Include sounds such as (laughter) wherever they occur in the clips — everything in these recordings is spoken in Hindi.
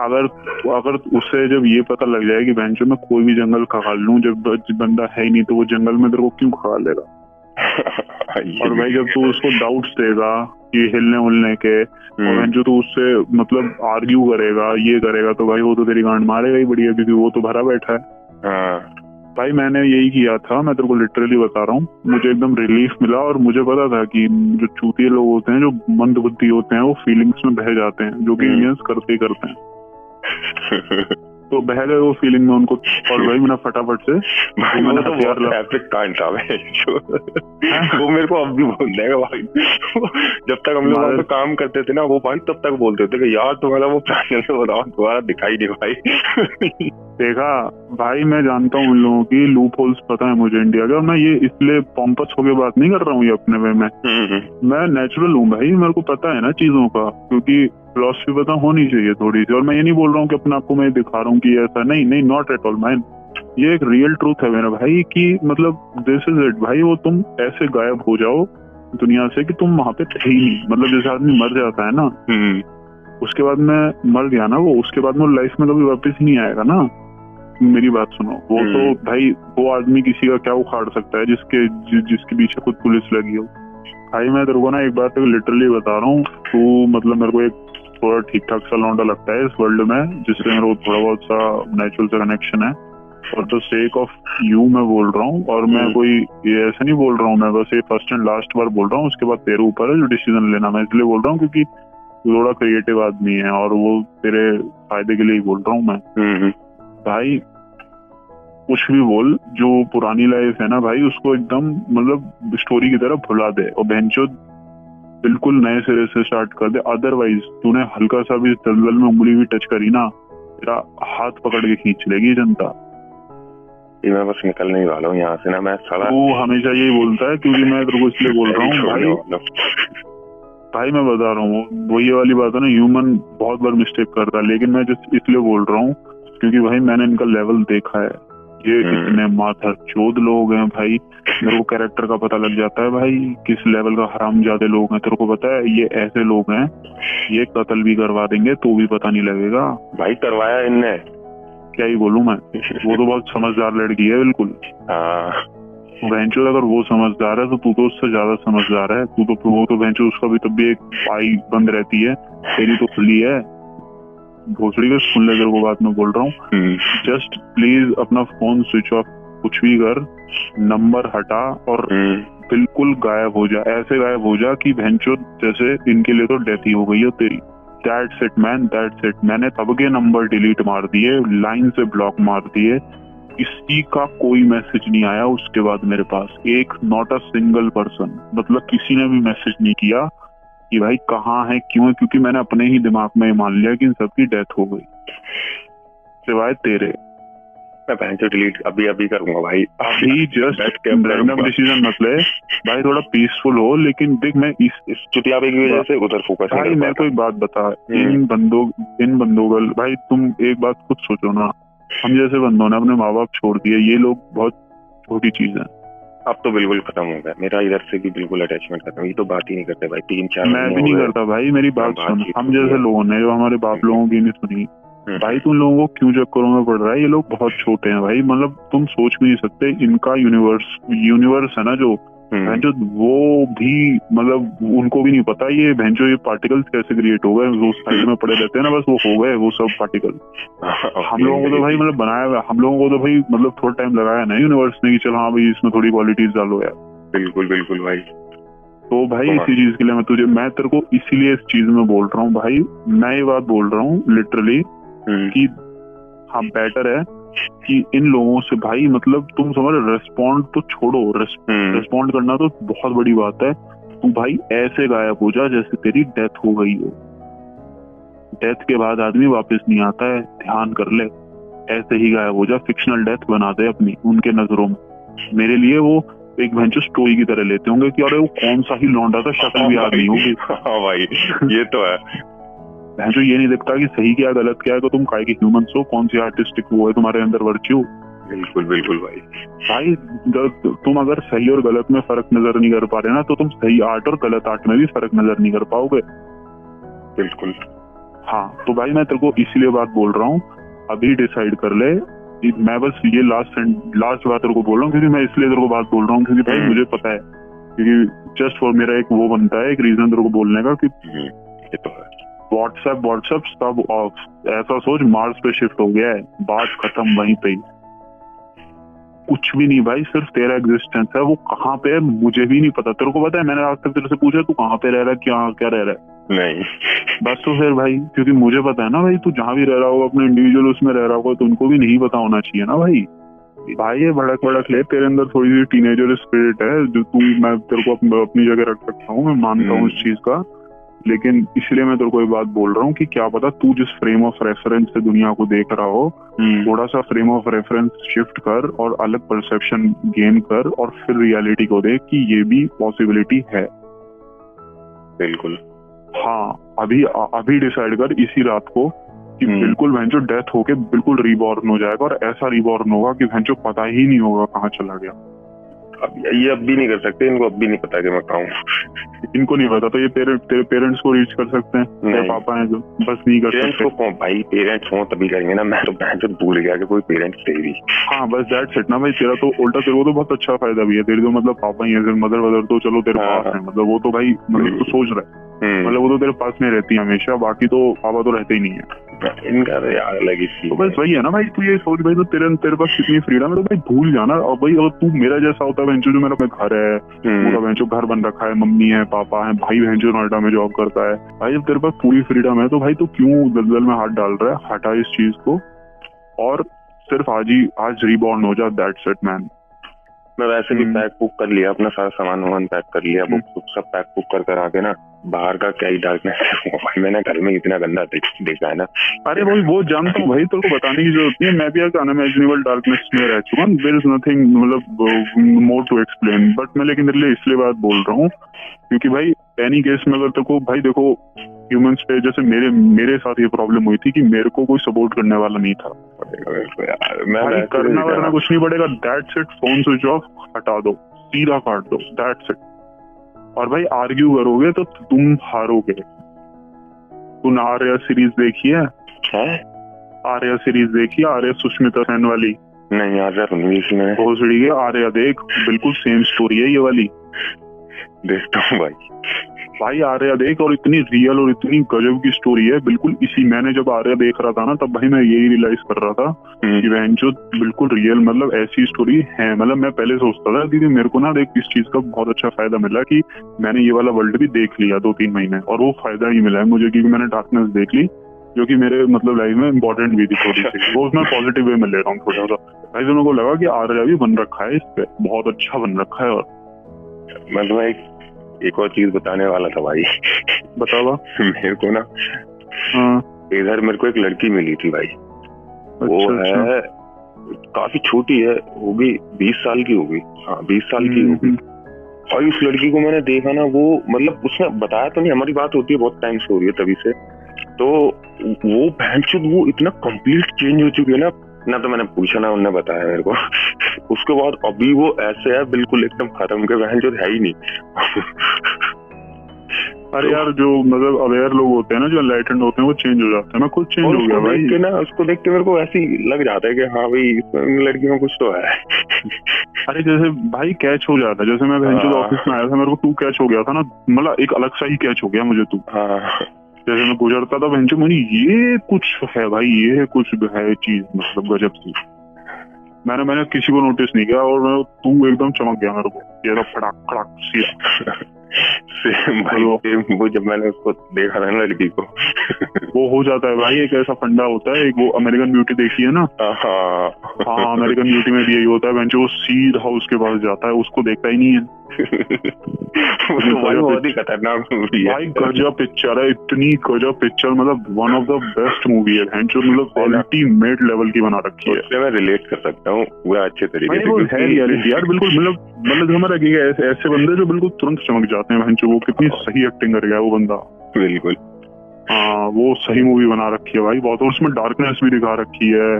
अगर अगर उससे जब ये पता लग जाए कि बेंचो में कोई भी जंगल खगाल लूँ जब बंदा है ही नहीं तो वो जंगल में तेरे को क्यों खगाल लेगा? (laughs) और भाई जब तू उसको डाउट्स देगा कि हिलने उलने के और हम्म, जो तू उससे मतलब आर्ग्यू करेगा ये करेगा तो भाई वो तो तेरी गांड मारेगा ही बढ़िया क्योंकि वो तो भरा बैठा है। हाँ, भाई मैंने यही किया था मैं तेरे को लिटरली बता रहा हूँ मुझे एकदम रिलीफ मिला और मुझे पता था कि जो चूतिए लोग होते हैं जो मंद बुद्धि होते हैं वो फीलिंग्स में बह जाते हैं जो कि हम्म। इंडियंस करते ही करते हैं (laughs) तो बह गए वो फीलिंग में उनको और भाई मैंने फटाफट से। भाई मैंने तो बहुत एपिक कांड था भाई। वो मेरे को अब भी बोल देगा भाई। जब तक हम लोग वहाँ पे काम करते थे ना वो भाई तब तक बोलते थे कि यार तुम्हारा वो प्राणी से बताओ दोबारा दिखाई नहीं भाई। देखा भाई मैं जानता हूँ उन लोगों की लूप होल्स पता है मुझे इंडिया का। मैं ये इसलिए पॉम्पस होके बात नहीं कर रहा हूँ ये अपने वे में। हम्म, मैं नेचुरल हूँ भाई मेरे को पता है ना चीज़ों का। क्योंकि फिलोसफी पता होनी चाहिए थोड़ी सी। और मैं ये नहीं बोल रहा हूँ कि अपने आपको मैं दिखा रहा हूँ कि ऐसा नहीं नहीं नॉट एट ऑल मैन ये एक रियल ट्रूथ है मेरा भाई कि मतलब दिस इज़ इट भाई वो तुम ऐसे गायब हो जाओ दुनिया से कि तुम वहाँ पे थे ही नहीं। मतलब जैसे आदमी मर जाता है ना हम्म, उसके बाद में मर गया ना वो उसके बाद में लाइफ में कभी वापस ही नहीं आएगा ना। मेरी बात सुनो। वो तो हम्म। भाई वो आदमी किसी का क्या उखाड़ सकता है जिसके जि, जिसके पीछे खुद पुलिस लगी हो। भाई मैं तेरे को ना एक बात लिटरली बता रहा हूँ। तू मतलब मेरे को एक थोड़ा ठीक ठाक सा लौंडा लगता है इस वर्ल्ड में जिससे मेरे को थोड़ा बहुत सा नेचुरल सा कनेक्शन है। और द सेक ऑफ़ यू मैं बोल रहा हूँ और मैं हम्म। कोई ये ऐसे नहीं बोल रहा हूँ मैं बस ये फ़र्स्ट एंड लास्ट बार बोल रहा हूँ उसके बाद तेरे ऊपर है जो डिसीज़न लेना मैं इसलिए बोल रहा हूँ क्योंकि थोड़ा क्रिएटिव आदमी है और वो तेरे फ़ायदे के लिए ही बोल रहा हूँ मैं। भाई कुछ भी बोल जो पुरानी लाइफ है ना भाई उसको एकदम मतलब स्टोरी की तरह भुला दे। और बेंचो बिल्कुल नए सिरे से स्टार्ट कर दे। अदरवाइज़ तूने हल्का सा भी दलदल में उंगली भी टच करी ना तेरा हाथ पकड़ के खींच लेगी जनता। ये मैं बस निकलने ही वाला हूँ यहाँ से ना मैं साला वो हमेशा यही बोलता है क्योंकि मैं तेरे को इसलिए बोल रहा हूँ भाई भाई मैं बता रहा हूँ वो ये वाली बात है ना ह्यूमन बहुत बार मिस्टेक करता है लेकिन मैं जिस इसलिए बोल रहा हूँ क्योंकि भाई मैंने इनका लेवल देखा है। ये हम्म। इतने माथा चोद लोग हैं भाई। मेरे को कैरेक्टर का पता लग जाता है भाई किस लेवल का हराम ज़्यादा लोग हैं। तेरे को पता है ये ऐसे लोग हैं ये कत्ल भी करवा देंगे तो भी पता नहीं लगेगा। भाई करवाया इनने। क्या ही बोलू मैं? वो तो बहुत समझदार लड़की है बिल्कुल। हाँ। वेंचर अगर वो समझदार है तो तू तो उससे ज़्यादा समझदार है। तू तो वो तो वेंचर उसका भी तब भी एक पाई बंद रहती है। तेरी तो खुली है। भोसड़ी के सुन ले तेरे को बात में बोल रहा हूँ। हम्म, जस्ट प्लीज़ अपना फ़ोन स्विच ऑफ़ कुछ भी कर नंबर हटा और हम्म, बिल्कुल गायब हो जा ऐसे गायब हो जा कि भैंचो जैसे इनके लिए तो डेथ ही हो गई हो तेरी। That's it man that's it मैंने तब के नंबर डिलीट मार दिए लाइन से ब्लॉक मार दिए। किसी का कोई मैसेज नहीं आया उसके बाद मेरे पास। एक नॉट अ सिंगल पर्सन मतलब किसी ने भी मैसेज नहीं किया। कि भाई कहाँ है क्यों है? क्योंकि मैंने अपने ही दिमाग में मान लिया कि इन सबकी डेथ हो गई। सिवाय तेरे। मैं डिलीट अभी अभी करूँगा भाई। अभी जस्ट रैंडम डिसीज़न मत ले। भाई थोड़ा पीसफुल हो लेकिन देख मैं इस इस चुतियाबे की वजह से उधर फोकस भाई मेरे को एक बात बता हम्म। इन बंदों इन बंदों का भाई तुम एक बात खुद सोचो ना। हम जैसे बंदों ने अपने माँ बाप छोड़ दिए ये लोग बहुत छोटी चीज़ है। अब तो बिल्कुल खत्म हो गया। मेरा इधर से भी बिल्कुल अटैचमेंट खत्म। ये तो बात ही नहीं करते भाई। तीन चार मैं भी नहीं करता भाई। मेरी बात बात सुन। हम जैसे लोगों ने जो हमारे बाप लोगों की नहीं सुनी। हम्म। भाई तुम लोगों को क्यों चक्करों में पड़ रहा है? ये लोग बहुत छोटे हैं भाई। मतलब तुम सोच भी नहीं सकते। इनका यूनिवर्स यूनिवर्स है ना जो हम्म, भैंचो वो भी मतलब उनको भी नहीं पता ये भैंचो ये पार्टिकल्स कैसे क्रिएट हो गए वो साइड (laughs) में पड़े रहते हैं ना बस वो हो गए वो सब पार्टिकल हम लोगों को तो भाई मतलब बनाया हुआ हम लोगों को तो भाई मतलब थोड़ा टाइम लगाया ना यूनिवर्स ने कि चलो हाँ भाई इसमें थोड़ी क्वालिटीज डालो यार। बिल्कुल बिल्कुल भाई। तो भाई। इसी चीज़ के लिए मैं तुझे मैं तेरे को इसीलिए इस चीज़ में बोल रहा हूँ भाई मैं ये बात बोल रहा हूँ लिटरली हम्म, कि हाँ बेटर है। कि इन लोगों से भाई मतलब तुम समझ रेस्पॉन्ड तो छोड़ो हम्म, रिस्पॉन्ड करना तो बहुत बड़ी बात है। तू भाई ऐसे गायब हो जा जैसे तेरी डेथ हो गई हो। डेथ के बाद आदमी वापस नहीं आता है ध्यान कर ले। ऐसे ही गायब हो जा फिक्शनल डेथ बना दे अपनी उनके नज़रों में। मेरे लिए वो एक भैंचो स्टोरी की तरह लेते होंगे कि अरे वो कौन सा ही लौंडा था शक्ल भी याद नहीं होगी। (laughs) हाँ भाई ये तो है। भैंचो ये नहीं देखता कि सही क्या गलत क्या है तो तुम काय के ह्यूमंस हो? कौन सी आर्टिस्टिक वो है तुम्हारे अंदर वर्च्यू बिल्कुल बिल्कुल भाई। भाई ग- तुम अगर सही और गलत में फ़र्क नज़र नहीं कर पा रहे ना तो तुम सही आर्ट और गलत आर्ट में भी फ़र्क नज़र नहीं कर पाओगे। बिल्कुल। हाँ तो भाई मैं तेरे को इसीलिए बात बोल रहा हूँ अभी डिसाइड कर ले। मैं बस ये लास्ट लास्ट बात तेरे को बोल रहा हूँ क्योंकि मैं इसलिए तेरे को बात बोल रहा हूँ क्योंकि भाई हम्म। मुझे पता है क्योंकि जस्ट फॉर मेरा एक वो बनता है एक रीजन तेरे को बोलने का कि हम्म, ये तो है। व्हाट्सएप व्हाट्सएप सब ऑफ़ ऐसा सोच मार्स पे शिफ्ट हो गया है। बात खत्म वहीं पे ही। कुछ भी नहीं भाई सिर्फ़ तेरा एग्जिस्टेंस है। वो कहाँ पे है मुझे भी नहीं पता। तेरे को पता है मैंने आज तक तेरे से पूछा तू कहाँ पे रह रहा है क्या क्या रह रहा है? नहीं। बस तो फिर भाई क्योंकि मुझे पता है ना भाई तू जहाँ भी रह रहा होगा अपने इंडिविजुअल उसमें रह रहा होगा तो उनको भी नहीं पता होना चाहिए ना भाई। भाई ये भड़क भड़क ले तेरे अंदर थोड़ी सी टीनेजर स्पिरिट है जो तू मैं तेरे को अपनी जगह रख सकता हूँ मैं मानता हूँ उस चीज़ का। लेकिन इसलिए मैं तेरे को बात बोल रहा हूँ कि क्या पता तू जिस फ्रेम ऑफ़ रेफरेंस से दुनिया को देख रहा हो हम्म, थोड़ा सा फ्रेम ऑफ़ रेफरेंस शिफ्ट कर और अलग परसेप्शन गेन कर और फिर रियलिटी को देख कि ये भी पॉसिबिलिटी है। बिल्कुल। हाँ अभी अभी डिसाइड कर इसी रात को कि हम्म। बिल्कुल भैंचो डेथ होके बिल्कुल रिबॉर्न हो जाएगा और ऐसा रिबॉर्न होगा कि भैंचो पता ही नहीं होगा कहाँ चला गया। अब ये अब भी नहीं कर सकते इनको अब भी नहीं पता कि मैं कहा इनको नहीं पता तो ये तेरे तेरे पेरेंट्स को रीच कर सकते हैं तेरे नहीं। पापा हैं जो बस नहीं कर पेरेंट्स सकते। को भाई पेरेंट्स हो तभी करेंगे ना मैं तो मैं तो भूल गया कि कोई पेरेंट्स थे भी। हाँ बस दैट सेट ना भाई तेरा तो उल्टा तेरे को तो बहुत अच्छा फ़ायदा भी है तेरे तो मतलब पापा ही है मदर वदर तो चलो तेरे हाँ, पास है। मतलब वो तो भाई मतलब सोच रहा है। मतलब वो तो तेरे पास में रहती है हमेशा बाकी तो पापा तो रहते ही नहीं है। इनका तो यार अलग तो बस वही है ना भाई तू ये सोच भाई तो तेरे तेरे पास कितनी फ्रीडम है तो भाई भूल जाना। और भाई अगर तू मेरा जैसा होता है जो मेरा घर है हम्म, पूरा बहनचो घर बन रखा है मम्मी है पापा है भाई बहनचो नोएडा में जॉब करता है भाई जब तेरे पास पूरी फ्रीडम है तो भाई तू क्यों दलदल में हाथ डाल रहा है? हटा इस चीज़ को। और सिर्फ़ आज ही आज रिबॉर्न हो जा दैट सेट मैन मैं वैसे भी हम्म। पैक बुक कर लिया अपना सारा सामान वामान पैक कर लिया बुक सब पैक बुक कर कर आके ना। बाहर का क्या ही डार्कनेस है भाई मैंने घर में इतना गंदा देखा है ना। अरे भाई वो जानता हूँ भाई तेरे को बताने की ज़रूरत नहीं है। मैं भी एक अनइमेजिनेबल डार्कनेस में रह चुका हूँ। देर इज़ नथिंग मतलब मोर टू एक्सप्लेन बट मैं लेकिन तेरे लिए इसलिए बात बोल रहा हूँ क्योंकि भाई एनी केस में अगर को भाई देखो ह्यूमंस पे जैसे मेरे मेरे साथ ये प्रॉब्लम हुई थी कि मेरे को कोई सपोर्ट करने वाला नहीं था। मैं भाई करना वरना कुछ नहीं पड़ेगा। That set phone switch off हटा दो सीधा काट दो। दैट सेट और भाई आर्ग्यू करोगे तो तुम हारोगे। तुम आर्या सीरीज़ देखी है? क्या आर्या सीरीज़ देखी? आर्य सुष्मिता सेन वाली? नहीं आर्य रणवीर आर्य भोसड़ी आर्या देख बिल्कुल सेम स्टोरी है ये वाली। देखता हूँ भाई। भाई आर्या देख और इतनी रियल और इतनी गजब की स्टोरी है। बिल्कुल इसी मैंने जब आर्या देख रहा था ना तब भाई मैं यही रियलाइज़ कर रहा था हम्म, कि बहन जो बिल्कुल रियल मतलब ऐसी स्टोरी है। मतलब मैं पहले सोचता था क्योंकि मेरे को ना देख इस चीज़ का बहुत अच्छा फ़ायदा मिला कि मैंने ये वाला वर्ल्ड भी देख लिया दो तीन महीने और वो फ़ायदा ही मिला है मुझे क्योंकि मैंने डार्कनेस देख ली जो कि मेरे मतलब लाइफ में इंपॉर्टेंट भी थी थोड़ी सी। वो मैं पॉजिटिव वे में ले रहा हूँ थोड़ा सा भाई मेरे को लगा कि आर्या भी बन रखा है इस पे बहुत अच्छा बन रखा है और मैं तुम्हें एक एक और चीज़ बताने वाला था भाई। बतावा मेरे को ना हाँ। इधर मेरे को एक लड़की मिली थी भाई। वो अच्छा अच्छा। है काफ़ी छोटी है वो भी बीस साल की होगी। हाँ बीस साल की होगी। हम्म, और उस लड़की को मैंने देखा ना वो मतलब उसने बताया तो नहीं हमारी बात होती है बहुत टाइम से हो रही है तभी से। तो वो बहन वो इतना कंप्लीट चेंज हो चुकी है ना ना तो मैंने पूछा ना उन्होंने बताया मेरे को। (laughs) उसके बाद अभी वो ऐसे है बिल्कुल एकदम खत्म के बहन जो है ही नहीं। (laughs) अरे यार जो मतलब अवेयर लोग होते हैं ना जो एनलाइटेंड होते हैं वो चेंज हो जाते हैं मैं खुद चेंज हो गया उसको भाई। के ना उसको देख के मेरे को ऐसे ही लग जाता है कि हाँ भाई इसमें लड़की में कुछ तो है। (laughs) अरे जैसे भाई कैच हो जाता है जैसे मैं बहन हाँ। ऑफ़िस में आया था मेरे को तू कैच हो गया था ना मतलब एक अलग सा ही कैच हो गया मुझे तू। मैं गुजरता था बहन मैंने ये कुछ है भाई, ये कुछ है चीज़ मतलब गजब थी मैंने मैंने किसी को नोटिस नहीं किया और मैं, तू एकदम चमक गया मेरे को। ये फटाक फटाक, सिया। सेम भाई सेम वो जब मैंने उसको देखा था ना लड़की को। वो हो जाता है भाई एक ऐसा फंडा होता है एक वो अमेरिकन ब्यूटी देखी है ना? हाँ। हाँ अमेरिकन ब्यूटी में भी यही होता है बेंच सीधा उसके पास जाता है उसको देखता ही नहीं है। तो भाई बहुत ही खतरनाक मूवी है। भाई गजब पिक्चर है इतनी गजब पिक्चर मतलब one of the best movie है बेंच मतलब अल्टीमेट लेवल की बना रखी है। मैं रिलेट कर सकता हूँ पूरा अच्छे तरीके से है यार बिल्कुल मतलब मतलब हमारा लगेगा ऐसे ऐसे बंदे जो बिल्कुल तुरंत चमक जाते हैं वो कितनी सही एक्टिंग कर गया वो बंदा। बिल्कुल। हाँ वो सही मूवी बना रखी है भाई बहुत और उसमें डार्कनेस भी दिखा रखी है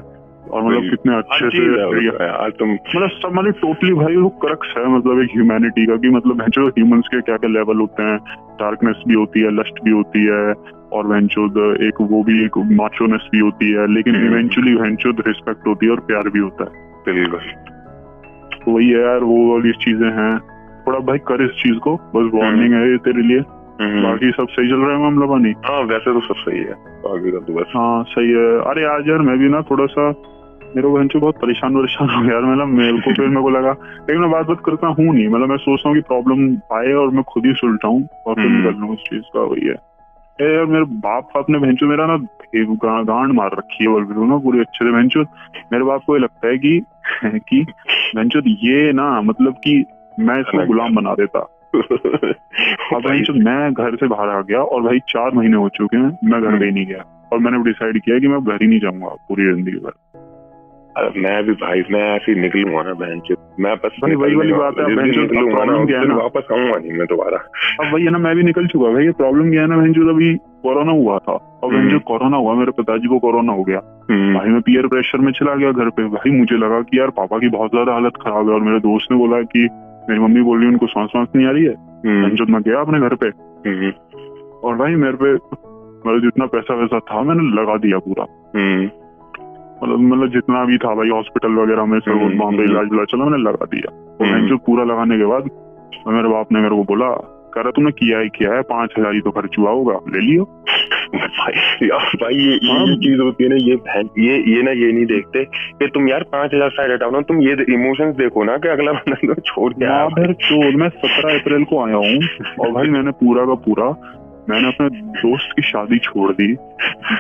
और मतलब कितने अच्छे से तुम मतलब सब मतलब टोटली भाई वो क्रक्स है मतलब एक ह्यूमैनिटी का कि मतलब जो ह्यूमंस के क्या क्या लेवल होते हैं। डार्कनेस भी होती है लस्ट भी होती है और वेंचुद एक वो भी एक माचोनेस भी होती है लेकिन इवेंचुअली। वेंचुद रिस्पेक्ट होती है और प्यार भी होता है। बिल्कुल। तो वही है यार वो वाली चीज़ें हैं। थोड़ा भाई कर इस चीज़ को बस वार्निंग हम्म। है ये तेरे लिए। हम्म। बाकी सब सही चल रहा है मामला पानी? हाँ वैसे तो सब सही है। बाकी तो बस। हाँ सही है। अरे आज यार मैं भी ना थोड़ा सा मेरे को बहुत परेशान परेशान हो गया मतलब मेरे को फिर मेरे को लगा लेकिन मैं बात बात करता हूँ नहीं। मतलब मैं सोचता हूँ कि प्रॉब्लम आए और मैं खुद ही सुलटाऊँ और फिर हम्म। निकल लूँ उस चीज़ का वही है। यार मेरे बाप बाप ने भैंचो मेरा ना गांड मार रखी है बोल ना पूरी अच्छे से भैंचो। मेरे बाप को ये लगता है कि कि भैंचो ये ना मतलब कि मैं इसको गुलाम बना देता। अब भाई जब मैं घर से बाहर आ गया और भाई चार महीने हो चुके हैं मैं घर भी नहीं गया। और मैंने डिसाइड किया कि मैं घर ही नहीं जाऊँगा पूरी ज़िंदगी भर। मैं भी भाई मैं ऐसे ही निकलूँगा ना बहन मैं बस भाई वही वाली बात है क्या है ना वापस आऊँगा नहीं मैं दोबारा अब वही है ना मैं भी निकल चुका भाई ये प्रॉब्लम क्या है ना बहन जो अभी कोरोना हुआ था और बहन जो हम्म। कोरोना हुआ मेरे पिताजी को कोरोना हो गया हम्म। भाई मैं पीयर प्रेशर में चला गया घर पे भाई मुझे लगा कि यार पापा की बहुत ज़्यादा हालत खराब है और मेरे दोस्त ने बोला कि मेरी मम्मी बोल रही उनको सांस वांस नहीं आ रही है हम्म। जो मैं गया अपने घर पे हम्म। और भाई मेरे पे मतलब जितना पैसा वैसा था मैंने लगा दिया पूरा हम्म। मतलब मतलब जितना भी था भाई हॉस्पिटल वगैरह में से वहाँ पे इलाज विलाज चला मैंने लगा दिया। और जो पूरा लगाने के बाद मेरे बाप ने मेरे को बोला कह रहा तुमने किया ही किया है पाँच हज़ार ही तो खर्च हुआ होगा ले लियो। भाई यार भाई ये ये हाँ। चीज़ होती है ना ये ये ये ना ये नहीं देखते कि तुम यार पाँच हज़ार साइड हटाओ ना तुम ये इमोशंस देखो ना कि अगला बंदा तो छोड़ के आया मैं सत्रह अप्रैल को आया हूँ और भाई मैंने पूरा का पूरा मैंने अपने दोस्त की शादी छोड़ दी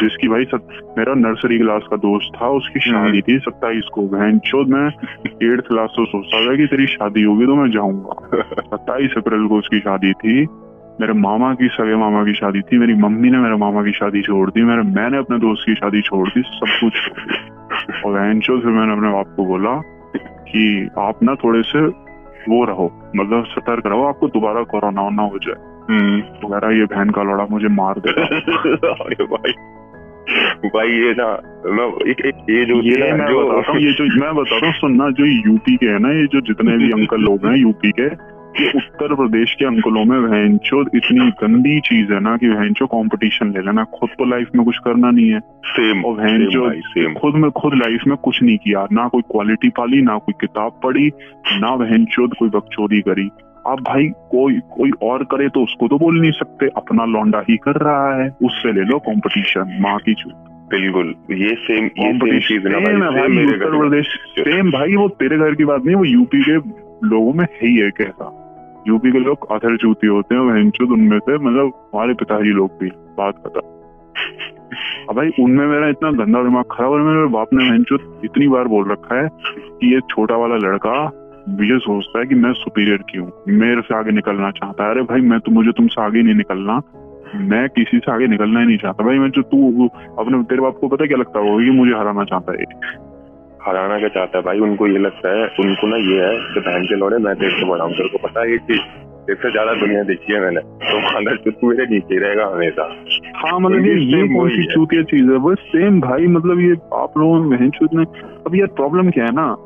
जिसकी भाई सत, मेरा नर्सरी क्लास का दोस्त था उसकी हम्म। शादी थी सत्ताईस को। बहन चौथ मैं एट क्लास से सोचता था कि तेरी शादी होगी तो मैं जाऊँगा। (laughs) सत्ताईस अप्रैल को उसकी शादी थी। मेरे मामा की सगे मामा की शादी थी। मेरी मम्मी ने मेरे मामा की शादी छोड़ दी। मेरे मैंने अपने दोस्त की शादी छोड़ दी सब कुछ। और बहन चौथ फिर मैंने अपने बाप को बोला कि आप ना थोड़े से वो रहो मतलब सतर्क रहो आपको दोबारा कोरोना ना हो जाए। हम्म। वगैरह ये बहन का लड़ा मुझे मार दे अरे भाई भाई ये ना मैं एक, एक ये जो ये मैं जो हूँ ये जो मैं बताता हूँ सुनना जो यूपी के है ना ये जो जितने भी अंकल लोग हैं यूपी के ये उत्तर प्रदेश के अंकलों में वहनचो इतनी गंदी चीज़ है ना कि वहनचो कंपटीशन ले लेना खुद को लाइफ में कुछ करना नहीं है। सेम और वहनचो खुद में खुद लाइफ में कुछ नहीं किया ना कोई क्वालिटी पाली ना कोई किताब पढ़ी ना वहनचोद कोई बकचोदी करी। अब भाई कोई कोई और करे तो उसको तो बोल नहीं सकते। अपना लौंडा ही कर रहा है। उससे ले लो कंपटीशन माँ की चूत। बिल्कुल ये सेम ये सेम चीज़ भाई उत्तर प्रदेश सेम भाई वो तेरे घर की बात नहीं वो यूपी के लोगों में है ही है कैसा यूपी के लोग अथर चूती होते हैं वहनचुद उनमें से मतलब हमारे पिताजी लोग भी बात करता अब भाई उनमें मेरा इतना गंदा दिमाग खराब है मेरे बाप ने वहनचुद इतनी बार बोल रखा है कि ये छोटा वाला लड़का ये सोचता है कि मैं सुपीरियर क्यों मेरे से आगे निकलना चाहता है। अरे भाई मैं तो मुझे तुमसे आगे नहीं निकलना। मैं किसी से आगे निकलना ही नहीं चाहता। भाई मैं जो तू अपने तेरे बाप को पता क्या लगता होगा कि मुझे हराना चाहता है। हराना क्या चाहता है भाई? उनको ये लगता है उनको ना ये है कि बहन के लौड़े मैं तेरे से बड़ा हूँ। तेरे को पता है ये चीज़। इससे ज़्यादा दुनिया देखी है मैंने। तो अंदर तो तू मेरे नीचे रहेगा हमेशा। हाँ मतलब ये ये कौन सी चूतिया चीज़ है? बस सेम भाई मतलब ये आप लोगों में चूत अब यार प्रॉब्लम क्या है ना?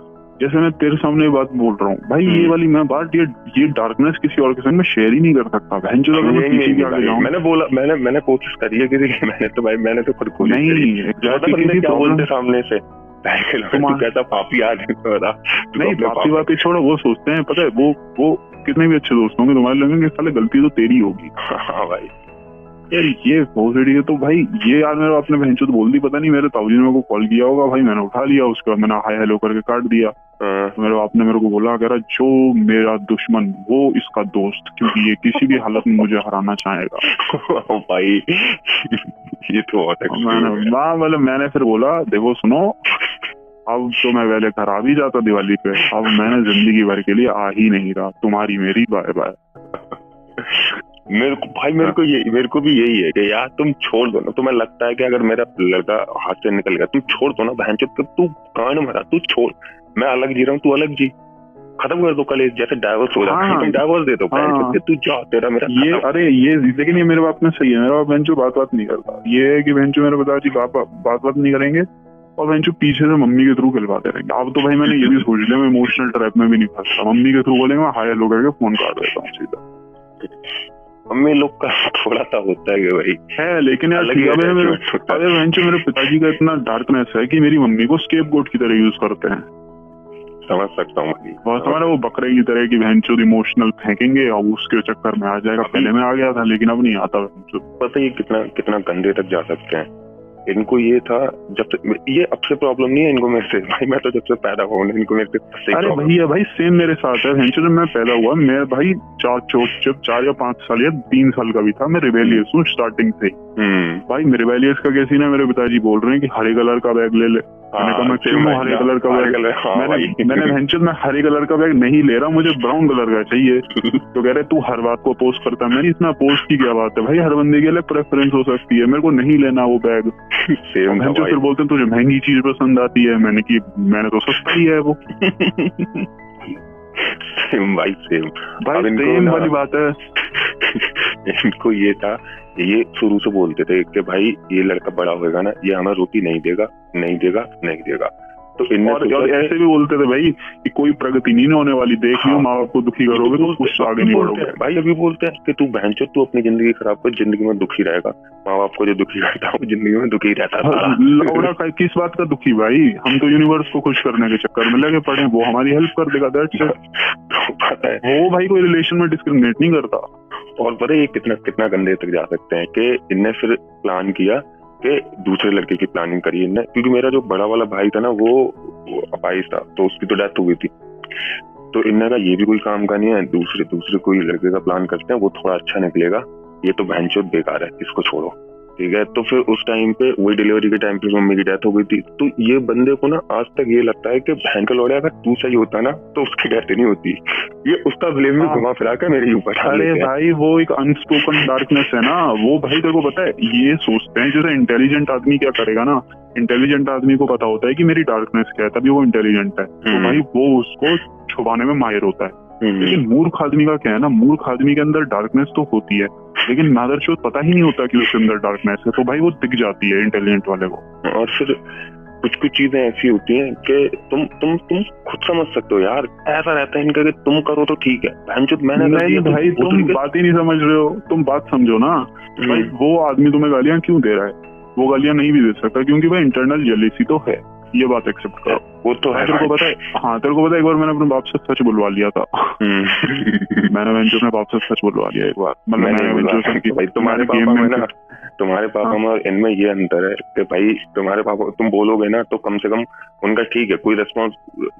जैसे मैं तेरे सामने बात बोल रहा हूँ। भाई ये हम्म। वाली मैं बात ये ये डार्कनेस किसी और के साथ में शेयर ही नहीं कर सकता। बहन जो मैं किसी के आगे मैंने बोला मैंने मैंने कोशिश करी है किसी की मैंने तो भाई मैंने तो खुद को नहीं नहीं क्या बोलते सामने से? पापी आदमी नहीं पापी बापी छोड़ो वो सोचते हैं। पता है वो वो कितने भी अच्छे दोस्त होंगे तुम्हारे लगेंगे साले गलती तो तेरी होगी। (laughs) हाँ भाई। यार ये पॉजिटिव है तो भाई ये यार मेरा आपने बहन तो बोल दी पता नहीं मेरे ताऊजी ने मेरे को कॉल किया होगा भाई मैंने उठा लिया उसके मैंने हाई हेलो करके काट दिया। मेरे आपने मेरे को बोला कह रहा जो मेरा दुश्मन वो इसका दोस्त क्योंकि ये किसी भी हालत में मुझे हराना चाहेगा। (laughs) भाई ये तो मैंने मतलब मैंने फिर बोला देखो सुनो अब तो मैं पहले घर आ भी जाता दिवाली पे अब मैंने ज़िंदगी भर के लिए आ ही नहीं रहा तुम्हारी मेरी बाय बाय मेरे को भाई मेरे को ये मेरे को भी यही है कि यार तुम छोड़ दो ना। तुम्हें लगता है कि अगर मेरा लड़का हाथ से निकल गया तुम छोड़ दो ना बहन चुप तू कान मरा तू छोड़। मैं अलग जी रहा हूँ तू अलग जी। खत्म कर दो कल जैसे डाइवर्स हो जाए तुम डाइवर्स दे दो हाँ, तू जा तेरा मेरा ये अरे ये लेकिन ये मेरे बाप में सही है। मेरा बाप बहन बात बात नहीं करता। ये है कि बहन मेरे पिताजी बात बात नहीं करेंगे और बहन जो पीछे से मम्मी के थ्रू खिलवाते रहेंगे। अब तो भाई मैंने ये भी सोच लिया मैं इमोशनल ट्रैप में भी नहीं फंसता मम्मी के थ्रू बोलेंगे मैं हाई लोग करके फ़ोन काट देता हूँ सीधा। मम्मी लोग का (laughs) थोड़ा सा होता है भाई है लेकिन यार अरे मेरे मेरे पिताजी का इतना डार्कनेस है कि मेरी मम्मी को स्केप गोट की तरह यूज़ करते हैं। समझ सकता हूँ बहुत हमारा वो बकरे की तरह की बहन चोद इमोशनल फेंकेंगे और उसके चक्कर में आ जाएगा। पहले में आ गया था लेकिन अब नहीं आता। पता ही कितना कितना गंदे तक जा सकते हैं। इनको ये था जब से ये अब से प्रॉब्लम नहीं है इनको मेरे से। भाई मैं तो जब से पैदा हुआ हूँ इनको मेरे से अरे भैया भाई सेम मेरे साथ है। जब मैं पैदा हुआ मैं भाई चार चोट जब चार या पाँच साल या तीन साल का भी था मैं रिवेलियस हूँ स्टार्टिंग से ही। भाई मेरे रिबेलियस का कैसी ना मेरे पिताजी बोल रहे हैं कि हरे कलर का बैग ले ले। मैंने कहा मैं क्यों हरे कलर का बैग हाँ मैंने मैंने भैंचोद में हरे कलर का बैग नहीं ले रहा मुझे ब्राउन कलर का चाहिए। (laughs) तो कह रहे तू हर बात को अपोज करता है। मैंने इसमें अपोज की क्या बात है? भाई हर बंदे के लिए प्रेफरेंस हो सकती है। मेरे को नहीं लेना वो बैग फिर बोलते हैं तुझे महँगी चीज़ पसंद आती है। मैंने की मैंने तो सस्ता ही है वो। (laughs) सेम भाई सेम भाई सेम वाली बात है। इनको ये था ये शुरू से बोलते थे कि भाई ये लड़का बड़ा होएगा ना ये हमें रोटी नहीं देगा नहीं देगा नहीं देगा। तो और, और ऐसे भी बोलते थे भाई कि कोई प्रगति नहीं होने वाली देख लियो हाँ। माँ बाप को दुखी करोगे तो कुछ आगे नहीं बढ़ोगे। भाई अभी बोलते हैं कि तू बहन चो तू अपनी ज़िंदगी खराब कर ज़िंदगी में दुखी रहेगा। माँ बाप को जो दुखी करता है वो ज़िंदगी में दुखी रहता था लौड़ा का किस बात का दुखी भाई? हम तो यूनिवर्स को खुश करने के चक्कर में लगे पड़े वो हमारी हेल्प कर देगा दैट्स तो है वो भाई कोई रिलेशन में डिस्क्रिमिनेट नहीं करता। और पता ये कितना कितना गंदे तक जा सकते हैं कि इनने फिर प्लान किया कि दूसरे लड़के की प्लानिंग करी है क्योंकि मेरा जो बड़ा वाला भाई था ना वो, अपाइस था तो उसकी तो डेथ हो गई थी। तो इन्हें का ये भी कोई काम का नहीं है दूसरे दूसरे कोई लड़के का प्लान करते हैं वो थोड़ा अच्छा निकलेगा ये तो बहन बेकार है इसको छोड़ो। ठीक है? तो फिर उस टाइम पे वही डिलीवरी के टाइम पे मम्मी की डेथ हो गई थी। तो ये बंदे को ना आज तक ये लगता है कि बहन का लौड़े अगर तू सही होता ना तो उसकी डेथ नहीं होती। ये उसका ब्लेम भी हाँ। घुमा फिरा के मेरे ऊपर। अरे भाई वो एक अनस्पोकन डार्कनेस है ना। वो भाई तेरे को पता है ये सोचते हैं जैसे इंटेलिजेंट आदमी क्या करेगा ना? इंटेलिजेंट आदमी को पता होता है कि मेरी डार्कनेस क्या है तभी वो इंटेलिजेंट है। तो हम्म। भाई वो उसको छुपाने में माहिर होता है। लेकिन मूर्ख आदमी का क्या है ना मूर्ख आदमी के अंदर डार्कनेस तो होती है लेकिन नादरचोद पता ही नहीं होता कि उसके अंदर डार्कनेस है तो भाई वो दिख जाती है इंटेलिजेंट वाले को। और फिर कुछ कुछ चीज़ें ऐसी होती हैं कि तुम तुम तुम खुद समझ सकते हो यार ऐसा रहता है इनका कि तुम करो तो ठीक है। मैंने नहीं दिया, भाई दूसरे तुम बात ही नहीं समझ रहे हो तुम बात समझो ना। भाई हम्म, वो आदमी तुम्हें गालियाँ क्यों दे रहा है? वो गालियाँ नहीं भी दे सकता क्योंकि भाई इंटरनल जेलिसी तो है। ये बात एक्सेप्ट करो। वो तो है तेरे को पता है हाँ तेरे को पता है एक बार मैंने अपने बाप से सच बुलवा लिया था। हम्म। मैंने वेंचर अपने बाप से सच बुलवा लिया एक बार। मतलब मैंने मैंने वेंचर से कि भाई तुम्हारे गेम पापा में ना तुम्हारे पापा हाँ। में और इनमें ये अंतर है कि भाई तुम्हारे पापा तुम बोलोगे ना तो कम से कम उनका ठीक है कोई रेस्पॉन्स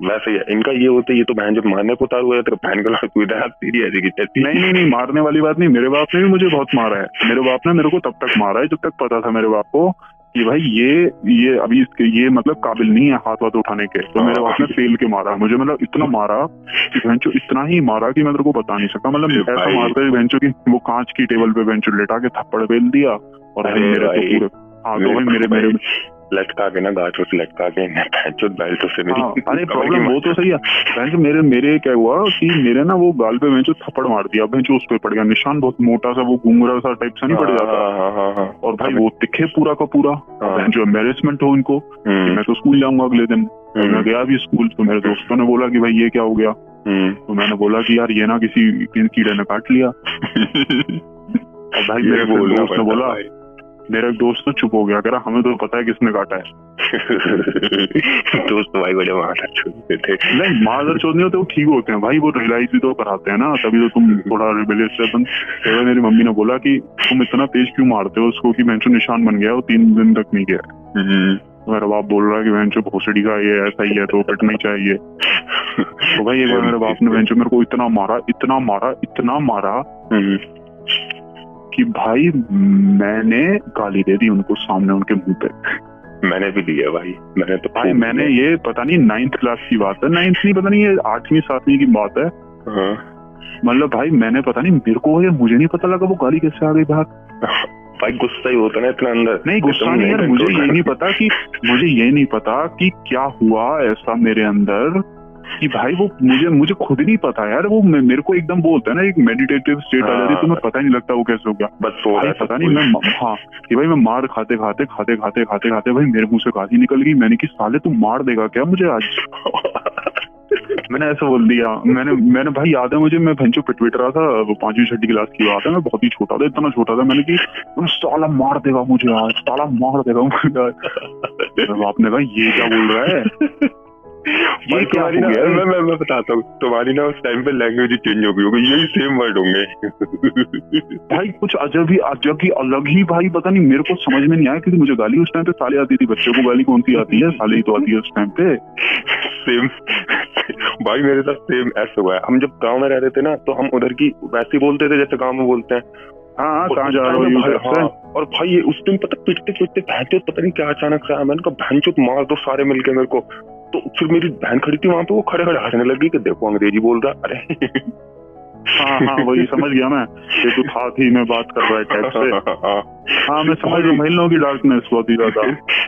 वैसे ही है। इनका ये होता है ये तो बहन जब मारने को उतार हुआ है तो बहन का इधर आ, तेरी ऐसी की नहीं नहीं नहीं मारने वाली बात नहीं मेरे बाप ने भी मुझे बहुत मारा है। मेरे बाप ने मेरे को तब तक मारा है जब तक पता था मेरे बाप को कि भाई ये ये अभी इसके ये मतलब काबिल नहीं है हाथ हाथ उठाने के। तो मेरे बाप ने फेल के मारा। मुझे मतलब इतना मारा कि बेंचो इतना ही मारा कि मैं तेरे को बता नहीं सकता। मतलब ऐसा। मारता है बेंचो की वो कांच की टेबल पे बेंचो लेटा के थप्पड़ बेल दिया और भाई मेरे तो पूरे हाँ तो भाई मेरे मेरे लटका के ना गाछों से लटका के बेल्टों से मेरी हाँ (laughs) अरे प्रॉब्लम वो तो सही है। मेरे मेरे क्या हुआ कि मेरे ना वो गाल पे बेंचो थप्पड़ मार दिया बेंचो उस पे पड़ गया। निशान बहुत मोटा सा वो घुंगरा सा टाइप सा नहीं पड़ जाता। हाँ, हाँ। और भाई वो दिखे पूरा का पूरा। जो एम्बेरसमेंट हो इनको हम्म, मैं तो स्कूल जाऊँगा अगले दिन। तो हम्म, मैं गया भी स्कूल तो मेरे दोस्तों ने बोला कि भाई ये क्या हो गया? हम्म। तो मैंने बोला कि यार ये ना किसी कीड़े ने काट लिया। (laughs) भाई मेरे दोस्त ने बोला। मेरा एक दोस्त तो चुप हो गया। कह रहा हमें तो पता है किसने काटा है। (laughs) दोस्त भाई बड़े मार छूते थे। नहीं मादर चौथ नहीं होते वो ठीक होते हैं। भाई वो रियलाइज़ भी तो कराते हैं ना। तभी तो तुम थोड़ा रिबेलियस बन एक बार मेरी मम्मी ने बोला कि तुम इतना तेज क्यों मारते हो? उसको कि बेंचो निशान बन गया वो तीन दिन तक नहीं गया। हम्म, तो मेरा बाप बोल रहा है कि बेंचो भोसड़ी का ये ऐसा ही है तो कटना ही चाहिए। तो भाई एक बार मेरे बाप ने बेंचो मेरे को इतना मारा इतना मारा इतना मारा। हम्म, कि भाई मैंने गाली दे दी उनको सामने उनके मुँह पे। मैंने भी दिया भाई मैंने तो भाई मैंने ये पता नहीं नाइन्थ क्लास की बात है। नाइन्थ नहीं पता नहीं ये आठवीं सातवीं की बात है। हाँ, मतलब भाई मैंने पता नहीं मेरे को ये मुझे नहीं पता लगा वो गाली कैसे आ गई बाहर। भाई गुस्सा ही होता है इतना अंदर। नहीं गुस्सा नहीं यार मुझे ये (laughs) नहीं पता कि मुझे ये नहीं पता कि क्या हुआ ऐसा मेरे अंदर। कि भाई वो मुझे मुझे खुद नहीं पता यार वो मेरे को एकदम बोलता है ना एक मेडिटेटिव स्टेट आ जाती है तुम्हें पता ही नहीं लगता वो कैसे हो गया। बस सो भाई पता नहीं मैं हाँ कि भाई मैं मार खाते खाते खाते खाते खाते खाते भाई मेरे मुँह से गाली निकल गई मैंने कि साले तू मार देगा क्या मुझे आज? (laughs) मैंने ऐसा बोल दिया मैंने मैंने भाई याद है मुझे मैं भंचो पिटविट रहा था वो पांचवी छठी क्लास की बात है मैं बहुत ही छोटा था इतना छोटा था मैंने कि साला मार देगा मुझे आज साला मार देगा मुझे आज। (laughs) आपने कहा ये क्या बोल रहा है? (laughs) ये क्या ना मैं मैं मैं बताता हूँ। तुम्हारी ना उस टाइम पे लैंग्वेज चेंज हो गई होगी। यही सेम वर्ड होंगे। भाई कुछ अजब ही अजब ही अलग ही भाई पता नहीं मेरे को समझ में नहीं आया क्योंकि मुझे गाली उस टाइम पे साले आती थी। बच्चों को गाली कौन सी आती है? साले ही तो आती है उस टाइम पे। सेम भाई मेरे साथ सेम ऐसा हुआ है। हम जब गाँव में रहते थे ना तो हम उधर की वैसे बोलते थे जैसे गाँव में बोलते हैं। हाँ, हाँ कहाँ जा रहे हो हाँ, और भाई उस दिन पता पिटते पिटते बहते पता नहीं क्या अचानक से आया। मैंने कहा चुप मार दो सारे मिलके मेरे को। तो फिर मेरी बहन खड़ी थी वहाँ पे वो खड़े खड़े हंसने लगी कि देखो अंग्रेज़ी बोल रहा अरे। हाँ हाँ वही समझ गया मैं ये तो था थी मैं बात कर रहा है से। हाँ मैं समझ रहा महिलाओं की डार्कनेस बहुत ही ज़्यादा।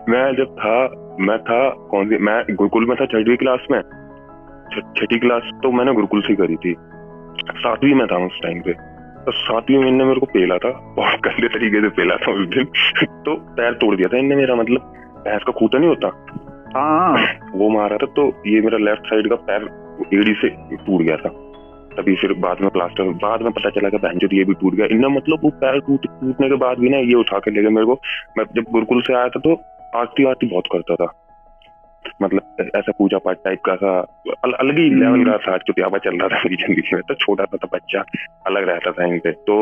मैं जब था मैं था कौन सी मैं गुरुकुल में था छठवीं क्लास में। छठी क्लास तो मैंने गुरुकुल से करी थी। सातवीं में था उस टाइम पे। तो सातवीं में इनने मेरे को पेला था बहुत गंदे तरीके से पेला था उस दिन। तो पैर तोड़ दिया था इनने मेरा मतलब भैंस का खूटा नहीं होता। हाँ। वो मारा था तो ये मेरा लेफ़्ट साइड का पैर एड़ी से टूट गया था। तभी फिर बाद में प्लास्टर बाद में पता चला कि बहन जो ये भी टूट गया। इतना मतलब वो पैर टूट, टूटने के बाद भी ना ये उठा के ले गए मेरे को। मैं जब गुरुकुल से आया था तो आरती आरती बहुत करता था। मतलब ऐसा पूजा पाठ टाइप का था अल, अलग ही लेवल हम्म। का था चुतियाबा चल रहा था मेरी ज़िंदगी में। तो छोटा था, था बच्चा अलग रहता था इनसे तो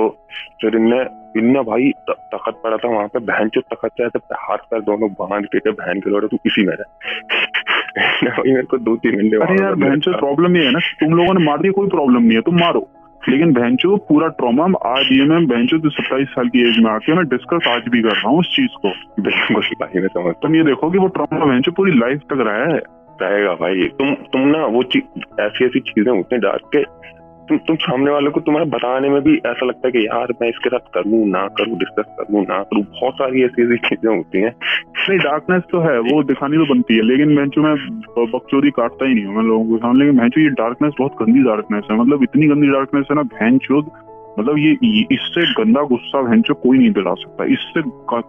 फिर इनने इनने भाई तखत पड़ा था वहाँ पे। बहन चो तखत से ऐसे हाथ पैर दोनों बाँध के बहन के लोड़े तू इसी में रहे। (laughs) मेरे को दो तीन घंटे अरे यार बहन प्रॉब्लम ये है ना। तुम लोगों ने मार दिया कोई प्रॉब्लम नहीं है तुम मारो। लेकिन बहनचो पूरा ट्रॉमा आज ये मैं बहनचो तो सत्ताईस साल की एज में आके मैं डिस्कस आज भी कर रहा हूँ उस चीज़ को। बिल्कुल तुम ये देखो कि वो ट्रॉमा बहनचो पूरी लाइफ तक रहा है। रहेगा भाई तुम तुम ना वो ऐसी ऐसी चीज़ें होती हैं डाल के तुम तुम सामने वाले को तुम्हारा बताने में भी ऐसा लगता है कि यार मैं इसके साथ करूँ, ना करूँ डिस्कस करूँ, ना करूँ। बहुत सारी ऐसी ऐसी चीज़ें होती हैं। नहीं डार्कनेस तो है, वो दिखानी तो बनती है, लेकिन मैं मैं बकचोदी काटता ही नहीं हूँ मैं लोगों को सामने, लेकिन मैं ये डार्कनेस बहुत गंदी डार्कनेस है। मतलब इतनी गंदी डार्कनेस है ना भैन मतलब ये इससे गंदा गुस्सा भैंचो कोई नहीं दिला सकता। इससे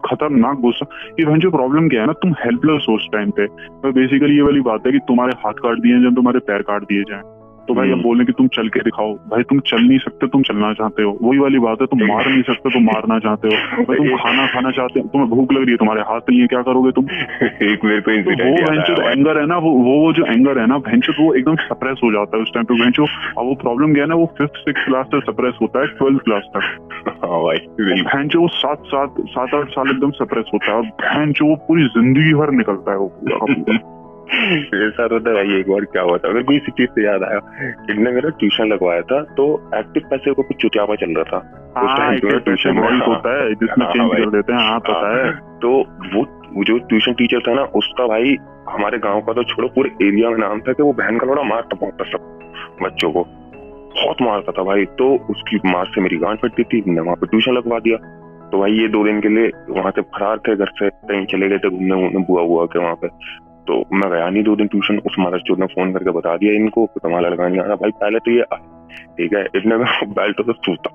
खतरनाक गुस्सा, ये भैंचो प्रॉब्लम क्या है ना, तुम हेल्पलेस हो उस टाइम पे। तो बेसिकली ये वाली बात है कि तुम्हारे हाथ काट दिए जाए, तुम्हारे पैर काट दिए जाए। तो भाई अब हम्म। बोले कि तुम चल के दिखाओ। भाई तुम चल नहीं सकते तुम चलना चाहते हो। वही वाली बात है तुम मार नहीं सकते तुम मारना चाहते हो। भाई तुम (laughs) खाना खाना चाहते हो तुम्हें भूख लग रही है तुम्हारे हाथ नहीं है क्या करोगे तुम? (laughs) एक मेरे को तो वो भैंचो एंगर है। ना वो वो जो एंगर है ना भैंचो वो एकदम सप्रेस हो जाता है उस टाइम पे। भैंचो अब वो प्रॉब्लम क्या है ना वो फिफ्थ सिक्स क्लास से सप्रेस होता है ट्वेल्थ क्लास तक। (laughs) हाँ भैंचो वो सात सात सात आठ साल एकदम सप्रेस होता है और भैंचो वो पूरी ज़िंदगी भर निकलता है वो पूरा। साथ होता भाई एक बार क्या हुआ था? अगर कोई इसी चीज़ से याद आया इनने मेरा ट्यूशन लगवाया था तो एक्टिव पैसे को कुछ चुटियापा चल रहा था। ट्यूशन हाँ, होता है जिसमें चेंज हाँ, कर देते हैं हाँ पता है। हाँ, तो वो जो ट्यूशन टीचर था ना उसका भाई हमारे गाँव का तो छोड़ो पूरे एरिया में नाम था कि वो बहन का लोड़ा मारता पहुँचता सब बच्चों को। बहुत मारता था भाई। तो उसकी मार से मेरी गांठ फटती थी मैंने वहाँ पे ट्यूशन लगवा दिया। तो भाई ये दो दिन के लिए वहाँ से फरार थे घर से कहीं चले गए थे घूमने बुआ हुआ के वहाँ पे। तो मैं गया नहीं दो दिन ट्यूशन उस महाराज चोर ने फ़ोन करके बता दिया इनको तो तुम्हारा लगा नहीं आना भाई, पहले तो ये ठीक है, इतने में बेल्ट तो सूता,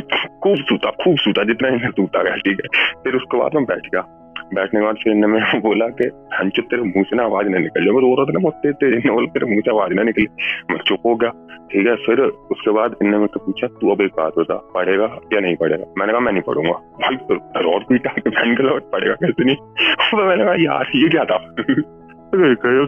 (laughs) खूब सूता खूब सूता, जितना इन्हें सूता गया, ठीक है। फिर उसके बाद में बैठ गया। बैठने के बाद फिर इन्हें बोला कि हंचो तेरे मुँह से ना आवाज़ ना निकल मैं रो रहा था ना बहुत तेज इन्हें बोला तेरे मुँह से आवाज़ ना निकली। मैं चुप हो गया। ठीक है फिर उसके बाद इनने मुझसे पूछा तू अब एक बात बता पढ़ेगा या नहीं पढ़ेगा? मैंने कहा मैं नहीं पढ़ूँगा। भाई और पीटा के बहन के लौट पढ़ेगा कैसे नहीं? तो मैंने कहा यार ये क्या था?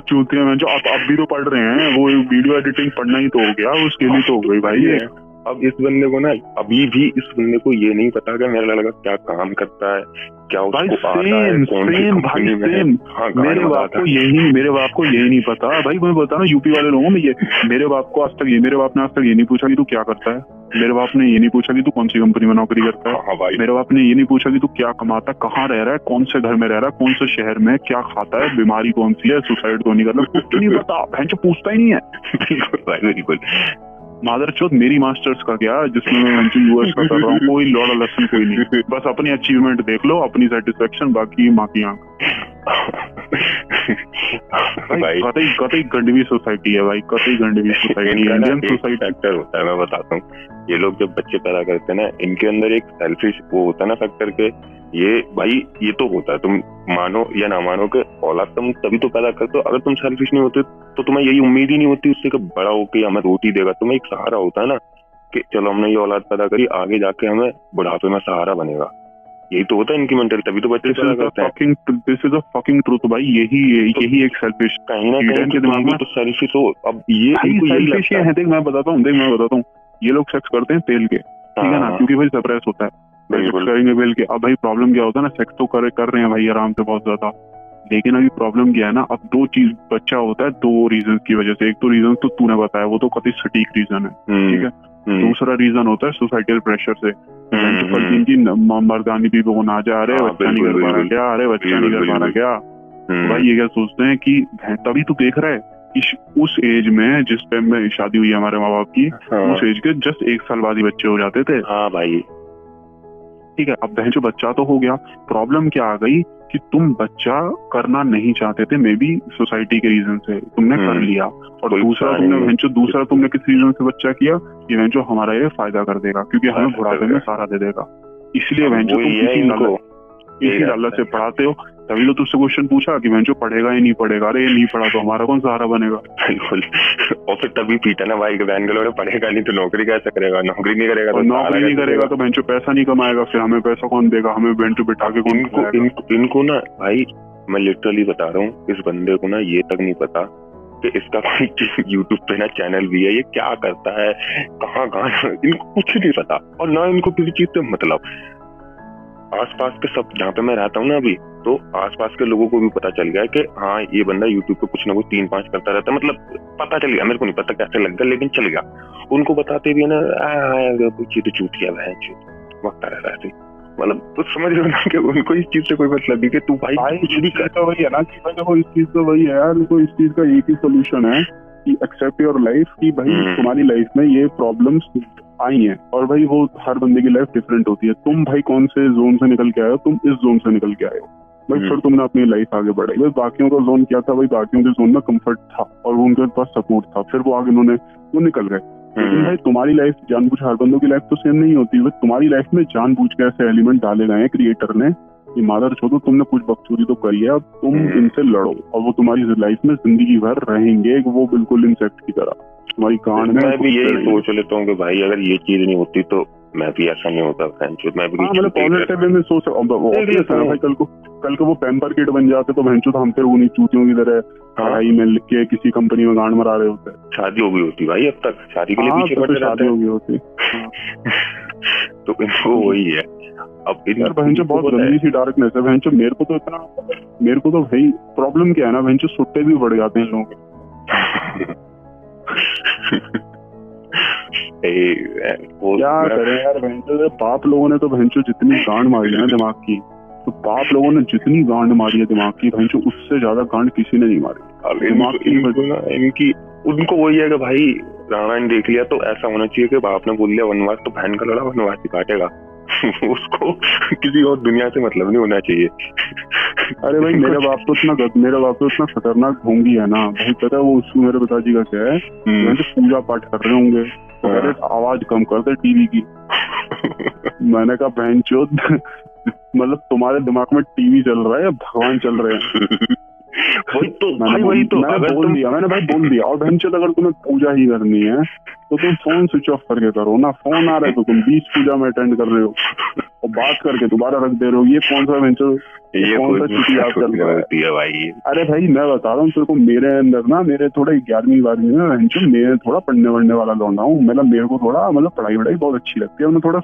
चूतिया में जो आप अब भी तो पढ़ रहे हैं वो वीडियो एडिटिंग पढ़ना ही तो हो गया उसके लिए तो हो गई भाई अब इस बंदे को ना अभी भी इस बंदे को ये नहीं पता कि मेरा लड़का क्या काम करता है क्या उसको आता है कौन सी कंपनी में हाँ, मेरे बाप को यही मेरे बाप को यही नहीं पता। भाई मैं बता रहा यूपी वाले लोगों में ये मेरे बाप को आज तक ये मेरे बाप ने आज तक ये नहीं पूछा कि तू क्या करता है। मेरे बाप ने ये नहीं पूछा कि तू कौन सी कंपनी में नौकरी करता है। हाँ मेरे बाप ने ये नहीं पूछा कि तू क्या कमाता है कहाँ रह रहा है कौन से घर में रह रहा है कौन से शहर में क्या खाता है बीमारी कौन सी है सुसाइड कौन नहीं करना कुछ नहीं पता। भैंस पूछता ही नहीं है। बिल्कुल। मादर चौथ मेरी मास्टर्स का क्या? जिसमें मैं यूएस का कर रहा हूँ कोई लॉड़ा लेसन कोई नहीं। बस अपनी अचीवमेंट देख लो अपनी सेटिस्फेक्शन बाकी माँ की आँख कतई कतई गंडवी सोसाइटी है भाई कतई गंडवी सोसाइटी इंडियन सोसाइटी फैक्टर होता है मैं बताता हूँ। ये लोग जब बच्चे पैदा करते हैं ना इनके अंदर एक सेल्फिश वो होता है ना फैक्टर के ये भाई ये तो होता है। तुम मानो या ना मानो के औलाद तुम तभी तो पैदा करते हो अगर तुम सेल्फिश नहीं होते तो तुम्हें यही उम्मीद ही नहीं होती उससे कि बड़ा होके हमें रोटी देगा। तुम्हें एक सहारा होता है ना कि चलो हमने ये औलाद पैदा करी आगे जाके हमें बुढ़ापे में सहारा बनेगा। यही तो होता है इनकी मेंटल तभी तो बच्चे पैदा करते हैं। This is a fucking truth भाई यही यही एक सेल्फिश कहीं ना कहीं के दिमाग में तो सेल्फिश हो। अब ये सेल्फिश है। देख मैं बताता हूँ देख मैं बताता हूँ। ये लोग सेक्स करते हैं तेल के ठीक है ना? हाँ। क्योंकि भाई सप्रेस होता है। करेंगे बेल के। अब भाई प्रॉब्लम क्या होता है ना सेक्स तो कर, कर रहे हैं भाई आराम से बहुत ज़्यादा। लेकिन अभी प्रॉब्लम क्या है ना अब दो चीज़ बच्चा होता है दो रीजन की वजह से। एक तो रीजन तो तूने बताया वो तो कति सटीक रीजन है हम्म, ठीक है? हम्म। दूसरा रीजन होता है सोसाइटल प्रेशर से। जिनकी हम्म, मर्दानी भी वो ना जा रहे हाँ, बच्चा नहीं कर पा रहा क्या? अरे बच्चा नहीं कर पा रहा क्या? भाई ये क्या सोचते हैं कि तभी तो देख रहा है उस एज में जिस टाइम में शादी हुई हमारे माँ बाप की हाँ। उस एज के जस्ट एक साल बाद ही बच्चे हो जाते थे। हाँ भाई। ठीक है अब बहन जो बच्चा तो हो गया प्रॉब्लम क्या आ गई? कि तुम बच्चा करना नहीं चाहते थे मे बी सोसाइटी के रीजन से तुमने कर हम्म। लिया। और दूसरा तुमने वेंचो दूसरा तुमने किस रीजन से बच्चा किया? ये वेंचो हमारा ये फ़ायदा कर देगा क्योंकि हमें बुढ़ापे में सहारा दे देगा। इसलिए वेंचो तुम किसी इसी लालच से पढ़ाते हो। तभी तो तुझसे क्वेश्चन पूछा कि मैं जो पढ़ेगा ही नहीं पढ़ेगा? अरे ये नहीं पढ़ा तो हमारा कौन सहारा बनेगा? बिल्कुल। और फिर तभी पीटा ना भाई बहन के पढ़ेगा नहीं तो नौकरी कैसे करेगा? नौकरी नहीं करेगा तो नौकरी नहीं करेगा तो बेंचो पैसा नहीं कमाएगा फिर हमें पैसा कौन देगा? हमें बेंचो बिठा के इनको, इनको, इनको ना भाई मैं लिटरली बता रहा हूँ इस बंदे को ना ये तक नहीं पता कि इसका कोई यूट्यूब पे ना चैनल भी है ये क्या करता है कहाँ कहाँ इनको कुछ नहीं पता। और ना इनको किसी चीज़ से मतलब। आसपास के सब जहाँ पे मैं रहता हूँ ना अभी तो आसपास के लोगों को भी पता चल गया कि हाँ ये बंदा यूट्यूब पे कुछ ना कुछ तीन पाँच करता रहता है। मतलब पता चल गया मेरे को नहीं पता कैसे लग गया लेकिन चल गया। उनको बताते भी है ना ये तो चूतिया है वक्त रहता है मतलब तो समझ रहे हो ना कि उनको इस चीज़ से कोई मतलब नहीं कि तू भाई, भाई कुछ भी करता वही है ना कि भाई देखो इस चीज़ तो वही है यार देखो इस चीज़ का एक ही सोल्यूशन है कि एक्सेप्ट योर लाइफ कि भाई हम्म। तुम्हारी लाइफ में ये प्रॉब्लम्स आई हैं और भाई वो हर बंदे की लाइफ डिफरेंट होती है। तुम भाई कौन से जोन से निकल के आए हो? तुम इस जोन से निकल के आए हो। भाई हम्म। फिर तुमने अपनी लाइफ आगे बढ़ाई। भाई बाकियों का जोन क्या था? भाई बाकियों के जोन में कंफर्ट था और उनके पास सपोर्ट था। फिर वो आगे उन्होंने वो निकल गए। लेकिन हम्म। भाई तुम्हारी लाइफ जानबूझ हर बंदों की लाइफ तो सेम नहीं होती। भाई तुम्हारी लाइफ में जानबूझ के ऐसे एलिमेंट डाले गए हैं क्रिएटर ने कि मादर छोड़ो तुमने कुछ बकचोरी तो करी है अब तुम हम्म। इनसे लड़ो। और वो तुम्हारी लाइफ में ज़िंदगी भर रहेंगे वो बिल्कुल इंसेक्ट की तरह। तुम्हारी कांड में मैं भी यही सोच लेता हूँ कि भाई अगर ये चीज़ नहीं होती तो मैं भी ऐसा नहीं होता फ्रेंचो मैं भी हाँ, मतलब पॉजिटिव में सोच भाई कल को कल को वो पेम्पर किट बन जाते तो भैंसो तो हम फिर वो नहीं चूतियों की तरह पढ़ाई हाँ। में लिख के किसी कंपनी में गांड मरा रहे होते। शादी हो गई होती भाई अब तक। शादी के लिए हाँ, पीछे तो शादी हो। गई होती। (laughs) तो इनको वही है। अब यार बहन बहुत गंदी सी डार्कनेस है। बहन मेरे को तो इतना मेरे को तो भाई प्रॉब्लम क्या है ना बहन सुट्टे भी बढ़ जाते हैं लोगों के। (laughs) क्या करें यार भैंसो पाप लोगों ने तो भैंसो जितनी गांड मारी है ना दिमाग की तो पाप लोगों ने जितनी गांड मारी है दिमाग की भैंसो उससे ज़्यादा गांड किसी ने नहीं मारी। दिमाग की इनकी उनको वही है कि भाई राणा ने देख लिया तो ऐसा होना चाहिए कि बाप ने बोल लिया वनवास तो बहन का लड़ा वनवास ही काटेगा। (laughs) उसको किसी और दुनिया से मतलब नहीं होना चाहिए। अरे भाई मेरे बाप तो इतना मेरा बाप तो इतना खतरनाक ढोंगी है ना। भाई पता है वो उसको मेरे पिताजी का क्या है? हम्म। तो पूजा पाठ कर रहे होंगे। तो हाँ। आवाज़ कम कर दे टीवी की। मैंने कहा बहन चोद मतलब तुम्हारे दिमाग में टीवी चल रहा है या भगवान चल रहे हैं? (laughs) वही तो भाई वही तो मैंने बोल तुम... दिया मैंने भाई बोल दिया। और बहन चोद अगर तुम्हें पूजा ही करनी है तो तुम फ़ोन स्विच ऑफ़ करके करो ना। फ़ोन आ रहा है तो तुम बीच पूजा में अटेंड कर रहे हो। और बात करके दोबारा रख दे रहे हो ये कौन सा बहन ये कौन सा छुट्टी चल रहा भाई। अरे भाई मैं बता रहा हूँ तेरे को मेरे अंदर ना मेरे थोड़ा ग्यारहवीं बारहवीं में बहन मैं थोड़ा पढ़ने वढ़ने वाला लौंडा हूँ। मतलब मेरे को थोड़ा मतलब पढ़ाई वढ़ाई बहुत अच्छी लगती है। मैं थोड़ा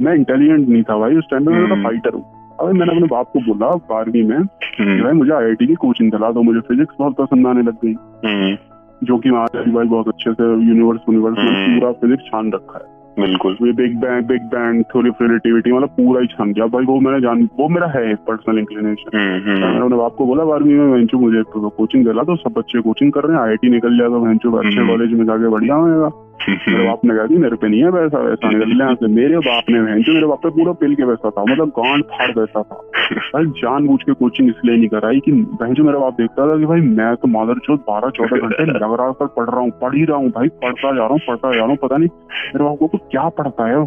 मैं इंटेलिजेंट नहीं था भाई उस टाइम में मैं फाइटर हूँ। अभी मैंने अपने बाप को बोला बारहवीं में हम्म। भाई मुझे आई की कोचिंग दिला दो मुझे फिजिक्स बहुत पसंद आने लग गई। हम्म। जो कि वहाँ भाई बहुत अच्छे से यूनिवर्स यूनिवर्स में हम्म। पूरा फिजिक्स छान रखा है। बिल्कुल। ये बिग बैंग बिग बैंग थोड़ी रिलेटिविटी मतलब पूरा ही छान दिया भाई वो मैंने जान वो मेरा है पर्सनल इंक्लिनेशन मैंने उन्हें आपको बोला बारहवीं में वेंचो मुझे कोचिंग दिला तो सब बच्चे कोचिंग कर रहे हैं आईआईटी निकल जाएगा वेंचो अच्छे कॉलेज में जाके बढ़िया होगा मेरे बाप ने कहा कि मेरे पे नहीं है वैसा वैसा निकल से मेरे बाप ने बहन जो मेरे बाप पे पूरा पिल के वैसा था। मतलब गांड फाड़ वैसा था। (laughs) भाई जान जानबूझ के कोचिंग इसलिए नहीं कराई कि बहन जो मेरा बाप देखता था कि भाई मैं तो मादर चौथ बारह चौदह (laughs) घंटे लगातार पर पढ़ रहा हूँ पढ़ ही रहा हूँ भाई पढ़ता जा रहा हूँ पढ़ता जा रहा हूँ। पता नहीं मेरे बाप को तो क्या पढ़ता है?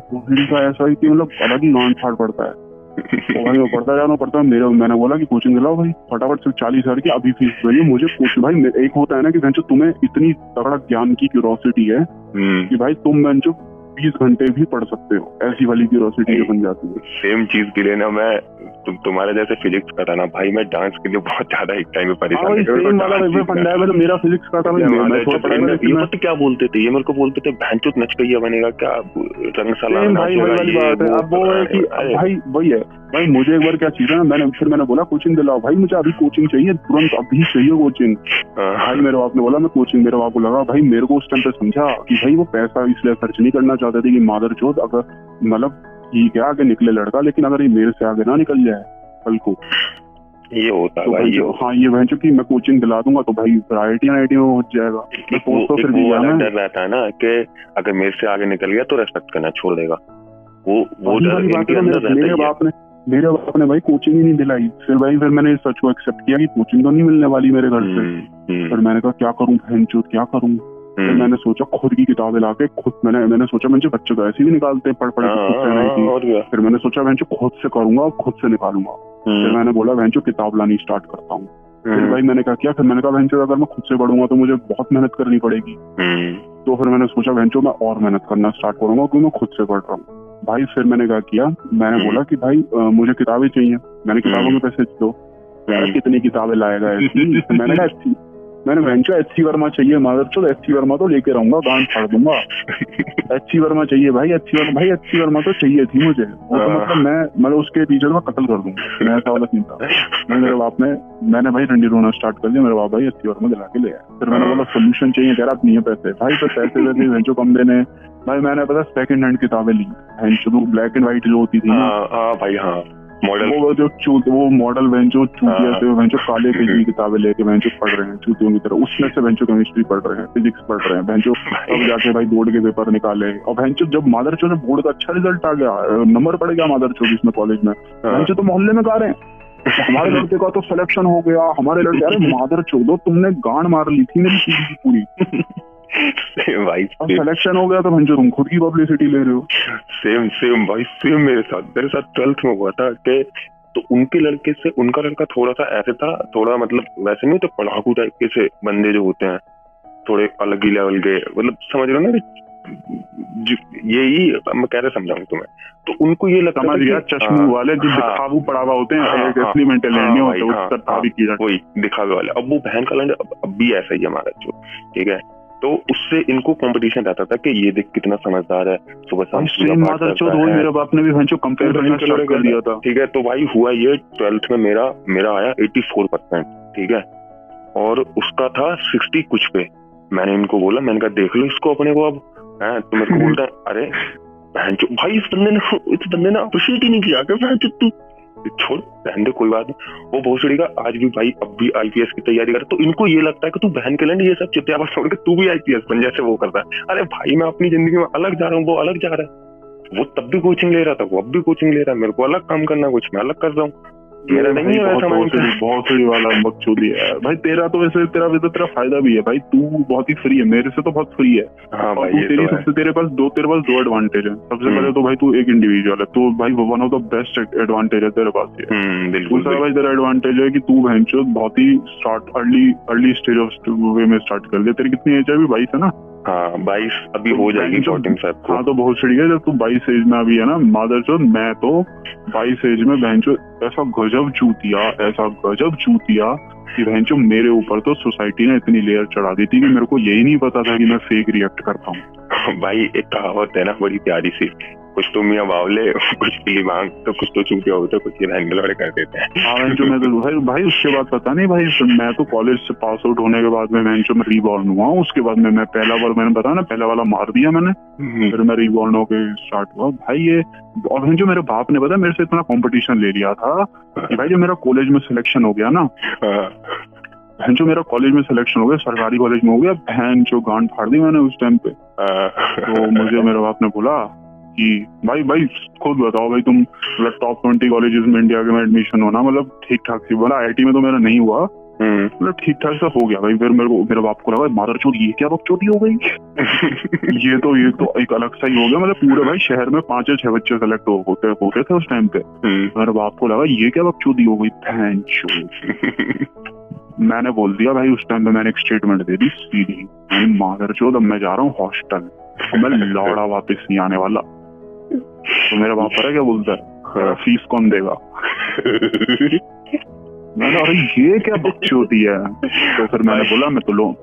ऐसा है कि मतलब अलग ही गांड फाड़ पड़ता है। तो वो पढ़ता जाना पड़ता है मेरे मैंने बोला कि कोचिंग दिलाओ भाई फटाफट सिर्फ़ चालीस हज़ार की अभी फ़ीस भाई मुझे कुछ भाई एक होता है ना कि तुम्हें इतनी तगड़ा ज्ञान की क्यूरोसिटी है हम्म। कि भाई तुम बेंचो बीस घंटे भी पढ़ सकते हो। ऐसी वाली क्यूरोसिटी बन जाती है। सेम चीज़ के लिए ना मैं तुम तुम्हारे जैसे फिजिक्स का था ना भाई मैं डांस के लिए बहुत ज़्यादा एक टाइम में परेशान तो मेरा फिजिक्स का था ये तो क्या बोलते थे ये मेरे को बोलते थे भैंचुत नच गई बनेगा? क्या रंगशाला है अब वो है कि भाई वही है। भाई मुझे एक बार क्या चीज़ है ना मैंने फिर मैंने बोला कोचिंग दिलाओ। भाई मुझे अभी कोचिंग चाहिए तुरंत अभी चाहिए कोचिंग। हाँ। भाई मेरे बाप ने बोला मैं कोचिंग मेरे बाप को लगा। भाई मेरे को उस टाइम पे समझा कि भाई वो पैसा इसलिए खर्च नहीं करना चाहते थे कि मादर चौथ अगर मतलब ठीक है आगे निकले लड़का लेकिन अगर ये मेरे से आगे ना निकल जाए कल को ये होता है तो भाई ये हाँ ये बहन चुकी मैं कोचिंग दिला दूँगा तो भाई आई आई में हो जाएगा। तो फिर भी डर रहता है ना कि अगर मेरे से आगे निकल गया तो रेस्पेक्ट करना छोड़ देगा। वो वो डर इनके अंदर रहता मेरे बाप ने मेरे बाप ने भाई कोचिंग ही नहीं दिलाई। फिर भाई फिर मैंने सच को एक्सेप्ट किया कि कोचिंग तो नहीं मिलने वाली मेरे घर से। हम्म, हम्म। फिर मैंने कहा क्या करूँ बहन क्या करूँ? फिर हम्म। मैंने सोचा खुद की किताबें ला के खुद मैंने मैंने सोचा मैं बच्चे तो ऐसे भी निकालते हैं पढ़ पढ़ के फिर मैंने सोचा मैं खुद से करूँगा और खुद से निकालूँगा। फिर मैंने बोला बहन किताब लानी स्टार्ट करता हूँ। फिर भाई मैंने कहा किया? फिर मैंने कहा बहन अगर मैं खुद से पढ़ूँगा तो मुझे बहुत मेहनत करनी पड़ेगी। तो फिर मैंने सोचा बहन मैं और मेहनत करना स्टार्ट करूँगा क्योंकि मैं खुद से पढ़ रहा हूँ। भाई फिर मैंने कहा किया मैंने हम्म। बोला कि भाई आ, मुझे किताबें चाहिए। मैंने किताबों हम्म। के पैसे दो। यार कितनी किताबें लाएगा ऐसी? (laughs) मैंने कहा मैंने वेंचर एच सी वर्मा चाहिए माधर चलो एच सी वर्मा तो लेके रहूँगा गांड फाड़ दूँगा। एच सी वर्मा चाहिए भाई एच सी वर्मा भाई एच सी वर्मा तो चाहिए थी मुझे। वो तो मतलब मैं मतलब उसके टीचर को कत्ल कर दूँगा। मैं ऐसा वाला सीन था। मैं मेरे बाप ने मैंने भाई ठंडी रोना स्टार्ट कर दिया मेरे बाप भाई एच सी वर्मा दिला के ले आया। फिर मैंने बोला सोल्यूशन चाहिए कह रहा नहीं है पैसे। भाई तो पैसे वैसे वेंचो कम देने। भाई मैंने पता सेकंड हैंड किताबें ली। ब्लैक एंड व्हाइट जो होती थी हाँ, हाँ भाई हाँ। मॉडल वो जो चूत वो मॉडल वेंचो चूतिया हाँ। से वेंचो काले पेज की किताबें लेके वेंचो पढ़ रहे हैं चूतियों की तरह। उसमें से वेंचो केमिस्ट्री पढ़ रहे हैं फिजिक्स पढ़ रहे हैं। वेंचो अब जाके भाई बोर्ड के पेपर निकाले। और वेंचो जब मादर चो बोर्ड का अच्छा रिज़ल्ट आ गया नंबर पड़ गया मादर चो इसमें कॉलेज में। वेंचो तो मोहल्ले में गा रहे हैं। हमारे (laughs) लड़के का तो सिलेक्शन हो गया हमारे लड़के अरे मादर चौदो तुमने गांड मार ली थी मेरी चीज़ पूरी भाई सिलेक्शन हो गया तो भंजो तुम खुद की पब्लिसिटी ले रहे हो। सेम सेम भाई सेम मेरे साथ। मेरे साथ ट्वेल्थ में हुआ था कि तो उनके लड़के से उनका लड़का थोड़ा सा ऐसे था थोड़ा मतलब वैसे नहीं तो पढ़ाकू टाइप के से बंदे जो होते हैं थोड़े अलग ही लेवल के मतलब समझ रहे हो ना? यही मैं कैसे समझाऊं तुम्हें। तो उनको ये लगता समझ गया चश्मू हाँ, वाले जो हाँ, दिखावू पड़ावा होते हैं हाँ, असली मेंटल हाँ, नहीं होते हाँ, हाँ, वही दिखावे वाले। अब वो बहन का लंड अब भी ऐसा ही हमारा जो ठीक है? तो उससे इनको कंपटीशन रहता था कि ये देख कितना समझदार है। सुबह शाम मेरे बाप ने भी कंपेयर करना स्टार्ट कर दिया था। ठीक है तो भाई हुआ ये ट्वेल्थ में मेरा मेरा आया एटी फोर परसेंट ठीक है? और उसका था सिक्सटी कुछ पे। मैंने इनको बोला मैंने कहा देख लो इसको अपने को अब। है तो मेरे को बोलता है अरे भाई इस बंदे ने इस बंदे ने अप्रिशिएट ही नहीं किया कि तू छोड़, बहन दे, कोई बात नहीं। वो भोसड़ी का आज भी भाई, अब भी आईपीएस की तैयारी कर तो इनको ये लगता है कि तू बहन के लिए ये सब चित्तिया छोड़ के तू भी आईपीएस बन जैसे वो करता है। अरे भाई, मैं अपनी ज़िंदगी में अलग जा रहा हूँ, वो अलग जा रहा है। वो तब भी कोचिंग ले रहा था, वो अब भी कोचिंग ले रहा है, मेरे को अलग काम करना कुछ मैं अलग कर रहा हूँ। मेरा नहीं है वैसा बहुत सही वाला बकचोदी है। भाई तेरा तो वैसे तेरा वैसे तेरा फ़ायदा भी है। भाई तू बहुत ही फ्री है। मेरे से तो बहुत फ्री है। हाँ भाई तू तेरी तो सबसे तेरे पास दो तेरे पास दो एडवांटेज है। सबसे हम्म। पहले तो भाई तू एक इंडिविजुअल है। तो भाई one of the best advantage है तेरे पास ये। हम्म, दूसरा भाई तेरा एडवांटेज है कि तू बहन बहुत ही start early early stage of वे में स्टार्ट कर ले। तेरी कितनी एज है अभी? बाईस है ना? हाँ बाईस अभी हो जाएगी फोर्टीन फेब को। हाँ तो बहुत सही है जब तू बाईस एज में अभी है ना मादर चो मैं तो बाईस एज में बहन चो ऐसा गजब चूतिया ऐसा गजब चूतिया कि बहन चो मेरे ऊपर तो सोसाइटी ने इतनी लेयर चढ़ा दी थी कि मेरे को यही नहीं पता था कि मैं फेक रिएक्ट करता हूँ। भाई एक कहावत है ना बड़ी प्यारी सी। कुछ तो मियाँ बावले कुछ पीली मांग तो कुछ तो चूतिया होते कुछ ये बहन लड़े कर देते हैं। हाँ जो मैं तो भाई भाई उसके बाद पता नहीं भाई मैं तो कॉलेज से पास आउट होने के बाद में मैं जो मैं रीबॉर्न हुआ उसके बाद में मैं पहला बार मैंने बताया ना पहला वाला मार दिया मैंने। हम्म। फिर मैं रीबॉर्न होके स्टार्ट हुआ। भाई ये और जो मेरे बाप ने पता मेरे से इतना कॉम्पिटिशन ले लिया था कि भाई जो मेरा कॉलेज में सिलेक्शन हो गया ना। हाँ। बहन जो मेरा कॉलेज में सिलेक्शन हो गया सरकारी कॉलेज में हो गया बहन जो गांड फाड़ दी मैंने उस टाइम पे। तो मुझे मेरे बाप ने बोला कि भाई भाई खुद बताओ भाई तुम मतलब टॉप ट्वेंटी कॉलेजेस में इंडिया के में एडमिशन होना मतलब ठीक ठाक सी बोला आईटी में तो मेरा नहीं हुआ। हम्म। मतलब ठीक ठाक सा हो गया भाई। फिर मेरे को मेरे बाप को लगा मादर चोट ये क्या बकचोटी हो गई? (laughs) ये तो ये तो एक अलग सा ही हो गया। मतलब पूरे भाई शहर में पाँच या छह बच्चे सेलेक्ट हो होते होते थे उस टाइम पे। हम्म। मेरे बाप को लगा ये क्या बकचोदी हो गई बहन (laughs) मैंने बोल दिया भाई उस टाइम पे मैंने एक स्टेटमेंट दे दी सीधी मादर चोद अब मैं जा रहा हूँ हॉस्टल मैं लौड़ा वापस नहीं आने वाला। तो मेरा है क्या बोलता है? फ़ीस कौन देगा? (laughs) मैंने अरे, ये क्या बकचोदी है? तो फिर मैंने बोला, मैं तो लोन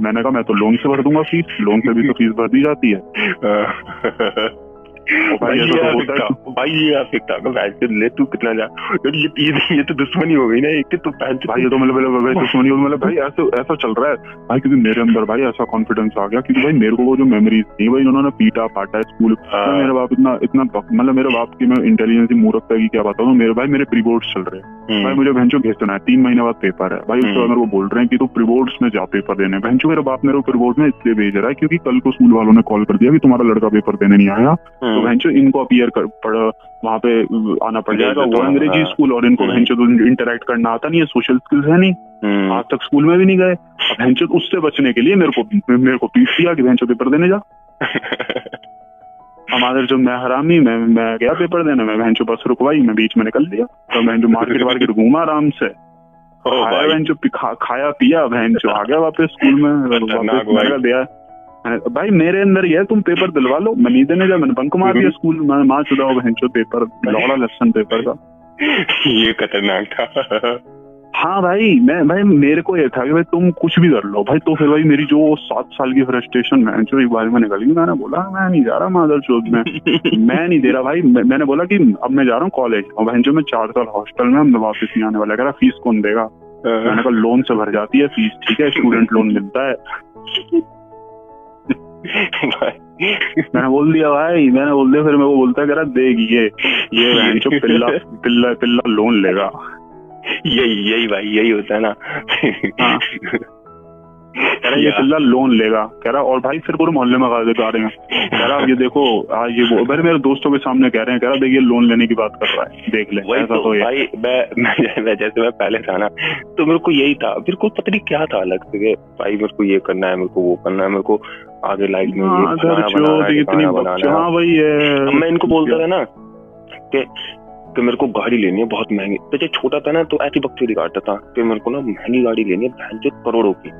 मैंने कहा, मैं तो लोन से भर दूँगा फ़ीस, लोन से भी तो फ़ीस भर दी जाती है। (laughs) भाई भाई ये तो आप भाई ये आप एकता का बैच से ले तू कितना जा। ये ये, ये तो दुश्मनी हो गई ना एक तो भाई ये तो मतलब मतलब भाई दुश्मनी हो मतलब भाई ऐसा ऐसा चल रहा है। भाई क्योंकि मेरे अंदर भाई ऐसा कॉन्फिडेंस आ गया क्योंकि भाई मेरे को वो जो मेमोरीज थी भाई उन्होंने पीटा पाटा स्कूल हाँ। मेरे बाप इतना इतना मतलब मेरे बाप की मैं इंटेलिजेंस मूर्ख की क्या बताऊँ तो मेरे भाई मेरे प्री बोर्ड्स चल रहे हैं। हम्म। भाई मुझे भैंचो भेजना है। तीन महीने बाद पेपर है। भाई उसके बाद हम्म। मेरे को बोल रहे हैं कि तू प्री बोर्ड्स में जा पेपर देने। भैंचो मेरे बाप मेरे को प्री बोर्ड में इसलिए भेज रहा है क्योंकि कल को स्कूल वालों ने कॉल कर दिया कि तुम्हारा लड़का पेपर देने नहीं आया। तो। भैंचो इनको अपीयर कर पड़ वहाँ पे आना पड़ जाएगा वो अंग्रेज़ी। स्कूल और इनको। भैंचो तो इंटरेक्ट करना आता नहीं है सोशल स्किल्स है नहीं हम्म। आज तक स्कूल में भी नहीं गए भैंचो उससे बचने के लिए मेरे को मेरे को पीट दिया कि भैंचो पेपर देने जा (laughs) हमारे जो मैं हरामी मैं मैं गया पेपर देने में भैंचो बस रुकवाई मैं बीच में निकल दिया तो मैं जो मार्केट वार्केट घूमा आराम से खाया पिया भैंचो आ गया वापस स्कूल में वापस दिया भाई मेरे अंदर ये है, तुम पेपर दिलवा लो। मैं नहीं देने जा मैंने बंक मार दिया स्कूल में माँ चुदा हो भैंचो पेपर लौड़ा लेसन पेपर का। ये खतरनाक था। हाँ भाई मैं भाई मेरे को ये था कि भाई तुम कुछ भी कर लो। भाई तो फिर भाई मेरी जो सात साल की फ्रस्ट्रेशन मैं जो एक बार में निकल गई मैंने बोला मैं नहीं जा रहा मादर चौथ में। (laughs) मैं नहीं दे रहा भाई मैं, मैंने बोला कि अब मैं जा रहा हूँ कॉलेज और भाई जो मैं चार साल हॉस्टल में अब मैं वापस नहीं आने वाला कह रहा फ़ीस कौन देगा? मैंने कहा लोन से भर जाती है फ़ीस ठीक है? स्टूडेंट लोन मिलता है। मैंने बोल दिया भाई मैंने बोल दिया फिर मेरे को बोलता है देख ये ये जो पिल्ला पिल्ला पिल्ला लोन लेगा यही यही भाई यही होता है ना हाँ। कह रहा ये। पिल्ला लोन लेगा। कह रहा और भाई फिर पूरे मोहल्ले में गा गा रहे हैं कह रहा ये देखो हाँ ये वो मेरे मेरे दोस्तों के सामने कह रहे हैं कह रहा देखिए लोन लेने की बात कर रहा है देख ले ऐसा तो तो भाई मैं मैं मैं जैसे मैं पहले था ना तो मेरे को यही था मेरे को पता नहीं क्या था अलग से भाई मेरे को ये करना है मेरे को वो करना है मेरे को आगे लाइफ में हाँ, है इतनी है। हाँ भाई मैं इनको बोलता था ना कि कि मेरे को गाड़ी लेनी है बहुत महँगी तो जब छोटा था ना तो ऐसी बकचोदी काटता था कि मेरे को ना महँगी गाड़ी लेनी है बहन करोड़ों की।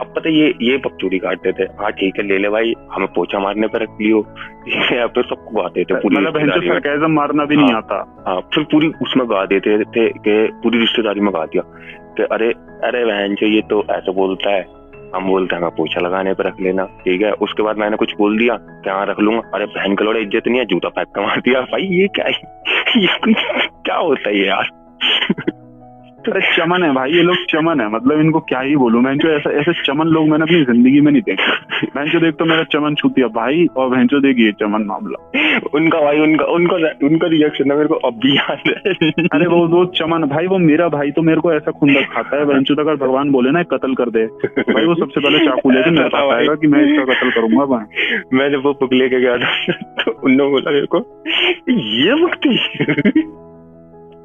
अब पता ये ये बकचोदी काटते थे। हाँ ठीक है ले ले भाई हमें पोछा मारने पर रख लियो। (laughs) या फिर सबको गाते थे पूरी मतलब। मारना भी नहीं हाँ। आता। हाँ फिर पूरी उसमें गा देते थे कि पूरी रिश्तेदारी में गा दिया। कि अरे अरे बहन जो ये तो ऐसे बोलता है हम बोलते हैं पोछा लगाने पर रख लेना ठीक है। उसके बाद मैंने कुछ बोल दिया कि हाँ रख लूँगा। अरे बहन का लोड़े इज़्ज़त नहीं है जूता फेंक कर मार दिया। (laughs) भाई ये क्या है ये क्या होता है यार? (laughs) अरे चमन है भाई ये लोग चमन है। मतलब इनको क्या ही बोलूँ मैं जो ऐसा ऐसे चमन लोग मैंने अपनी ज़िंदगी में नहीं देखे। मैं जो देख तो मेरा चमन छूतिया भाई और भैंस जो देखिए चमन मामला। उनका भाई उनका उनका उनका रिएक्शन है मेरे को अब भी याद है। अरे वो वो चमन भाई वो मेरा भाई तो मेरे को ऐसा खुंदा खाता है। (laughs) भैंसो अगर भगवान बोले ना कत्ल कर दे। तो भाई वो सबसे पहले चाकू लेके मेरे पास आएगा कि मैं इसका कत्ल करूँगा भाई मैं जब वो बुक लेके गया था तो उन लोगों बोला मेरे को ये कहा,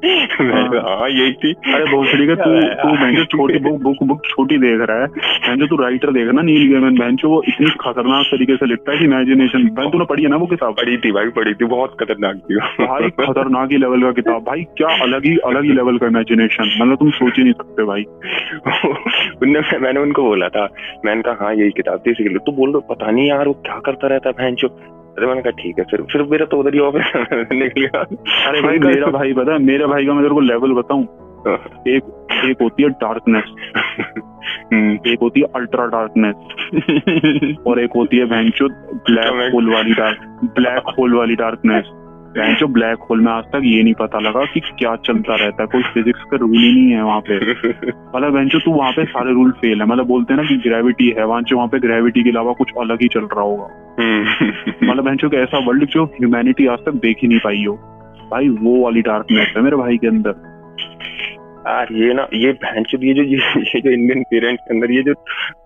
हाँ। यही थी। अरे भोसड़ी का तू तू छोटी बुक बुक बुक छोटी देख रहा है। तू राइटर देख ना नील गेमन भैंसो वो इतनी खतरनाक तरीके से लिखता है कि इमेजिनेशन भाई तूने पढ़ी है ना वो किताब? पढ़ी थी भाई पढ़ी थी बहुत खतरनाक थी भाई खतरनाक ही लेवल का किताब। भाई क्या अलग ही अलग ही लेवल का इमेजिनेशन मतलब तुम सोच ही नहीं सकते भाई। उनने मैंने उनको बोला था मैंने कहा हाँ यही किताब थी लिए तो बोल रहे पता नहीं यार वो क्या करता रहता है भैंस? अरे मैंने कहा ठीक है फिर फिर मेरा तो उधर ही ऑफ़िस (laughs) निकल गया। अरे भाई मेरा भाई पता है मेरे भाई का मैं तेरे को लेवल बताऊँ। एक एक होती है डार्कनेस हम्म, एक होती है अल्ट्रा डार्कनेस और एक होती है भैंचो ब्लैक होल वाली डार्क ब्लैक होल वाली डार्कनेस भैंचो ब्लैक होल में आज तक ये नहीं पता लगा कि क्या चलता रहता है। कोई फिजिक्स का रूल ही नहीं है वहाँ पे। (laughs) मतलब बेंचो तू वहाँ पे सारे रूल फेल है। मतलब बोलते हैं ना कि ग्रेविटी है वहाँ वहाँ पे ग्रेविटी के अलावा कुछ अलग ही चल रहा होगा। हम्म, मतलब बेंचो का ऐसा वर्ल्ड जो ह्यूमैनिटी आज तक देख ही नहीं पाई हो। भाई वो वाली डार्कनेस है मेरे भाई के अंदर। यार ये ना ये भैंस ये जो ये, जो इंडियन पेरेंट्स के अंदर ये जो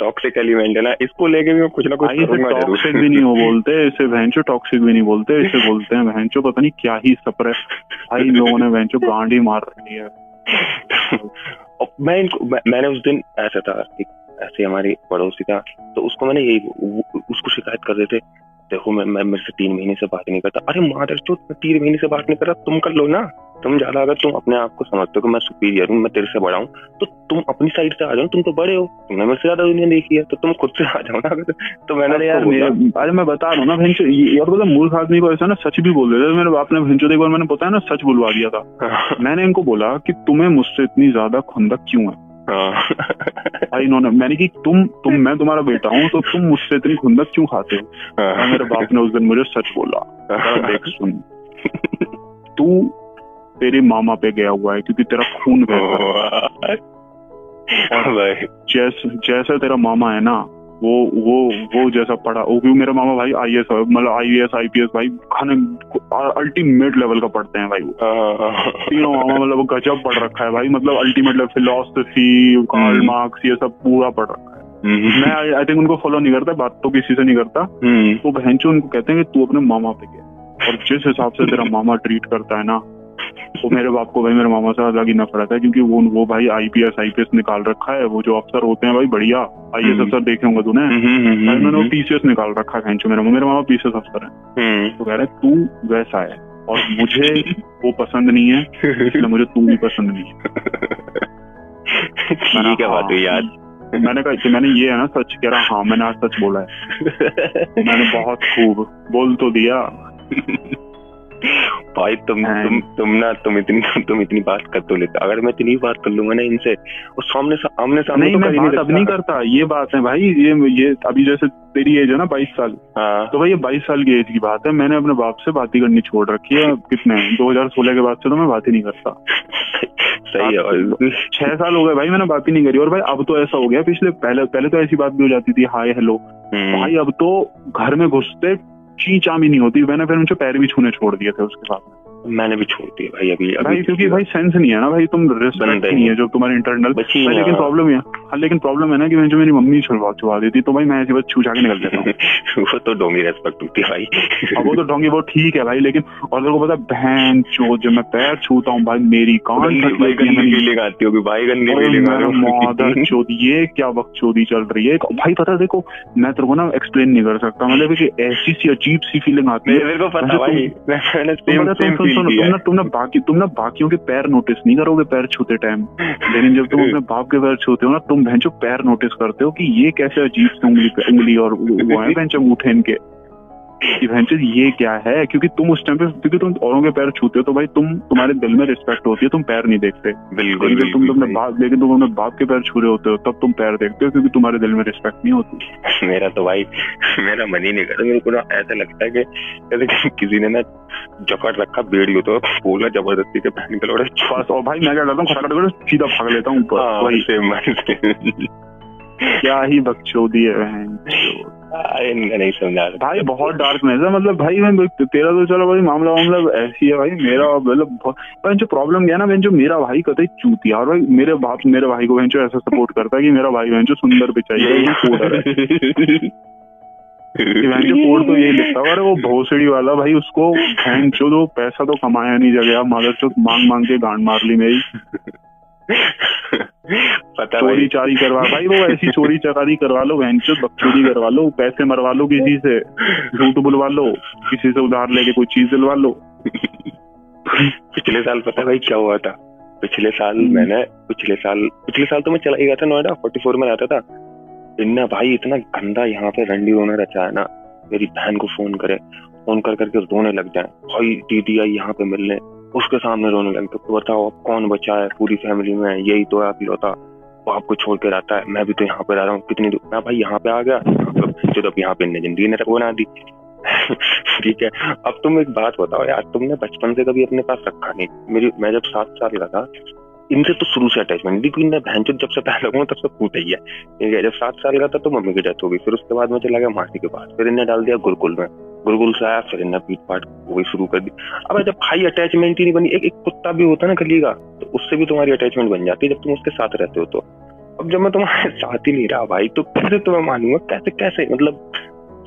टॉक्सिक एलिमेंट है ना इसको लेके भी मैं कुछ ना कुछ टॉक्सिक भी नहीं हो बोलते इसे भैंसो टॉक्सिक भी नहीं बोलते इसे बोलते हैं भैंसो पता नहीं क्या ही सपर है। भाई लोगों ने भैंसो गांडी मार रही है। मैं इनको मैं, मैंने उस दिन ऐसा था ऐसे हमारी पड़ोसी था तो उसको मैंने यही उसको शिकायत कर रहे थे देखो मैं मैं मेरे से तीन महीने से बात नहीं करता। अरे मादर मैं तीन महीने से बात नहीं कर रहा तुम कर लो ना। तुम ज़्यादा अगर तुम अपने आप को समझते हो कि मैं सुपीरियर हूँ मैं तेरे से बड़ा हूँ तो तुम अपनी साइड से आ जाओ तुम तो बड़े हो। तुमने मेरे से ज़्यादा दुनिया देखी है तो तुम खुद से आ जाओ ना। तो मैंने यार अरे मैं बता रहा हूँ ना भैंचो और बोला मूर्ख आदमी को ऐसा ना सच भी बोल रहे थे। मेरे बाप ने भैंचो एक बार मैंने बताया ना सच बुलवा दिया था। हाँ। मैंने इनको बोला कि तुम्हें मुझसे इतनी ज़्यादा खुंदक क्यों है हाँ। भाई इन्होंने मैंने कि तुम तुम मैं तुम्हारा बेटा हूँ तो तुम मुझसे इतनी खुंदक क्यों खाते हो? हाँ। मेरे बाप ने उस दिन मुझे सच बोला देख सुन। (laughs) तू तेरे मामा पे गया हुआ है क्योंकि तेरा खून गया जैसे जैसे तेरा मामा है ना वो वो वो जैसा पढ़ा। वो क्योंकि मेरा मामा भाई आई एस मतलब I S I P S भाई खाने अल्टीमेट लेवल का पढ़ते हैं भाई वो। तीनों मामा मतलब गजब पढ़ रखा है भाई। मतलब ultimate level philosophy Karl Marx ये सब पूरा पढ़ रखा है। हम्म। मैं आई थिंक उनको फॉलो नहीं करता बात तो किसी से नहीं करता। हम्म। तो बहन उनको कहते हैं कि तू अपने मामा पे गया। और जिस हिसाब से तेरा (laughs) मामा ट्रीट करता है ना वो मेरे बाप को भाई मेरे मामा से अलग ही नफरत है क्योंकि वो वो भाई आईपीएस आईपीएस निकाल रखा है वो जो अफसर होते हैं भाई बढ़िया। आई एस अफसर देखे होंगे तूने? हम्म, हम्म, हम्म, भाई मैंने वो पीसीएस निकाल रखा है मेरे मामा मेरे मामा पीसीएस अफसर है। तो कह रहे तू वैसा है और मुझे (laughs) वो पसंद नहीं है इसलिए मुझे तू भी पसंद नहीं है। (laughs) है बात याद मैंने कहा कि मैंने ये है ना सच कह रहा हाँ मैंने आज सच बोला है। (laughs) मैंने बहुत खूब बोल तो दिया। भाई तुम तुम तुम ना तुम इतनी तुम इतनी बात कर तो लेते। अगर मैं इतनी बात कर लूँगा ना इनसे और सामने सा, सामने नहीं तो मैं बात अब नहीं करता। ये बात है भाई ये ये अभी जैसे तेरी एज है ना बाईस साल। हाँ। तो भाई ये बाईस साल की एज की बात है। मैंने अपने बाप से बात ही करनी छोड़ रखी है। कितने दो हज़ार सोलह के बाद से तो मैं बात ही नहीं करता। (laughs) सही है छह साल हो गए भाई मैंने बात ही नहीं करी। और भाई अब तो ऐसा हो गया। पिछले पहले पहले तो ऐसी बात भी हो जाती थी हाय हेलो हम्म। भाई अब तो घर में घुसते ची भी नहीं होती। मैंने फिर उनसे पैर भी छूने छोड़ दिए थे उसके बाद। मैंने भी छोड़ दिया भाई अभी भाई क्योंकि भाई सेंस नहीं है ना भाई तुम रिस्पेक्ट नहीं है। जो तुम्हारे इंटरनल लेकिन प्रॉब्लम है हाँ लेकिन प्रॉब्लम है ना कि मैं जो मेरी मम्मी छुड़वा छुड़ा देती तो भाई मैं ऐसी बात छू के निकल हूँ। (laughs) वो तो डोंगी रेस्पेक्ट होती है भाई। अब वो तो डोंगी वो ठीक है भाई लेकिन और तेरे को पता बहन चो जब मैं पैर छूता हूँ भाई मेरी कान आती होगी भाई गंदी चोदी ये क्या वक्त चोदी चल रही है? भाई पता देखो मैं तेरे को ना एक्सप्लेन नहीं कर सकता। मतलब ऐसी सी अजीब सी फीलिंग आती है। सुनो तुम ना तुम ना बाकी तुम ना बाकियों के पैर नोटिस नहीं करोगे पैर छूते टाइम लेकिन जब तुम अपने बाप के पैर छूते हो ना तुम भैंसो पैर नोटिस करते हो कि ये कैसे अजीब उंगली उंगली और वो है (laughs) भैंचो उठे इनके। भैंचो ये क्या है? क्योंकि तुम उस टाइम पे क्योंकि तुम औरों के पैर छूते हो तो भाई तुम तुम्हारे दिल में रिस्पेक्ट होती है तुम पैर नहीं देखते। बिल्कुल लेकिन तुम अपने बाप लेकिन तुम अपने बाप के पैर छू रहे होते हो तब तुम पैर देखते हो क्योंकि तुम्हारे दिल में रिस्पेक्ट नहीं होती। (laughs) मेरा तो भाई मेरा मन ही नहीं करता मेरे को ना ऐसा लगता है कि किसी ने ना जकड़ रखा बेड़ी तो बोला ज़बरदस्ती के पहन के लौटे और भाई मैं क्या करता हूँ सीधा भाग लेता हूँ ऊपर हाँ, क्या ही बकचोदी है (laughs) नहीं समझा भाई, बहुत डार्क में है। मतलब भाई, मैं तेरा तो चलो भाई, मामला मामला ऐसी है भाई, मेरा मतलब जो प्रॉब्लम क्या ना जो मेरा भाई कतई चूतिया और भाई, मेरे बाप, मेरे भाई को जो ऐसा सपोर्ट करता है कि मेरा भाई बहन जो सुंदर चाहिए जो कोड तो यही लिखता है, वो भोसड़ी वाला भाई, उसको बहन चो पैसा तो कमाया नहीं जगह मादर चो मांग मांग के गांड मार ली मेरी। पता चोरी चारी करवा भाई वो ऐसी चोरी चकारी करवा लो बहन चो बकचोरी करवा लो पैसे मरवा लो किसी से झूठ बुलवा लो किसी से उधार लेके कोई चीज़ दिलवा लो। पिछले साल पता भाई क्या हुआ था? पिछले साल हम्म। मैंने पिछले साल पिछले साल तो मैं चला ही गया था नोएडा फोर्टी फोर में रहता था। इन्ना भाई इतना गंदा यहाँ पे रंडी रोने रचा है ना मेरी बहन को फ़ोन करे फ़ोन कर करके रोने लग जाए। भाई दीदी आई यहाँ पे मिलने उसके सामने रोने लगे। तो बताओ अब कौन बचा है? पूरी फैमिली में यही तो है अकलौता वो आपको छोड़ के रहता है। मैं भी तो यहाँ पे रह रहा हूँ। कितनी दूर मैं भाई, यहाँ पे आ गया। तो यहाँ पे ज़िंदगी ने बना दी। (laughs) ठीक है। अब तुम एक बात बताओ यार, तुमने बचपन से कभी अपने पास रखा नहीं। मेरी, मैं जब सात साल का था, इनसे तो शुरू से अटैचमेंट क्योंकि इनने बहन जब से पहले हुआ, तब से फूट ही है। ठीक है, जब सात साल का था तो मम्मी की डेथ हो गई। फिर उसके बाद में चला गया मासी के पास फिर इन्हें डाल दिया गुरुकुल में। गुलगुल से फिर इन्हें पीट पाट वही शुरू कर दी। अब जब भाई अटैचमेंट ही नहीं बनी एक एक कुत्ता भी होता है ना गली का तो उससे भी तुम्हारी अटैचमेंट बन जाती है जब तुम उसके साथ रहते हो तो। अब जब मैं तुम्हारे (laughs) साथ ही नहीं रहा भाई तो कैसे तुम्हें मानूँगा कैसे कैसे? मतलब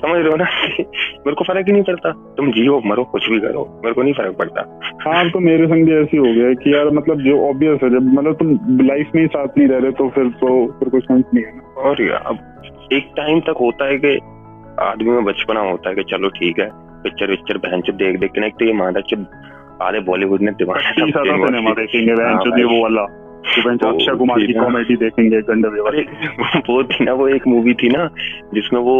समझ रहे हो ना? (laughs) मेरे को फ़र्क ही नहीं पड़ता। तुम जियो मरो कुछ भी करो मेरे को नहीं फ़र्क पड़ता। हाँ तो मेरे संग भी ऐसी हो गया कि यार मतलब जो ऑब्वियस है जब मतलब तुम लाइफ में ही साथ नहीं रह रहे तो फिर तो फिर कोई सेंस नहीं है और यार अब एक टाइम तक होता है कि आदमी में बचपना होता है कि चलो ठीक है पिक्चर विक्चर बहन चुप देख देख के ना एक तो ये मादा जब आधे बॉलीवुड ने (laughs) दिमाग देखेंगे बहन हाँ वो वाला अक्षय कुमार की कॉमेडी देखेंगे गंडे वो थी ना वो एक मूवी थी ना जिसमें वो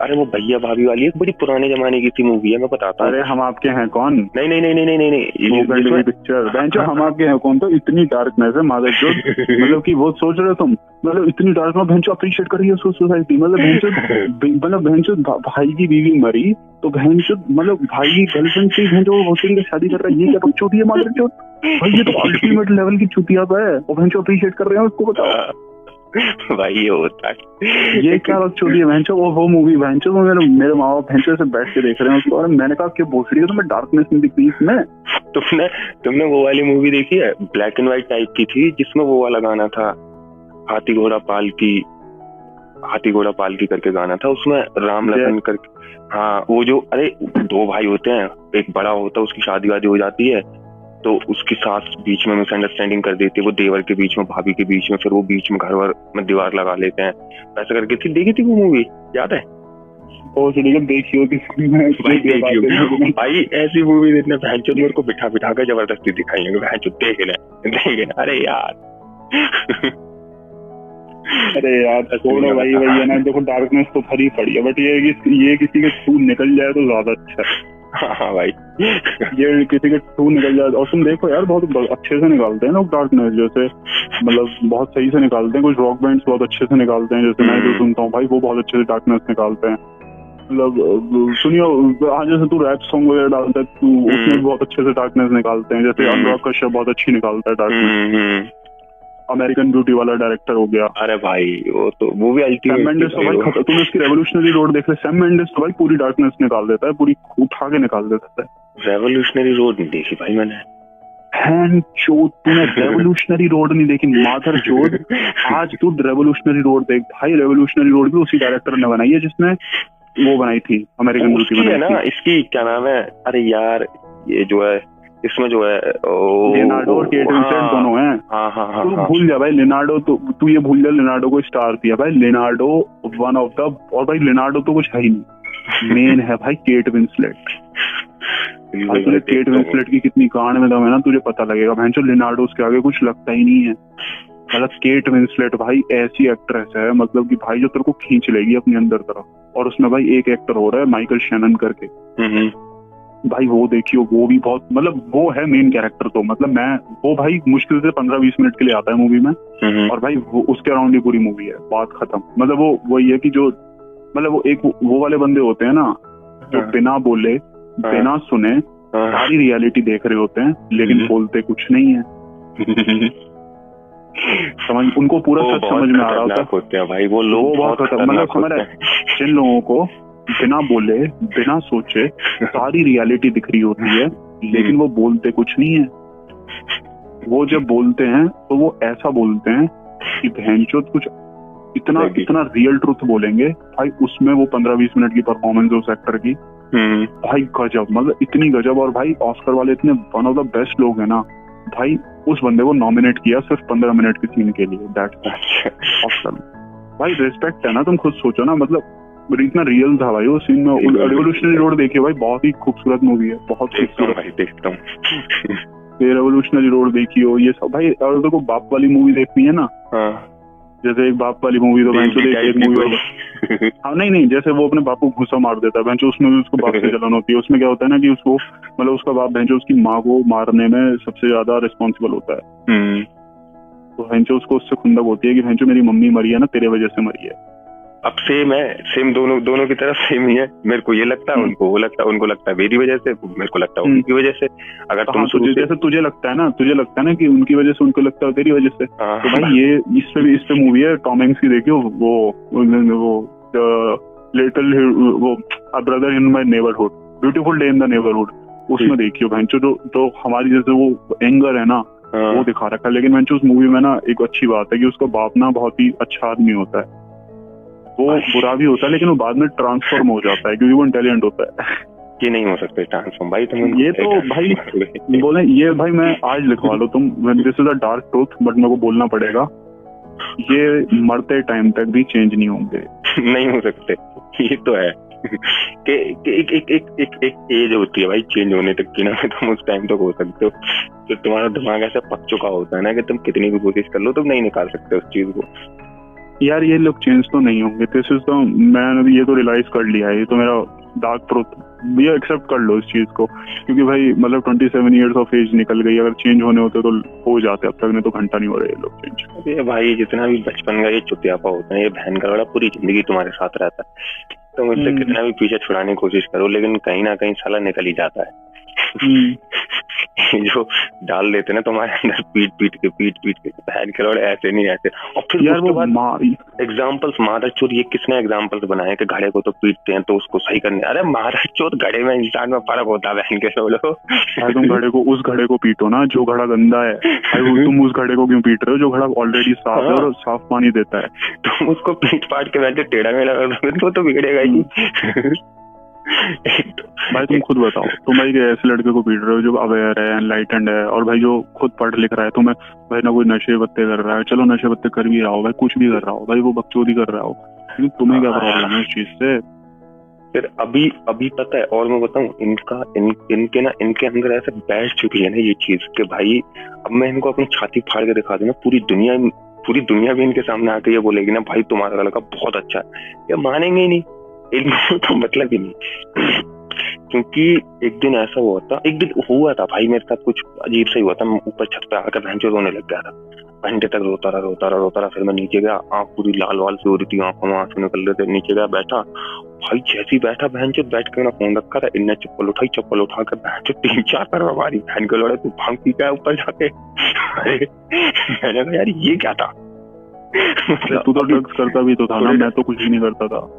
अरे वो भैया भाभी वाली एक बड़ी पुराने जमाने की थी मूवी है मैं बताता हूँ। अरे हम आपके हैं कौन? नहीं नहीं नहीं नहीं नहीं नहीं पिक्चर हम आपके हैं कौन? तो इतनी डार्कनेस है मादर जो (laughs) मतलब कि वो सोच रहे हो तुम। मतलब इतनी डार्क में बहन अप्रिशिएट कर रही है सोसाइटी मतलब बहन मतलब बहन (laughs) भाई की बीवी मरी तो बहन मतलब भाई की गर्लफ्रेंड से बहन जो होटल शादी कर रहा है। ये क्या चोटी है जो भाई ये तो (laughs) अल्टीमेट लेवल की चुतिया है। और बहन अप्रिशिएट कर रहे हैं उसको बताओ। (laughs) भाई ये होता है। ये क्या बात छोड़ी है भैंचो वो वो मूवी भैंचो वो मेरे मेरे माँ बाप भैंचो से बैठ के देख रहे हैं उसको और मैंने कहा कि भोसड़ी तो मैं डार्कनेस नहीं दिखती इसमें? तुमने तुमने वो वाली मूवी देखी है? ब्लैक एंड व्हाइट टाइप की थी जिसमें वो वाला गाना था हाथी घोड़ा पाल की हाथी घोड़ा पाल की करके गाना था उसमें राम लखन करके। हाँ वो जो अरे दो भाई होते हैं एक बड़ा होता है उसकी शादी वादी हो जाती है तो उसकी सास बीच में मिसअंडरस्टैंडिंग कर देती है वो देवर के बीच में भाभी के बीच में फिर वो बीच में घर वर में दीवार लगा लेते हैं। ऐसा करके थी देखी थी वो मूवी याद है? (laughs) (laughs) भाई, भाई ऐसी मूवी मेरे को बिठा बिठा कर ज़बरदस्ती दिखाई है देख ले देख ले अरे यार। अरे यार छोड़ो भाई? है ना देखो डार्कनेस तो भरी पड़ी है बट ये ये किसी के थ्रू निकल जाए तो ज़्यादा अच्छा है। हाँ भाई ये किसी के थ्रू निकल जाए और तुम देखो यार बहुत अच्छे से निकालते हैं लोग डार्कनेस जैसे मतलब बहुत सही से निकालते हैं कुछ रॉक बैंड बहुत अच्छे से निकालते हैं जैसे मैं जो हम्म। सुनता हूँ भाई वो बहुत अच्छे से डार्कनेस निकालते हैं मतलब सुनियो आज जैसे तू रैप सॉन्ग वगैरह डालता है तू उसमें हम्म। बहुत अच्छे से डार्कनेस निकालते हैं जैसे हम्म। अनुराग कश्यप बहुत अच्छी निकालता है डार्कनेस अमेरिकन ब्यूटी वाला डायरेक्टर हो गया। अरे भाई वो तो वो भी सैम मेंडिस तो भाई इसकी रेवोल्यूशनरी रोड देख? ले सैम मेंडिस तो भाई पूरी डार्कनेस निकाल देता है पूरी उठा के निकाल देता है। रेवोल्यूशनरी रोड नहीं देखी भाई मैंने। चोद तूने रेवोल्यूशनरी रोड नहीं देखी? माधर चोद आज तू रेवोल्यूशनरी रोड देख। भाई रेवोल्यूशनरी रोड भी उसी डायरेक्टर ने बनाई है जिसने वो बनाई थी अमेरिकन ब्यूटी बनाई है ना इसकी क्या नाम है? अरे यार ये जो है इसमें जो है लिनार्डो और केट विंसलेट हाँ, दोनों हैं। हाँ हाँ हाँ तू हाँ, भूल जा भाई लिनार्डो तो तू ये भूल जा लिनार्डो को स्टार दिया भाई। लिनार्डो वन ऑफ़ द और भाई लिनार्डो तो कुछ है ही नहीं। मेन है भाई केट विंसलेट तुझे केट विंसलेट की कितनी कांड में दम है ना तुझे पता लगेगा। भाई जो लिनार्डो उसके आगे कुछ लगता ही नहीं है। मतलब केट विंसलेट भाई ऐसी एक्ट्रेस है मतलब कि भाई जो तेरे को खींच लेगी अपने अंदर तरफ़। और उसमें भाई एक एक्टर हो रहा है माइकल शेनन करके। हम्म, हम्म। भाई वो देखियो वो भी बहुत मतलब वो है मेन कैरेक्टर तो मतलब मैं वो भाई मुश्किल से पंद्रह बीस मिनट के लिए आता है मूवी में। और भाई वो उसके अराउंड ही पूरी मूवी है बात खत्म मतलब वो वही है कि जो मतलब वो एक वो वाले बंदे होते हैं ना जो हाँ। बिना बोले हाँ। बिना सुने हाँ। सारी रियलिटी देख रहे होते हैं लेकिन। बोलते कुछ नहीं है समझ उनको पूरा सच समझ में आ रहा होता है भाई वो लोग बहुत मतलब समझ रहे जिन लोगों को बिना बोले बिना सोचे सारी रियलिटी दिख रही होती है लेकिन वो बोलते कुछ नहीं है। वो जब बोलते हैं तो वो ऐसा बोलते हैं कि बहनचोद कुछ इतना इतना रियल ट्रुथ बोलेंगे। भाई उसमें वो पंद्रह बीस मिनट की परफॉर्मेंस है उस एक्टर की। हम्म। भाई गजब मतलब इतनी गजब और भाई ऑस्कर वाले इतने वन ऑफ़ द बेस्ट लोग हैं ना। भाई उस बंदे को नॉमिनेट किया सिर्फ़ पंद्रह मिनट के सीन के लिए दैट ऑस्कर भाई रिस्पेक्ट है ना तुम खुद सोचो ना मतलब इतना रियल था भाई वो सीन में रेवोल्यूशनरी रोड देखिए भाई बहुत ही खूबसूरत मूवी है बहुत खूबसूरत। भाई देखता हूँ। ये रेवोल्यूशनरी रोड देखी हो ये सब। भाई अगर देखो बाप वाली मूवी देखनी है ना? हाँ। जैसे एक बाप वाली मूवी तो बैंक देख एक मूवी हाँ नहीं नहीं जैसे वो अपने बाप को घुसा मार देता है उसमें भी उसको बाप से जलन होती है। उसमें क्या होता है ना कि उसको मतलब उसका बाप बेंचो उसकी माँ को मारने में सबसे ज़्यादा रिस्पॉन्सिबल होता है। हम्म। तो बेंचो उसको उससे खुंदक होती है कि बेंचो मेरी मम्मी मरी है ना तेरे वजह से मरी है। अब सेम है सेम दोनों दोनों की तरफ़ सेम ही है। मेरे को ये लगता है हम्म। उनको वो लगता है उनको लगता है मेरी वजह से मेरे को लगता है हम्म। उनकी वजह से। अगर तो तुम हाँ, तुझे जैसे तुझे लगता है ना तुझे लगता है ना कि उनकी वजह से उनको लगता है तेरी वजह से। हाँ, तो भाई ये इस पे भी इस पे मूवी है टॉम हैंक्स की देखियो वो वो लिटिल वो brother in my neighbourhood beautiful day in the neighbourhood उसमें देखियो बहन जो तो हमारी जैसे वो एंगर है ना हाँ। वो दिखा रखा है। लेकिन मैं उस मूवी में ना एक अच्छी बात है कि उसका बाप ना बहुत ही अच्छा आदमी होता है। वो बुरा भी होता है लेकिन वो बाद में ट्रांसफॉर्म हो जाता है क्योंकि वो इंटेलिजेंट होता है। ये नहीं हो सकते ट्रांसफॉर्म भाई तुम ये तो भाई (laughs) बोले। ये भाई मैं आज लिखवा लो तुम this is a dark truth but मेरे को बोलना पड़ेगा। ये मरते टाइम तक भी चेंज नहीं होंगे। नहीं हो सकते। ये तो है। कि एक एक एक एक एक एज होती है भाई चेंज होने तक की ना (laughs) तुम उस टाइम तक हो सकते हो। तो तुम्हारा दिमाग ऐसा पक चुका होता है ना कि तुम कितनी भी कोशिश कर लो तुम नहीं निकाल सकते उस चीज़ को। यार ये लोग चेंज तो नहीं होंगे। दिस इज़ तो मैंने ये तो रियलाइज़ कर लिया है। ये तो मेरा डार्क ट्रूथ ये एक्सेप्ट कर लो इस चीज़ को। क्योंकि भाई मतलब twenty seven years of age निकल गई। अगर चेंज होने होते तो हो जाते। अब तक नहीं तो घंटा नहीं हो रहा ये लोग चेंज अरे भाई जितना भी बचपन का ये चुतियापा होता है ये बहन का बड़ा पूरी ज़िंदगी तुम्हारे साथ रहता है। तो मुझसे हम्म। कितना भी पीछे छुड़ाने की कोशिश करो लेकिन कहीं ना कहीं साला निकल ही जाता है। (laughs) जो डाल देते ना तुम्हारे अंदर पीट पीट के पीट पीट के बहन के लोड़े ऐसे नहीं ऐसे। और फिर यार वो एग्जाम्पल्स महाराज चोर ये किसने एग्जाम्पल्स बनाए कि घड़े को तो पीटते हैं तो उसको सही करने? अरे महाराज चोर घड़े में इंसान में फ़र्क होता है बहन के लोग तुम घड़े को उस घड़े को पीटो ना जो घड़ा गंदा है। तुम उस घड़े को क्यों पीट रहे हो जो घड़ा ऑलरेडी साफ़ है और हाँ। साफ़ पानी देता है? तुम उसको पीट पाट के बैठे टेढ़ा मेढ़ा दो तो बिगड़ेगा ही। हम्म। भाई तुम खुद बताओ, तुम भाई ऐसे लड़के को पीट रहे हो जो अवेयर है एनलाइटेंड है, और भाई जो खुद पढ़ लिख रहा है, तुम्हें भाई ना कोई नशे बत्ते कर रहा है, चलो नशे बत्ते कर भी रहा हो, भाई कुछ भी कर रहा हो, भाई वो बकचोदी कर रहा हो तुम्हें क्या प्रॉब्लम है इस चीज़ से? फिर अभी अभी पता है, और मैं बताऊँ, इनका, इन, इनके ना, इनके अंदर ऐसे बैठ चुकी है ना ये चीज़ कि भाई, अब मैं इनको अपनी छाती फाड़ के दिखा दूँ पूरी दुनिया पूरी दुनिया भी इनके सामने आके ये बोलेगी ना, भाई तुम्हारा लड़का बहुत अच्छा है। ये मानेंगे ही नहीं। इनको (laughs) तो मतलब ही नहीं। क्योंकि एक दिन ऐसा हुआ था, एक दिन हुआ था भाई, मेरे साथ कुछ अजीब सा ही हुआ था। मैं ऊपर छत पे आकर बहन रोने लग गया था। घंटे तक रोता रहा रोता रहा रोता रहा, फिर मैं नीचे गया, आँख पूरी लाल वाल से हो रही थी, आँखों में आँसू निकल रहे थे, नीचे गया, बैठा। भाई, जैसी बैठा, बहन चो बैठ के फ़ोन रखा था इन्हें चप्पल उठाई, चप्पल उठा कर बहन चो तीन चार पर हमारी बहन को लड़े तू भाँग पी गया ऊपर जाके? मैंने कहा, यार, ये क्या था? तू तो ड्रग्स करता भी तो था ना मैं तो कुछ भी नहीं करता था।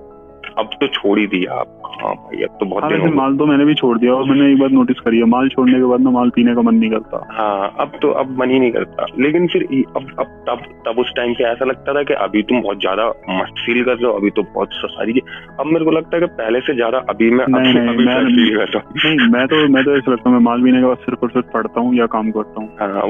अब तो छोड़ ही दिया आप। हाँ भाई अब तो बहुत हाँ, दिन माल तो मैंने भी छोड़ दिया और मैंने एक बार नोटिस करी है माल छोड़ने के बाद ना माल पीने का मन नहीं करता। हाँ अब तो अब मन ही नहीं करता। लेकिन फिर अब अब तब तब उस टाइम पे ऐसा लगता था कि अभी तुम बहुत ज़्यादा मस्त फील कर रहे हो अभी तो बहुत सारी अब मेरे को लगता है कि पहले से ज़्यादा अभी मैं नहीं, मैं फील करता हूँ। मैं तो मैं तो ऐसा लगता हूँ मैं माल पीने के बाद सिर्फ़ और सिर्फ़ पढ़ता हूँ या काम करता हूँ। हाँ,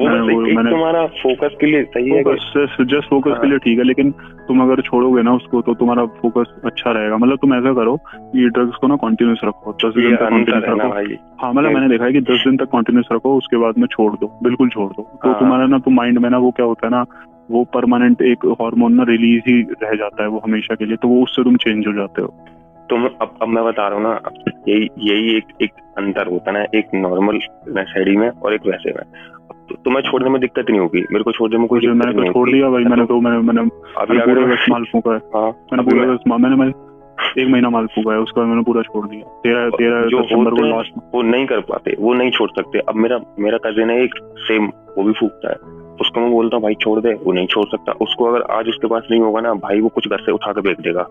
तुम्हारा फोकस के लिए सही है जस्ट फोकस के लिए ठीक है लेकिन तुम अगर छोड़ोगे ना उसको तो तुम्हारा फोकस अच्छा रहेगा। मतलब तुम ऐसा करो ये ड्रग्स को ना कॉन्टिन्यूस रखो दस दिन तक कॉन्टिन्यूस रखो। हाँ मतलब मैंने देखा है कि दस दिन तक कॉन्टिन्यूस रखो उसके बाद में छोड़ दो बिल्कुल छोड़ दो। तो हाँ। तुम्हारा ना तो माइंड में ना वो क्या होता है ना वो परमानेंट एक हार्मोन ना रिलीज़ ही रह जाता है वो हमेशा के लिए तो वो उससे तुम चेंज हो जाते हो। तुम अब अब मैं बता रहा हूँ ना यही यही एक एक अंतर होता है ना एक नॉर्मल नशेड़ी में और एक वैसे में। तो तुम्हें छोड़ने में दिक्कत नहीं होगी मेरे को छोड़ने में कोई मैंने तो छोड़ दिया भाई मैंने तो मैंने मैंने अभी पूरे माल फूका है। हाँ मैंने पूरे मैंने एक महीना माल फूका है उसके बाद मैंने पूरा छोड़ दिया। तेरह तेरह दिसंबर को लास्ट वो नहीं कर पाते वो नहीं छोड़ सकते। अब मेरा मेरा कजिन है एक सेम वो भी फूकता है। उसको मैं बोलता हूँ भाई छोड़ दे वो नहीं छोड़ सकता। उसको अगर आज उसके पास नहीं होगा ना भाई वो कुछ घर से उठा के बेच देगा।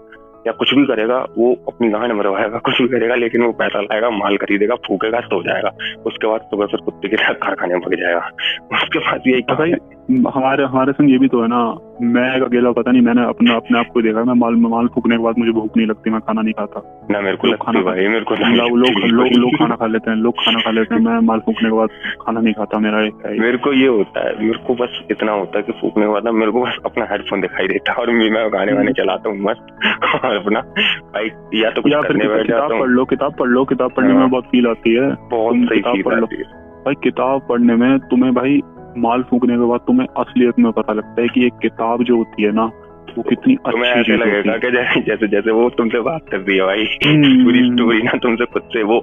या कुछ भी करेगा वो अपनी गांड मरवाएगा कुछ भी करेगा लेकिन वो पैसा लाएगा माल खरीदेगा फूकेगा सो जाएगा। उसके बाद सुबह फिर कुत्ते के साथ कारखाने में भग जाएगा। उसके बाद यही हमारे हमारे संग ये भी तो है ना मैं अकेला पता नहीं मैंने अपना अपने आप को देखा। मैं माल माल फूकने के बाद मुझे भूख नहीं लगती मैं खाना नहीं खाता। ना मेरे को खाना भाई मेरे को लोग लोग लोग खाना खा लेते हैं लोग खाना खा लेते हैं। मैं माल फूकने के बाद खाना नहीं खाता मेरा मेरे को ये होता है मेरे को बस इतना होता है कि फूकने के बाद मेरे को बस अपना हेडफोन दिखाई देता है और मैं गाने वाने चलाता हूँ मस्त। और अपना भाई या तो या फिर किताब पढ़ लो किताब पढ़ लो किताब पढ़ने में हाँ। बहुत फील आती है। बहुत सही किताब पढ़ लो। भाई किताब पढ़ने में तुम्हें भाई माल फूकने के बाद तुम्हें असलियत में पता लगता है कि एक किताब जो होती है ना वो कितनी अच्छी ऐसे लगेगा कि जैसे जैसे जैसे वो तुमसे बात कर रही है भाई। हम्म। पूरी स्टोरी ना तुमसे खुद से वो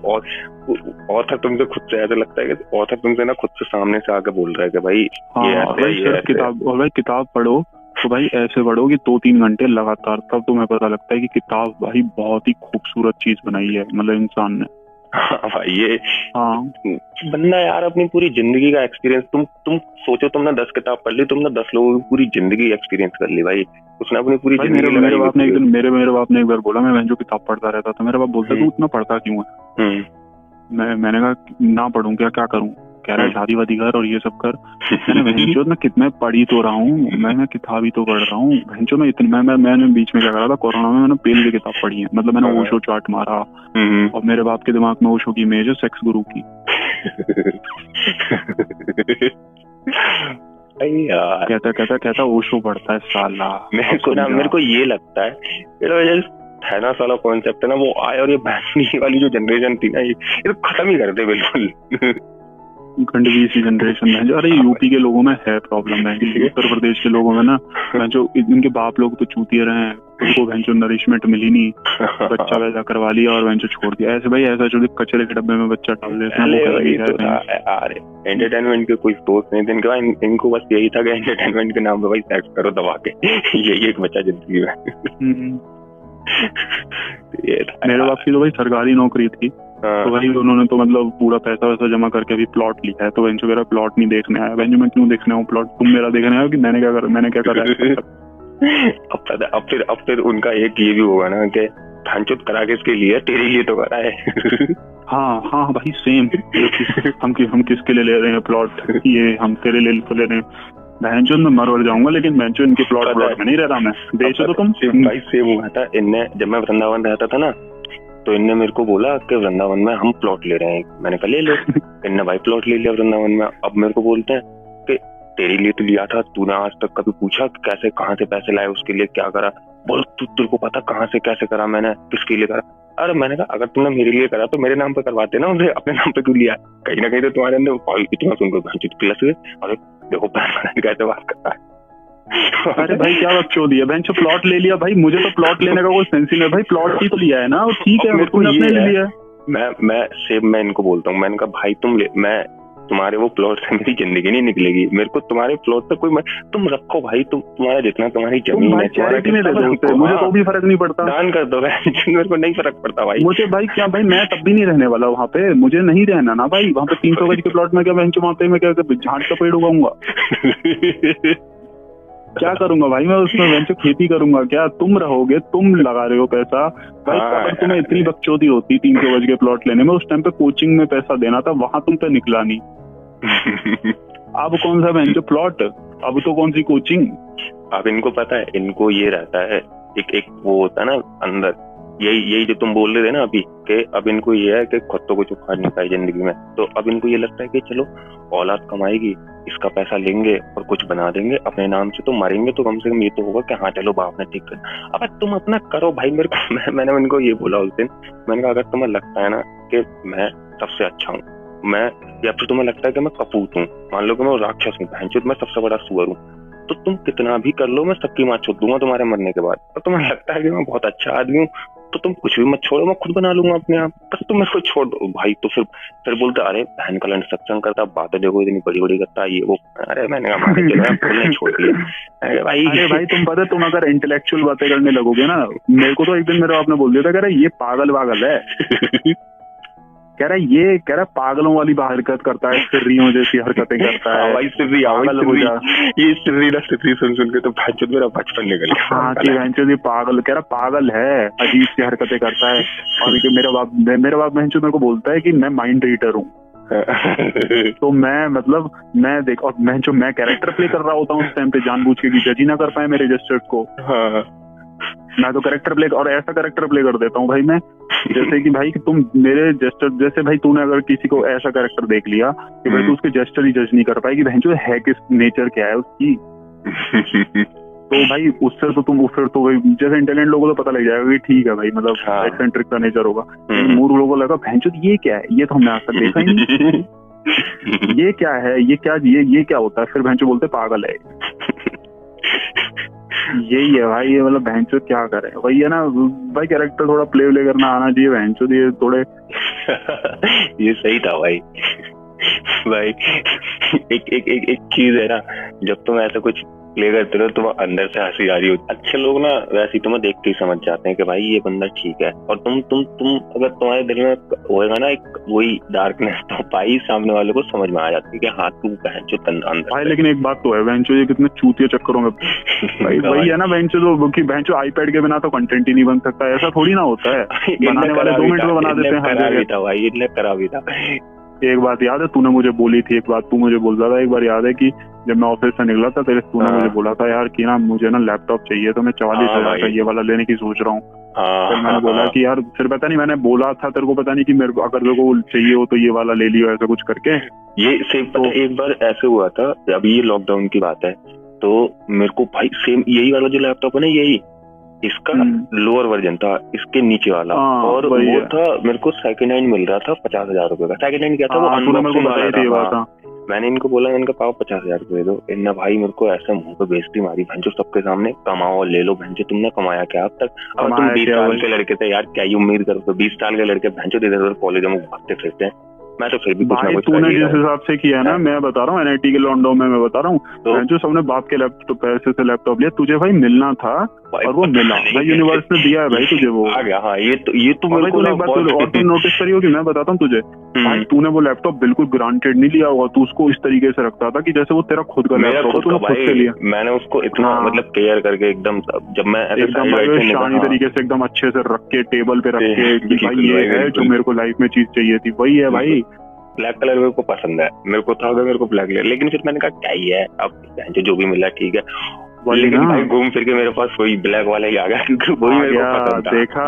ऑथर तुमसे खुद से ऐसा लगता है कि ऑथर तुमसे ना खुद से सामने से आके बोल रहा है कि भाई हाँ, ये ऐसे, ये किताब और भाई किताब पढ़ो तो भाई ऐसे पढ़ो कि दो तीन घंटे लगातार तब तुम्हें पता लगता है कि किताब भाई बहुत ही खूबसूरत चीज़ बनाई है मतलब इंसान ने। हाँ भाई ये हाँ। बंदा यार अपनी पूरी ज़िंदगी का एक्सपीरियंस तुम तुम सोचो तुमने दस किताब पढ़ ली तुमने दस लोगों की पूरी ज़िंदगी एक्सपीरियंस कर ली भाई। उसने अपनी पूरी ज़िंदगी मेरे मेरे बाप ने एक दिन मेरे मेरे बाप ने एक बार बोला मैं जो किताब पढ़ता रहता था मेरे बाप बोलते तू हम्म। इतना पढ़ता क्यों है? हम्म, मैं मैंने कहा ना पढ़ूं क्या क्या करूँ? कह रहा है। शादी वादी कर और ये सब कर। मैंने मैं कितना पढ़ी तो रहा हूँ मैं मैं किताब ही तो पढ़ रहा हूँ। जो मैं इतनी मैं, मैं मैंने बीच में क्या करा था कोरोना में मैंने पेल की किताब पढ़ी है। मतलब मैंने हाँ। ओशो चार्ट मारा हम्म, और मेरे बाप के दिमाग में ओशो की इमेज है सेक्स गुरु की। कहता कहता कहता ओशो पढ़ता है साला। मेरे को ना मेरे को ये लगता है ये थैनस वाला कॉन्सेप्ट है ना वो आए और ये बहनी वाली जो जनरेशन थी ना ये ये तो खत्म ही कर दे बिल्कुल। गंडगी सी जनरेशन है। जो अरे यूपी के लोगों में है प्रॉब्लम है कि उत्तर प्रदेश के लोगों में ना मैं जो इनके बाप लोग तो चूतिए रहे हैं उनको भैंचो नरिशमेंट मिली नहीं बच्चा पैदा करवा लिया और भैंचो छोड़ दिया। ऐसे भाई ऐसा जो कचरे के डब्बे में बच्चा डाल हैं तो अरे एंटरटेनमेंट के कोई दोस्त नहीं थे इनके इन- इनको बस यही था कि एंटरटेनमेंट के नाम पे भाई सेक्स करो दबा के। यही एक बच्चा ज़िंदगी में। हम्म, मेरे बाप की तो भाई सरकारी नौकरी थी। हाँ। तो भाई उन्होंने तो मतलब पूरा पैसा वैसा जमा करके अभी प्लॉट लिया है तो बेंचो मेरा प्लॉट नहीं देखने आया। बेंचो मैं क्यों देखने आऊँ प्लॉट तुम मेरा देखने हो कि मैंने क्या कर मैंने क्या करा? है (laughs) अब पता अब फिर अब फिर उनका एक ये भी होगा ना कि भांचुत करा के इसके लिए तेरे लिए तो करा है। (laughs) हाँ हाँ भाई सेम हम कि, हम किसके लिए ले रहे हैं प्लॉट ये हम तेरे लिए तो ले रहे हैं। बहनचोद मैं मर जाऊँगा लेकिन बहनचो इनके प्लॉट प्लॉट में नहीं रह रहा मैं। बेचो तो तुम? भाई सेम हुआ था। इनने जब मैं वृंदावन रहता था ना तो इनने मेरे को बोला कि वृंदावन में हम प्लॉट ले रहे हैं। मैंने कहा ले लो। (laughs) इनने भाई प्लॉट ले लिया वृंदावन में। अब मेरे को बोलते हैं कि तेरे लिए तो लिया था तूने आज तक कभी पूछा कि कैसे कहाँ से पैसे लाए उसके लिए क्या करा? बोल तू तेरे को पता कहाँ से कैसे करा मैंने किसके लिए करा? अरे मैंने कहा अगर तुमने मेरे लिए करा तो मेरे नाम पे करवाते ना उसे अपने नाम पे क्यों लिया? कहीं ना कहीं तो तुम्हारे अंदर इतना सुनकर गए अरे देखो पैसा (laughs) कैसे बात करता है। (laughs) अरे भाई क्या बच्चों दिया बेंचो प्लॉट ले लिया भाई। मुझे तो प्लॉट लेने का कोई सेंस ही नहीं भाई प्लॉट ही तो लिया है ना? ठीक है मेरे को ये ले लिया मैं मैं सेम मैं इनको बोलता हूँ। मैंने कहा भाई तुम ले मैं तुम्हारे वो प्लॉट से मेरी ज़िंदगी नहीं निकलेगी। मेरे को तुम्हारे प्लॉट से कोई मैं, तुम रखो भाई तुम तुम्हारा जितना तुम्हारी ज़मीन भाई है मुझे हाँ, तो भी फ़र्क नहीं पड़ता। दान कर दो (laughs) मेरे को नहीं फ़र्क पड़ता भाई। मुझे भाई क्या भाई मैं तब भी नहीं रहने वाला वहाँ पे। मुझे नहीं रहना ना भाई। वहाँ पे तीन सौ गज के प्लॉट में क्या बेंचो वहाँ पे मैं क्या झाड़ का पेड़ उगाऊँगा? (laughs) क्या करूँगा भाई? मैं उसमें बेंचो खेती करूँगा क्या? तुम रहोगे तुम लगा रहे हो पैसा। भाई हाँ, अगर तुम्हें इतनी बकचोदी होती तीन सौ गज के प्लॉट लेने में उस टाइम पे कोचिंग में पैसा देना था वहाँ तुम पे निकला नहीं। (laughs) अब कौन सा बेंचो प्लॉट अब तो कौन सी कोचिंग अब इनको पता है इनको ये रहता है एक एक वो होता है ना अंदर। यही यही जो तुम बोल रहे थे ना अभी कि अब इनको ये है कि खुद तो कुछ उखाड़ नहीं पाई ज़िंदगी में। तो अब इनको ये लगता है कि चलो औलाद कमाएगी। इसका पैसा लेंगे और कुछ बना देंगे अपने नाम से तो मरेंगे तो कम से कम ये तो होगा कि हाँ चलो बाप ने ठीक कर। अब तुम अपना करो भाई मेरे को मैं, मैंने उनको ये बोला उस दिन। मैंने कहा अगर तुम्हें लगता है ना कि मैं सबसे अच्छा हूँ मैं या फिर तुम्हें लगता है कि मैं कपूत हूँ मान लो कि मैं राक्षस हूँ बहन मैं सबसे बड़ा सुअर हूँ तो तुम कितना भी कर लो मैं सबकी माँ छोड़ दूँगा तुम्हारे मरने के बाद। और तुम्हें लगता है कि मैं बहुत अच्छा आदमी हूँ तो तुम कुछ भी मत छोड़ो मैं खुद बना लूँगा अपने आप। बस तुम मेरे को छोड़ दो। भाई तो फिर फिर बोलते अरे बहन का सत्संग करता बातें देखो इतनी बड़ी बड़ी करता ये वो। अरे मैंने कहा मारे चलो बोलने छोड़ दिया। अरे भाई अरे भाई तुम पता तुम अगर इंटेलेक्चुअल बातें करने लगोगे ना मेरे को तो एक दिन मेरे आपने बोल दिया था अरे ये पागल पागल है। कह रहा है ये कह रहा है पागलों वाली हरकत करता है सिर्रियों जैसी हरकतें करता हाँ। है भाई सिर्री पागल हो जा। ये सिर्री ना सिर्री सुन सुन के तो भाई मेरा बचपन निकल गया। हाँ कि बहनचोद ये पागल कह रहा पागल है अजीब सी हरकतें करता है। और मेरा बाप मेरा बाप बहनचोद मेरे को बोलता है कि मैं माइंड रीडर हूँ। (laughs) तो मैं मतलब मैं देख और मैं जो मैं कैरेक्टर प्ले कर रहा होता हूँ उस टाइम पे जानबूझ के कि जज ही ना कर पाए मेरे जेस्टर्स को। हाँ। मैं तो कैरेक्टर प्ले और ऐसा करेक्टर प्ले कर देता हूँ भाई मैं। जैसे कि भाई कि तुम मेरे जेस्टर जैसे भाई तूने अगर किसी को ऐसा कैरेक्टर देख लिया कि भाई तू उसके जेस्टर ही जज नहीं कर पाएगी बहन जो है किस नेचर क्या है उसकी? (laughs) तो भाई उससे तो तुम उससे तो भाई जैसे इंटेलिजेंट लोगों को तो पता लग जाएगा कि ठीक है भाई मतलब हाँ। एक्सेंट्रिक का नेचर होगा। हम्म। मूर्ख लोगों को लगा बहन ये क्या है? ये तो हमने आज तक देखा ही नहीं। (laughs) ये क्या है? ये क्या ये ये क्या होता है? फिर बहन बोलते पागल है। यही है भाई, ये मतलब बहन क्या करे? वही है ना, भाई कैरेक्टर थोड़ा प्ले व्ले करना आना चाहिए बहन ये थोड़े (laughs) ये सही था भाई। भाई, एक एक एक एक चीज़ है ना, जब तुम ऐसा कुछ प्ले करते रहो तो अंदर से हँसी आ रही होती। अच्छे लोग ना वैसे तुम्हें देखते ही समझ जाते हैं कि भाई ये बंदा ठीक है। और तुम तुम तुम अगर तुम्हारे दिल में होएगा ना एक वही डार्कनेस तो भाई सामने वाले को समझ में आ जाती है कि हाँ तू बहन जो अंदर भाई लेकिन एक बात तो है बहन ये कितने चूतिया चक्करों में (laughs) भाई वही है ना बहन जो कि बहन आईपैड के बिना तो कंटेंट ही नहीं बन सकता ऐसा थोड़ी ना होता है। (laughs) बनाने वाले दो मिनट में बना देते हैं भाई इतने करा भी था। एक बात याद है तूने मुझे बोली थी एक बात तू मुझे बोल रहा था एक बार याद है कि जब मैं ऑफ़िस से निकला था तेरे तूने हाँ। मुझे बोला था यार कि ना मुझे ना लैपटॉप चाहिए तो मैं चवालीस हाँ हज़ार का ये वाला लेने की सोच रहा हूँ। हाँ, फिर मैंने बोला कि यार फिर पता नहीं मैंने बोला था तेरे को पता नहीं कि मेरे अगर तेरे को चाहिए हो तो ये वाला ले लियो ऐसा कुछ करके। ये सेम तो एक बार ऐसे हुआ था अभी ये लॉकडाउन की बात है तो मेरे को भाई सेम यही वाला जो लैपटॉप है ना यही इसका लोअर हम्म। वर्जन था इसके नीचे वाला। आ, हाँ, और वो था मेरे को सेकंड हैंड मिल रहा था पचास हज़ार रूपए का। सेकंड हैंड क्या था आ, वो अनबॉक्सिंग हाँ, था मैंने इनको बोला इनका पाओ पचास हज़ार रुपए दो। इन्ना भाई मेरे को ऐसे मुँह पे बेइज्जती मारी भंजो सबके सामने कमाओ ले लो भंजो तुमने कमाया क्या अब तक? अब तुम बीस साल के लड़के थे यार क्या ही उम्मीद करो बीस साल के लड़के भंजो दे दे कॉलेज में भागते फिरते हैं। मैं तो फिर भी कुछ भाई तूने जिस हिसाब से किया ना हाँ। मैं बता रहा हूँ एनआईटी के लॉन्डो में मैं बता रहा हूँ। तो? जो सबने बाप के लैपटॉप पैसे से लैपटॉप लिया तुझे भाई मिलना था और वो मिला। भाई यूनिवर्स ने दिया है भाई तुझे वो। आ गया हाँ ये तो ये तो मेरे को एक बात और तू नोटिस करी होगी मैं बताता हूँ तुझे। हम्म। भाई तूने वो लैपटॉप बिल्कुल ग्रांटेड नहीं लिया होगा तू उसको इस तरीके से रखता था कि जैसे वो तेरा खुद का लैपटॉप तूने खुद से लिया। मैंने उसको इतना हाँ। मतलब केयर करके एकदम जब मैं एकदम शानी तरीके से एकदम अच्छे से रख के टेबल पे रख के भाई ये है जो मेरे को लाइफ में चीज़ चाहिए थी। वही है भाई। ब्लैक कलर मेरे को पसंद है। मेरे को था मेरे को ब्लैक कलर लेकिन फिर मैंने कहा क्या ही है? अब जो जो भी मिला ठीक है। लेकिन भाई घूम फिर के मेरे पास वही ब्लैक वाला ही आ गया क्योंकि वही मेरे को पसंद था। देखा।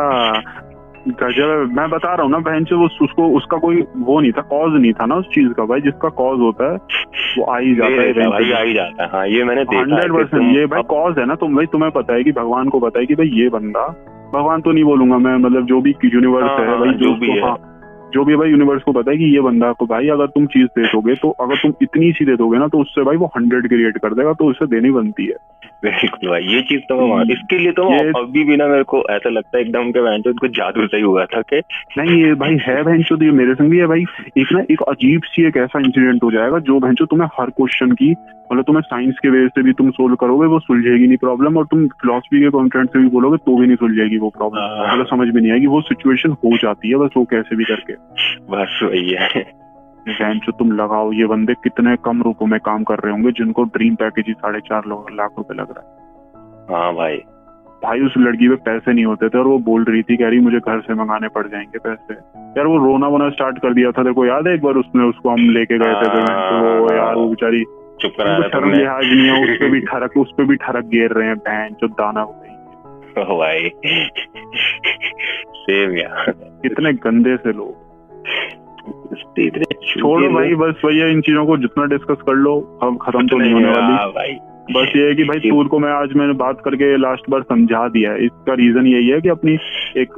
गजब मैं बता रहा हूँ ना बहन से वो उसको उसका कोई वो नहीं था कॉज नहीं था ना उस चीज़ का भाई। जिसका कॉज होता है वो आ ही जाता है भाई आ ही जाता है। हाँ ये मैंने देखा हंड्रेड परसेंट ये भाई कॉज है ना तुम भाई तुम्हें पता है कि भगवान को पता है कि भाई ये बंदा भगवान तो नहीं बोलूँगा मैं मतलब जो भी यूनिवर्स हाँ, है भाई हाँ, जो भी है जो भी भाई यूनिवर्स को पता है कि ये बंदा को भाई अगर तुम चीज़ दे दोगे तो अगर तुम इतनी सी दे दोगे ना तो उससे भाई वो हंड्रेड क्रिएट कर देगा तो उससे देनी बनती है। बिल्कुल भाई ये चीज़ तो मैं हम्म। इसके लिए तो अभी भी ना मेरे को ऐसा लगता है एकदम के बहन जादू सही हुआ था कि नहीं ये भाई है बहन चो ये मेरे संग भी है भाई। एक ना एक अजीब सी एक ऐसा इंसिडेंट हो जाएगा जो बहन तुम्हें हर क्वेश्चन की मतलब तुम्हें साइंस के वजह से भी तुम सोल्व करोगे वो सुलझेगी नहीं प्रॉब्लम और तुम फिलोसफी के कॉन्टेंट से भी बोलोगे तो भी नहीं सुलझेगी वो प्रॉब्लम हाँ। मतलब समझ में नहीं आएगी वो सिचुएशन हो जाती है बस वो कैसे भी करके। (laughs) बस वही है। जो तुम लगाओ ये बंदे कितने कम रूपों में काम कर रहे होंगे जिनको ड्रीम पैकेज ही साढ़े चार लाख रुपए लग रहा है। हाँ भाई। भाई उस लड़की पे पैसे नहीं होते थे और वो बोल रही थी कह रही मुझे घर से मंगाने पड़ जाएँगे पैसे। यार वो रोना वोना स्टार्ट कर दिया था देखो याद है एक बार उसने उसको हम लेके गए थे तो वो यार वो बेचारी चुप शर्म लिहाज नहीं है उस पे भी ठरक उस पे भी ठरक गेर रहे हैं बहन जो दाना हो गई भाई। (laughs) सेम यार। कितने गंदे से लोग। छोड़ो भाई बस भैया इन चीज़ों को जितना डिस्कस कर लो अब खत्म तो नहीं होने वाली। बस ये है कि भाई टूर को मैं आज मैंने बात करके लास्ट बार समझा दिया है। इसका रीजन यही है कि अपनी एक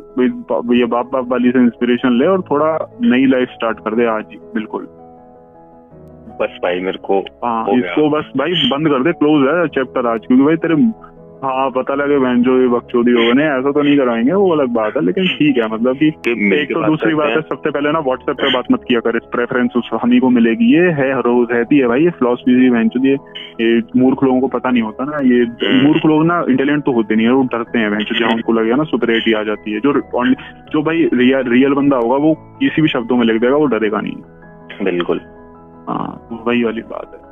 ये बाप बाप वाली से इंस्पिरेशन ले और थोड़ा नई लाइफ स्टार्ट कर दे आज ही बिल्कुल। बस भाई मेरे को हाँ इसको बस भाई बंद कर दे क्लोज है चैप्टर आज क्योंकि भाई तेरे हाँ पता लगे बहन जो बकचोदी होगा नहीं ऐसा तो नहीं कराएँगे वो अलग बात है लेकिन ठीक है मतलब कि एक तो दूसरी बात है। सबसे पहले ना व्हाट्सएप पे बात मत किया कर इस प्रेफरेंस उस हम ही को मिलेगी ये है रोज रहती है भाई ये फिलोसफी बहन चो ये मूर्ख लोगों को पता नहीं होता ना ये हम्म। मूर्ख लोग ना इंटेलिजेंट तो होते नहीं है वो डरते हैं बहन जहाँ उनको लगेगा ना सुपरियरिटी आ जाती है जो जो भाई रियल बंदा होगा वो किसी भी शब्दों में लिख देगा वो डरेगा नहीं। बिल्कुल। हाँ वही वाली बात है।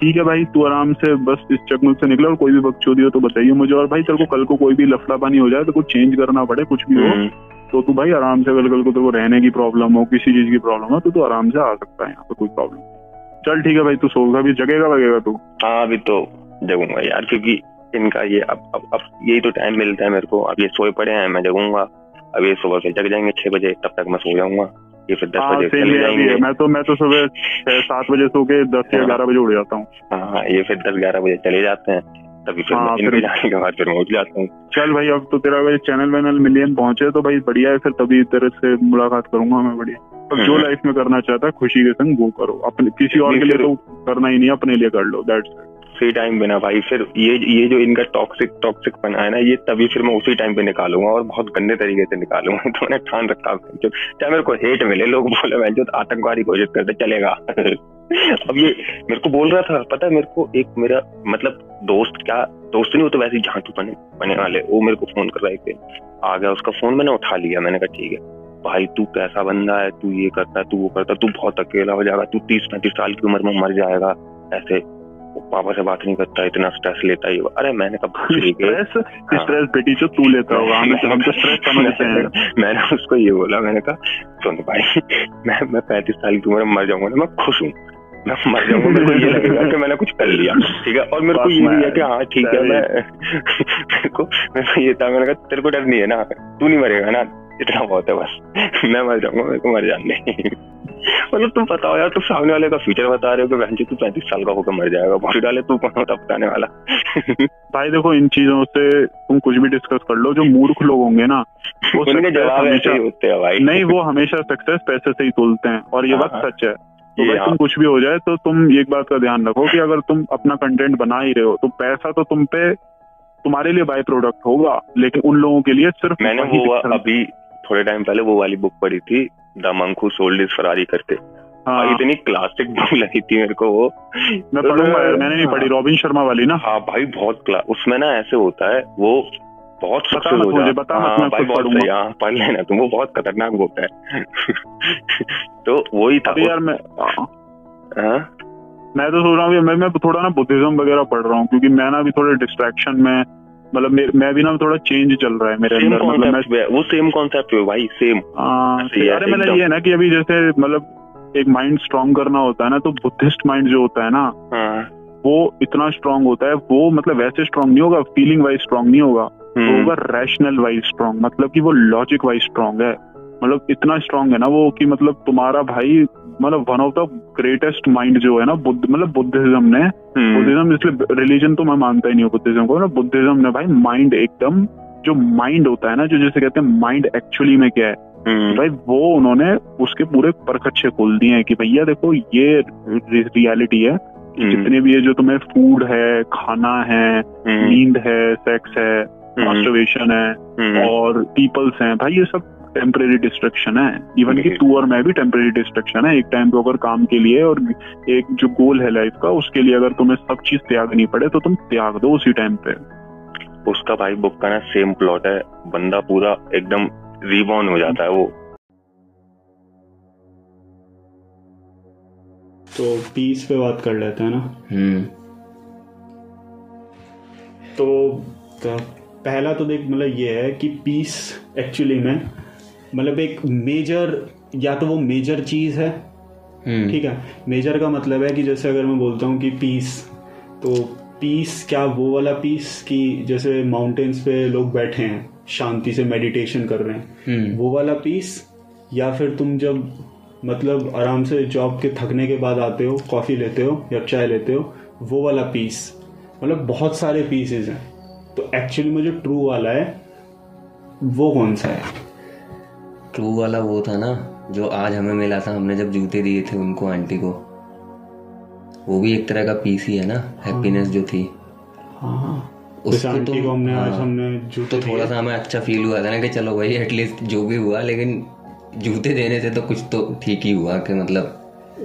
ठीक है भाई तू आराम से बस इस चकमुक से निकला और कोई भी बकचोदी हो तो बताइए मुझे और भाई तेरे को कल को कोई भी लफड़ा पानी हो जाए तो कुछ चेंज करना पड़े कुछ भी हो हम्म। तो तू भाई आराम से कल कल को तेरे को रहने की प्रॉब्लम हो किसी चीज़ की प्रॉब्लम हो तो तू आराम से आ सकता है यहाँ पे कोई प्रॉब्लम चल ठीक है भाई तू सोगा अभी जगेगा वगेगा तू? हाँ अभी तो जगूँगा यार क्योंकि इनका ये अब अब अब यही तो टाइम मिलता है मेरे को। अब ये सोए पड़े हैं मैं जगूँगा। अब ये सुबह से जग जाएँगे छह बजे तब तक मैं सो जाऊँगा। ये फिर दस हाँ, बजे चले जाएँगे मैं तो मैं तो सुबह सात बजे सो के दस या हाँ। ग्यारह बजे उठ जाता हूँ। हाँ ये फिर दस ग्यारह बजे चले जाते हैं। तभी फिर हाँ, फिर जाने के बाद फिर मैं उठ जाता हूँ। चल भाई अब तो तेरा भाई चैनल वैनल मिलियन पहुँचे तो भाई बढ़िया है फिर तभी तेरे से मुलाकात करूँगा मैं बढ़िया। अब जो लाइफ हम्म। में करना चाहता है खुशी के संग वो करो। अपने किसी और के लिए तो करना ही नहीं अपने लिए कर लो दैट्स फ्री टाइम पे ना भाई, फिर ये ये जो इनका टॉक्सिक टॉक्सिक बना है ना, ये तभी फिर मैं उसी टाइम पे निकालूँगा और बहुत गंदे तरीके से निकालूँगा। (laughs) तो मैंने ठान रखा चाहे मेरे को हेट मिले, लोग बोले, मैं जो आतंकवादी घोषित करते, चलेगा। (laughs) अब ये मेरे को बोल रहा था, पता है मेरे को एक मेरा मतलब दोस्त क्या, दोस्त नहीं, वो तो वैसे ही झांटू बने बने वाले, वो मेरे को फ़ोन कर रहा है आ गया, उसका फ़ोन मैंने उठा लिया, मैंने कहा, ठीक है, भाई तू कैसा बंदा है, तू ये करता है तू वो करता है तू बहुत अकेला हो जाएगा, तू तीस पैंतीस साल की उम्र में मर जाएगा, ऐसे पापा से बात नहीं करता इतना स्ट्रेस लेता है अरे मैंने कब स्ट्रेस स्ट्रेस बेटी जो तू लेता होगा हम हम तो स्ट्रेस (laughs) समझते हैं। मैंने उसको ये बोला मैंने कहा सुन भाई मैं मैं पैंतीस साल की उम्र में मर जाऊँगा मैं खुश हूँ। मैं मर जाऊँगा मेरे को ये लगेगा कि मैंने कुछ कर लिया ठीक है? और मेरे को ये भी है कि हाँ ठीक है मैं मेरे को मेरे को ये था मैंने कहा तेरे को डर नहीं है ना? तू नहीं मरेगा ना? इतना बहुत है बस। मैं मर जाऊँगा मेरे को मर जाने। मतलब तुम बताओ यार तुम सामने वाले का फ्यूचर बता रहे हो कि बहन जी तू पैंतीस साल का होकर मर जाएगा बहुत डाले तू कौन होता बताने वाला? भाई देखो इन चीज़ों से तुम कुछ भी डिस्कस कर लो जो मूर्ख लोग होंगे ना वो जवाब ऐसे ही होते हैं भाई। नहीं वो हमेशा सक्सेस पैसे से ही तुलते हैं और ये बात हाँ, हाँ। सच है। तो भाई तुम कुछ भी हो जाए तो तुम एक बात का ध्यान रखो कि अगर तुम अपना कंटेंट बना ही रहे हो तो पैसा तो तुम पे तुम्हारे लिए बाय प्रोडक्ट होगा लेकिन उन लोगों के लिए सिर्फ़ मैंने वो अभी थोड़े टाइम पहले वो वाली बुक पढ़ी थी the monk who sold his Ferrari करके। हाँ। इतनी क्लासिक बुक (laughs) लगी थी मेरे को वो। मैं पढ़ूँगा मैंने नहीं पढ़ी रॉबिन शर्मा वाली ना। हाँ भाई बहुत क्लास उसमें ना ऐसे होता है वो बहुत बता मत मुझे बता हाँ, भाई बहुत सही हाँ पढ़ लेना तुम वो बहुत खतरनाक बुक है। (laughs) तो वही था यार मैं हाँ? मैं तो सोच रहा हूँ मैं मैं थोड़ा ना बुद्धिज्म वगैरह पढ़ रहा हूँ क्योंकि मैं ना अभी थोड़े डिस्ट्रैक्शन में मतलब मैं भी ना थोड़ा चेंज चल रहा है मेरे अंदर मतलब मैं वो सेम कॉन्सेप्ट है भाई सेम अरे मतलब ये है ना कि अभी जैसे मतलब एक माइंड स्ट्रॉन्ग करना होता है ना तो बुद्धिस्ट माइंड जो होता है ना हाँ। वो इतना स्ट्रांग होता है वो मतलब वैसे स्ट्रांग नहीं होगा फीलिंग वाइज स्ट्रांग नहीं होगा वो हम्म। होगा रैशनल वाइज स्ट्रांग मतलब कि वो लॉजिक वाइज स्ट्रांग है मतलब इतना स्ट्रांग है ना वो कि मतलब तुम्हारा भाई मतलब one of the greatest mind जो है ना बुद्ध मतलब बुद्धिज्म ने बुद्धिज्म हम्म। इसलिए रिलीजन तो मैं मानता ही नहीं हूँ बुद्धिज्म को मतलब बुद्धिज्म ने भाई माइंड एकदम जो माइंड होता है ना जो जैसे कहते हैं माइंड एक्चुअली में क्या है हम्म। भाई वो उन्होंने उसके पूरे परखच्छे खोल दिए हैं कि भैया देखो ये रियलिटी है हम्म। जितने भी है जो तुम्हें फ़ूड है खाना है नींद है सेक्स है मास्टरबेशन है और पीपल्स हैं भाई ये सब टेम्परेरी डिस्ट्रक्शन है. इवन की तू और मैं भी टेम्परेरी डिस्ट्रक्शन है. एक टाइम पे अगर काम के लिए और एक जो गोल है लाइफ का उसके लिए अगर तुम्हें सब चीज़ त्यागनी पड़े तो तुम त्याग दो उसी टाइम पे. उसका भाई बुक का ना सेम प्लॉट है. बंदा पूरा एकदम रिबॉर्न हो जाता है वो. तो पीस पे बात कर लेते हैं ना? हम्म. तो, तो पहला तो देख मतलब ये है कि पीस एक्चुअली में मतलब एक मेजर या तो वो मेजर चीज़ है। हम्म। ठीक है? मेजर का मतलब है कि जैसे अगर मैं बोलता हूँ कि पीस तो पीस क्या वो वाला पीस कि जैसे माउंटेन्स पे लोग बैठे हैं शांति से मेडिटेशन कर रहे हैं। हम्म। वो वाला पीस या फिर तुम जब मतलब आराम से जॉब के थकने के बाद आते हो कॉफ़ी लेते हो या चाय लेते हो वो वाला पीस मतलब बहुत सारे पीसेस हैं। तो एक्चुअली में जो ट्रू वाला है वो कौन सा है? ट्रू वाला वो था ना जो आज हमें मिला था हमने जब जूते दिए थे उनको आंटी को। वो भी एक तरह का पीस ही है ना हैप्पीनेस जो थी। हाँ। उसकी तो हमने हाँ, आज हमने जूते तो थोड़ा सा हमें अच्छा फील हुआ था ना कि चलो भाई एटलीस्ट जो भी हुआ लेकिन जूते देने से तो कुछ तो ठीक ही हुआ कि मतलब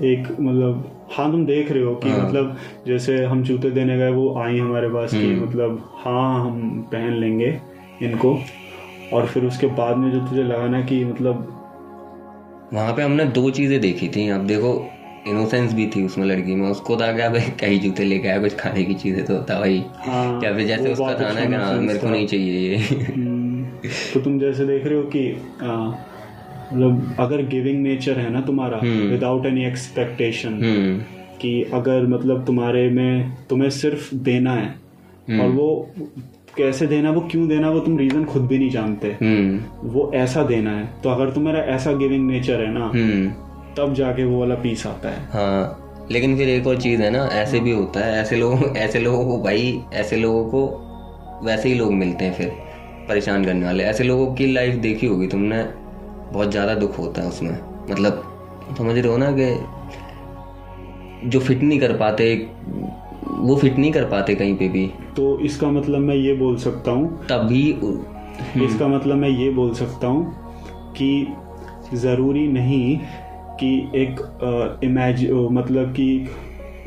एक मतलब हाँ तुम देख रहे हो कि हाँ। मतलब जैसे हम जूते देने गए वो आई हमारे पास कि हम्म। मतलब हाँ हम पहन लेंगे इनको। और फिर उसके बाद में जो तुझे लगा ना कि मतलब वहाँ पे हमने दो चीज़ें देखी थी। अब देखो इनोसेंस भी थी उसमें लड़की में। उसको था क्या भाई कई जूते लेके आया कुछ खाने की चीज़ें तो था भाई। हाँ, क्या फिर जैसे उसका था ना कि हाँ मेरे को नहीं चाहिए ये। हम्म, तो तुम जैसे देख रहे हो कि मतलब अगर गिविंग नेचर है ना तुम्हारा विदाउट एनी एक्सपेक्टेशन कि अगर मतलब तुम्हारे में तुम्हें सिर्फ़ देना है हम्म। और वो कैसे देना वो क्यों देना वो तुम रीजन खुद भी नहीं जानते। हम्म। वो ऐसा देना है। तो अगर तुम्हारा ऐसा गिविंग नेचर है ना हम्म। तब जाके वो वाला पीस आता है। हाँ। लेकिन फिर एक और चीज़ है ना ऐसे भी होता है ऐसे लोगों ऐसे लोगों को भाई ऐसे लोगों को वैसे ही लोग मिलते हैं फिर परेशान करने वाले। ऐसे लोगों की लाइफ देखी होगी तुमने बहुत ज़्यादा दुख होता है उसमें। मतलब समझ रहे हो ना कि जो फिट नहीं कर पाते वो फिट नहीं कर पाते कहीं पे भी। तो इसका मतलब मैं ये बोल सकता हूँ तभी इसका मतलब मैं ये बोल सकता हूँ कि ज़रूरी नहीं कि एक इमेज मतलब कि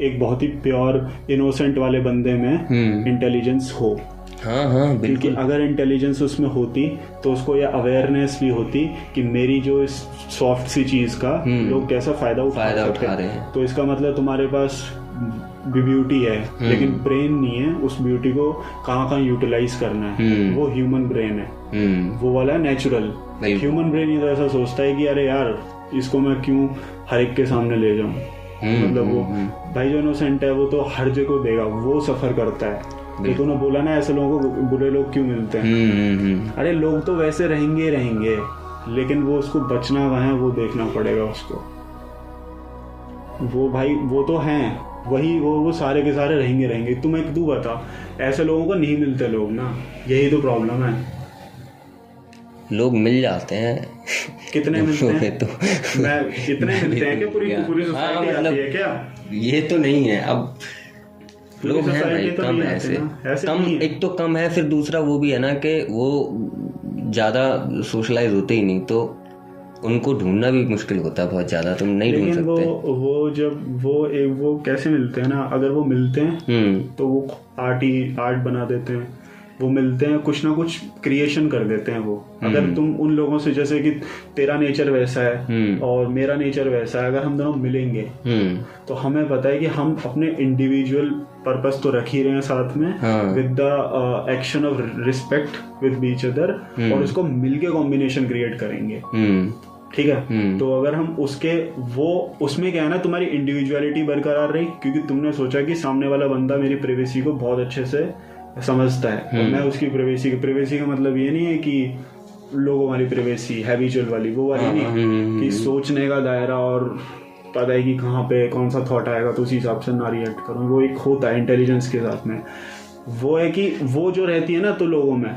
एक बहुत ही प्योर इनोसेंट वाले बंदे में इंटेलिजेंस हो। हाँ हाँ बिल्कुल। अगर इंटेलिजेंस उसमें होती तो उसको यह अवेयरनेस भी होती कि मेरी जो इस सॉफ्ट सी चीज़ का हम्म। लोग कैसा फ़ायदा उठा फ़ायदा उठा रहे हैं। तो इसका मतलब तुम्हारे पास ब्यूटी है हम्म। लेकिन ब्रेन नहीं है उस ब्यूटी को कहाँ कहाँ यूटिलाइज करना है। हम्म। वो ह्यूमन ब्रेन है। हम्म। वो वाला है नेचुरल ह्यूमन ब्रेन ये तो ऐसा सोचता है कि अरे यार इसको मैं क्यों हर एक के सामने ले जाऊँ? मतलब वो भाई जो इनोसेंट है वो तो हर जगह देगा वो सफ़र करता है। तो। तूने बोला ना ऐसे लोगों को बुरे लोग क्यों मिलते हैं? अरे लोग तो वैसे रहेंगे रहेंगे लेकिन वो उसको बचना कहाँ है वो देखना पड़ेगा उसको। वो भाई वो तो हैं वही वो वो सारे के सारे रहेंगे रहेंगे। तुम एक तू बता ऐसे लोगों को नहीं मिलते लोग ना? यही तो प्रॉब्लम है। लोग मिल जाते हैं। कितने मिलते हैं? तो मैं कितने मिलते हैं क्या? पूरी पूरी हाँ, सोसाइटी मतलब- आती है क्या? ये तो नहीं है। अब लोग हैं भाई तो कम है ऐसे। कम एक तो कम है फिर दूसरा वो भी है ना कि वो ज़्यादा सोशलाइज होते ही नहीं तो उनको ढूंढना भी मुश्किल होता है बहुत ज़्यादा तुम नहीं ढूंढ लेकिन वो वो जब वो एक वो कैसे मिलते हैं ना अगर वो मिलते हैं हम्म। तो वो आर्ट ही आर्ट बना देते हैं। वो मिलते हैं कुछ ना कुछ क्रिएशन कर देते हैं वो। अगर तुम उन लोगों से जैसे कि तेरा नेचर वैसा है हम्म। और मेरा नेचर वैसा है अगर हम दोनों मिलेंगे हम्म। तो हमें पता है कि हम अपने इंडिविजुअल पर्पस तो रख ही रहे हैं साथ में। With the action of respect with beach other और उसको मिलके कॉम्बिनेशन क्रिएट करेंगे। हम्म। ठीक है? हम्म। तो अगर हम उसके वो उसमें क्या है ना तुम्हारी इंडिविजुअलिटी बरकरार रही क्योंकि तुमने सोचा कि सामने वाला बंदा मेरी प्रिवेसी को बहुत अच्छे से समझता है। हम्म। और मैं उसकी प्रिवेसी प्रिवेसी का मतलब ये नहीं है कि लोगों वाली प्रिवेसी हैबिचुअल वाली वो वाली नहीं। हम्म, कि सोचने का दायरा और पता है कि कहाँ पे कौन सा थॉट आएगा तो उसी हिसाब से ना रिएक्ट करूँ। वो एक होता है इंटेलिजेंस के साथ में। वो है कि वो जो रहती है ना तो लोगों में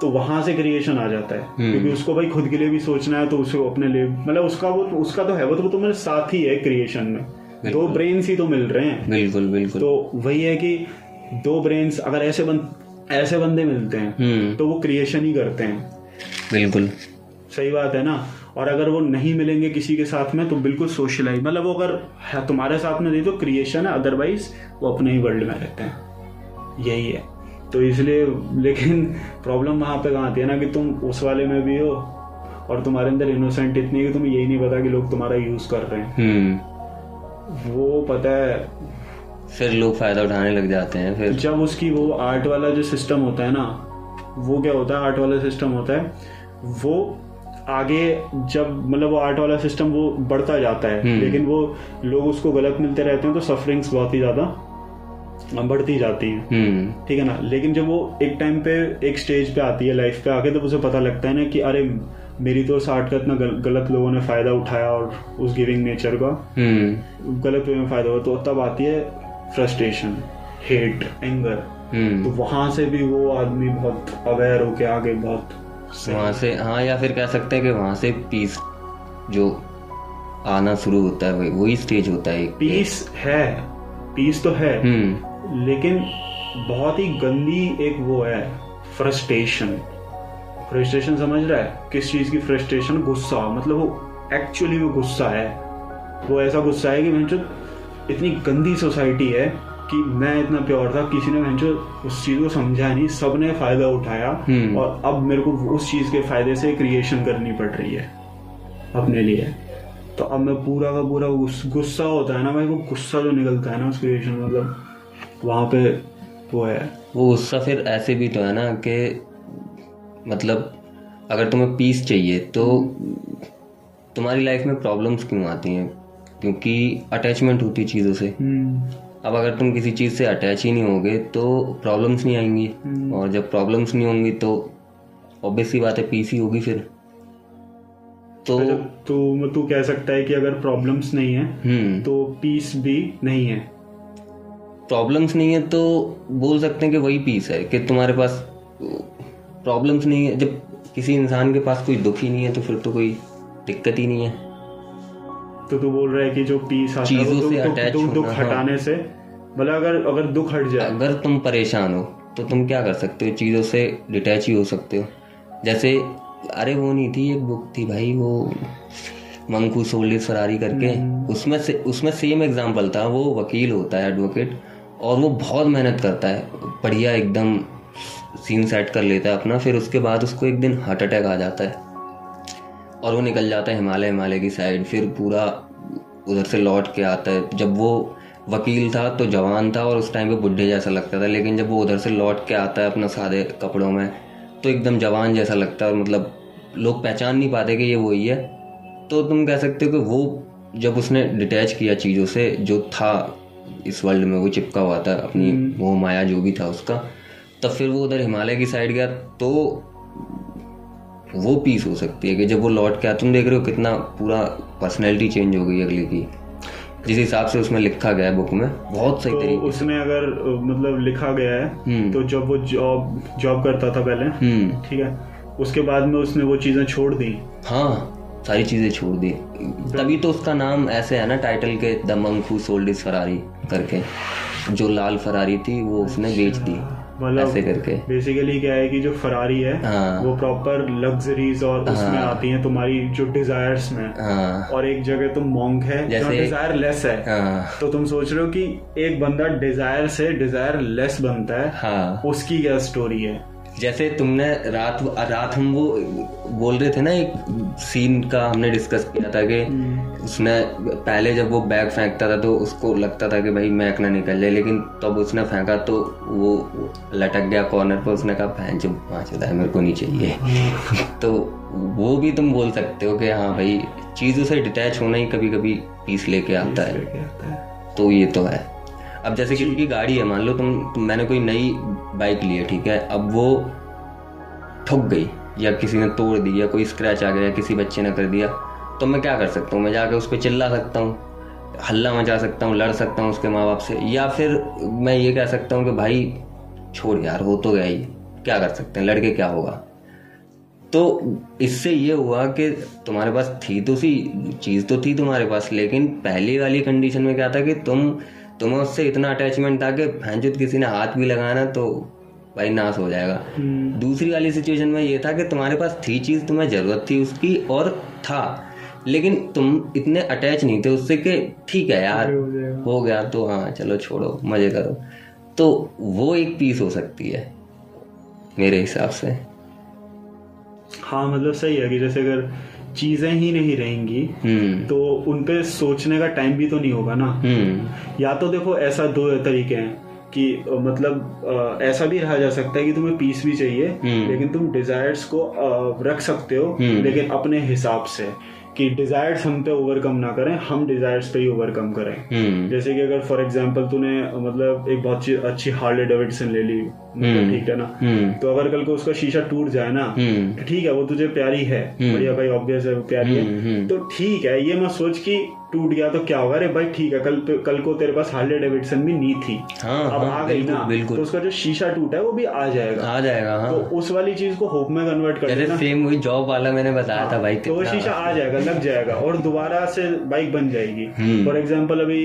तो वहाँ से क्रिएशन आ जाता है। हम्म। क्योंकि उसको भाई खुद के लिए भी सोचना है तो उसको अपने लिए मतलब उसका वो उसका तो है वो तो वो तो साथ ही है क्रिएशन में। दो ब्रेन्स ही तो मिल रहे हैं। बिल्कुल बिल्कुल। तो वही है कि दो ब्रेन्स अगर ऐसे बंद ऐसे बंदे मिलते हैं हम्म। तो वो क्रिएशन ही करते हैं। बिल्कुल। सही बात है ना? और अगर वो नहीं मिलेंगे किसी के साथ में तो बिल्कुल सोशलाइज मतलब वो अगर तुम्हारे साथ में नहीं तो क्रिएशन है अदरवाइज़ वो अपने ही वर्ल्ड में रहते हैं। यही है। तो इसलिए लेकिन प्रॉब्लम वहाँ पे कहाँ आती है ना कि तुम उस वाले में भी हो और तुम्हारे अंदर इनोसेंट इतनी है कि तुम्हें यही नहीं पता कि लोग तुम्हारा यूज़ कर रहे हैं। हम्म। वो पता है फिर लोग फ़ायदा उठाने लग जाते हैं फिर जब उसकी वो आर्ट वाला जो सिस्टम होता है ना वो क्या होता है? आर्ट वाला सिस्टम होता है। वो आगे जब मतलब वो आर्ट वाला सिस्टम वो बढ़ता जाता है हम्म। लेकिन वो लोग उसको गलत मिलते रहते हैं तो सफरिंग्स बहुत ही ज़्यादा बढ़ती जाती हैं। हम्म। ठीक है ना? लेकिन जब वो एक टाइम पे एक स्टेज पे आती है लाइफ पे आके तो उसे पता लगता है ना कि अरे मेरी तो आर्ट का इतना गल, गलत लोगों ने फ़ायदा उठाया और उस गिविंग नेचर का। हम्म। गलत वे में फ़ायदा हुआ तो तब आती है फ्रस्ट्रेशन हेट एंगर तो वहाँ से भी वो आदमी बहुत अवेयर होके आगे बहुत वहाँ से हाँ या फिर कह सकते हैं कि वहाँ से पीस जो आना शुरू होता है वही वही स्टेज होता है। पीस है। पीस तो है। हम्म। लेकिन बहुत ही गंदी एक वो है फ्रस्ट्रेशन फ्रस्ट्रेशन समझ रहा है? किस चीज़ की फ्रस्ट्रेशन गुस्सा. मतलब वो एक्चुअली में गुस्सा है. वो ऐसा गुस्सा है कि मैं इतनी गंदी सोसाइटी है कि मैं इतना प्योर था किसी ने मैं उस चीज़ को समझा नहीं सबने फ़ायदा उठाया हम्म। और अब मेरे को उस चीज़ के फ़ायदे से क्रिएशन करनी पड़ रही है अपने लिए। तो अब मैं पूरा का पूरा गुस्सा होता है ना भाई वो गुस्सा जो निकलता है ना उस क्रिएशन मतलब वहाँ पे वो है। वो गुस्सा फिर ऐसे भी तो है ना कि मतलब अगर तुम्हें पीस चाहिए तो तुम्हारी लाइफ में प्रॉब्लम्स क्यों आती हैं? क्योंकि अटैचमेंट होती है चीज़ों से। अब अगर तुम किसी चीज़ से अटैच ही नहीं होगे तो प्रॉब्लम्स नहीं आएँगी। और जब प्रॉब्लम्स नहीं होंगी तो ऑब्वियस सी बात है पीस ही होगी फिर। तो तो तू तू कह सकता है कि अगर प्रॉब्लम्स नहीं है हम्म। तो पीस भी नहीं है। प्रॉब्लम्स नहीं है तो बोल सकते हैं कि वही पीस है कि तुम्हारे पास प्रॉब्लम्स नहीं है। जब किसी इंसान के पास कोई दुख ही नहीं है तो फिर तो कोई दिक्कत ही नहीं है। तो तू बोल रहा है कि जो पीस आता है वो चीज़ों दुख- से दुख- दुख- दुख हाँ। हटाने से मतलब अगर अगर दुख हट जाए। अगर तुम परेशान हो तो तुम क्या कर सकते हो? चीज़ों से डिटैच ही हो सकते हो। जैसे अरे वो नहीं थी एक बुक थी भाई वो मंकू सोल्डिस फरारी करके। उसमें से उसमें सेम एग्जांपल था वो वकील होता है एडवोकेट और वो बहुत मेहनत करता है, बढ़िया एकदम सीन सेट कर लेता है अपना, फिर उसके बाद उसको एक दिन हार्ट अटैक आ जाता है। और वो निकल जाता है हिमालय हिमालय की साइड फिर पूरा उधर से लौट के आता है। जब वो वकील था तो जवान था और उस टाइम पे बुढ़े जैसा लगता था, लेकिन जब वो उधर से लौट के आता है अपना सादे कपड़ों में तो एकदम जवान जैसा लगता है और मतलब लोग पहचान नहीं पाते कि ये वही है तो तुम कह सकते हो कि वो जब उसने डिटैच किया चीज़ों से, जो था इस वर्ल्ड में वो चिपका हुआ था अपनी वो माया जो भी था उसका। तब फिर वो उधर हिमालय की साइड गया तो वो पीस हो सकती है कि जब वो लौट के आया तुम देख रहे हो कितना पूरा पर्सनैलिटी चेंज हो गई अगले की। जिस हिसाब से उसमें लिखा गया है बुक में बहुत सही तो तरीके उसमें अगर मतलब लिखा गया है हम्म। तो जब वो जॉब जॉब करता था पहले हम्म। ठीक है उसके बाद में उसने वो चीज़ें छोड़ दी। हाँ। सारी चीज़ें छोड़ दी। तभी तो उसका नाम ऐसे है ना टाइटल के the monk who sold his Ferrari करके। जो लाल फरारी थी वो उसने बेच दी ऐसे करके। बेसिकली क्या है कि जो फरारी है हाँ। वो प्रॉपर लग्जरीज और उसमें आती हैं तुम्हारी जो डिजायर्स में। हाँ। और एक जगह तुम मॉन्क है जो जैसे- डिज़ायर लेस है। हाँ। तो तुम सोच रहे हो कि एक बंदा डिज़ायर से डिज़ायर लेस बनता है हाँ। उसकी क्या स्टोरी है? जैसे तुमने रात रात हम वो बोल रहे थे ना एक सीन का हमने डिस्कस किया था कि उसने पहले जब वो बैग फेंकता था तो उसको लगता था कि भाई मैक ना निकल जाए लेकिन तब उसने फेंका तो वो लटक गया कॉर्नर पर उसने कहा फ़ैन जो पाँच है मेरे को नहीं चाहिए। (laughs) तो वो भी तुम बोल सकते हो कि हाँ भाई चीज़ों से डिटैच होना ही कभी कभी पीस लेके आता है। तो ये तो है। अब जैसे किसी की गाड़ी है मान लो तुम, मैंने कोई नई बाइक ली है ठीक है? अब वो ठुक गई या किसी ने तोड़ दी या कोई स्क्रैच आ गया किसी बच्चे ने कर दिया तो मैं क्या कर सकता हूँ? मैं जाकर उस पर चिल्ला सकता हूँ हल्ला मचा सकता हूँ लड़ सकता हूँ उसके माँ बाप से या फिर मैं ये कह सकता हूँ कि भाई छोड़ यार हो तो गया ही क्या कर सकते हैं? लड़के क्या होगा? तो इससे ये हुआ कि तुम्हारे पास थी तो सी चीज़ तो थी तुम्हारे पास लेकिन पहली वाली कंडीशन में क्या था कि तुम तुम्हें उससे इतना अटैचमेंट था कि भैंचुत किसी ने हाथ भी लगाया ना तो भाई नाश हो जाएगा। दूसरी वाली सिचुएशन में ये था कि तुम्हारे पास थी चीज़ तुम्हें ज़रूरत थी उसकी और था। लेकिन तुम इतने अटैच नहीं थे उससे कि ठीक है यार हो हो गया तो हाँ चलो छोड़ो मज़े करो। तो वो एक पीस हो सकती है मेरे हिसाब से। हाँ मतलब सही है कि जैसे अगर चीज़ें ही नहीं रहेंगी हम्म तो उन पे सोचने का टाइम भी तो नहीं होगा ना हम्म या तो देखो ऐसा दो तरीके हैं कि मतलब ऐसा भी रहा जा सकता है कि तुम्हें पीस भी चाहिए हम्म। लेकिन तुम डिजायर्स को रख सकते हो। लेकिन अपने हिसाब से कि डिजायर्स हम पे ओवरकम ना करें हम डिजायर्स पे ही ओवरकम करें जैसे कि अगर फॉर एग्जांपल तूने मतलब एक बहुत अच्छी हार्ले डेविडसन ले ली। ठीक है ना? हम्म। तो अगर कल को उसका शीशा टूट जाए ना हम्म। तो ठीक है वो तुझे प्यारी है। हम्म। बढ़िया भाई ऑब्वियस है वो प्यारी हम्म, हम्म। है तो ठीक है ये मत सोच कि टूट गया तो क्या होगा? अरे भाई ठीक है कल कल को तेरे पास हार्ले डेविडसन भी नहीं थी। हाँ अब हाँ आ गई ना बिल्कुल। तो उसका जो शीशा टूटा है वो भी आ जाएगा। आ जाएगा हाँ। तो उस वाली चीज़ को होप में कन्वर्ट कर देना। सेम वही जॉब वाला मैंने बताया था भाई तो वो शीशा आ जाएगा लग जाएगा और दोबारा से बाइक बन जाएगी। हम्म। फॉर एग्ज़ाम्पल अभी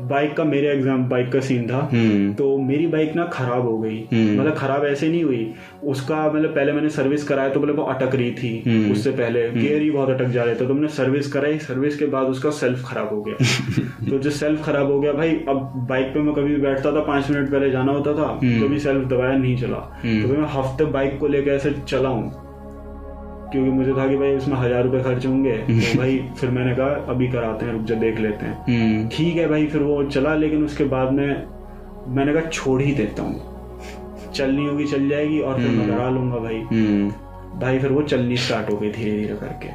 बाइक का मेरे एग्ज़ाम बाइक का सीन था। हम्म। तो मेरी बाइक ना खराब हो गई। हम्म। मतलब खराब ऐसे नहीं हुई। उसका मतलब पहले मैंने सर्विस कराया तो मतलब वो अटक रही थी हम्म। उससे पहले। गियर ही बहुत अटक जा रहे थे। तो मैंने सर्विस कराई। सर्विस के बाद उसका सेल्फ खराब हो गया। (laughs) तो जो सेल्फ खराब हो गया भाई अब बाइक पे मैं कभी भी बैठता था पाँच मिनट पहले जाना होता था। कभी सेल्फ दबाया नहीं चला। तो मैं हफ़्ते बाइक को लेकर ऐसे चला हूँ। क्योंकि मुझे था कि भाई इसमें हज़ार रुपए खर्च होंगे तो भाई फिर मैंने कहा अभी कराते हैं रुक जा देख लेते हैं। हम्म। ठीक है भाई फिर वो चला लेकिन उसके बाद में मैंने कहा छोड़ ही देता हूँ। चलनी होगी चल जाएगी और फिर मैं करा लूँगा भाई। हम्म। भाई फिर वो चलनी स्टार्ट हो गई धीरे धीरे करके।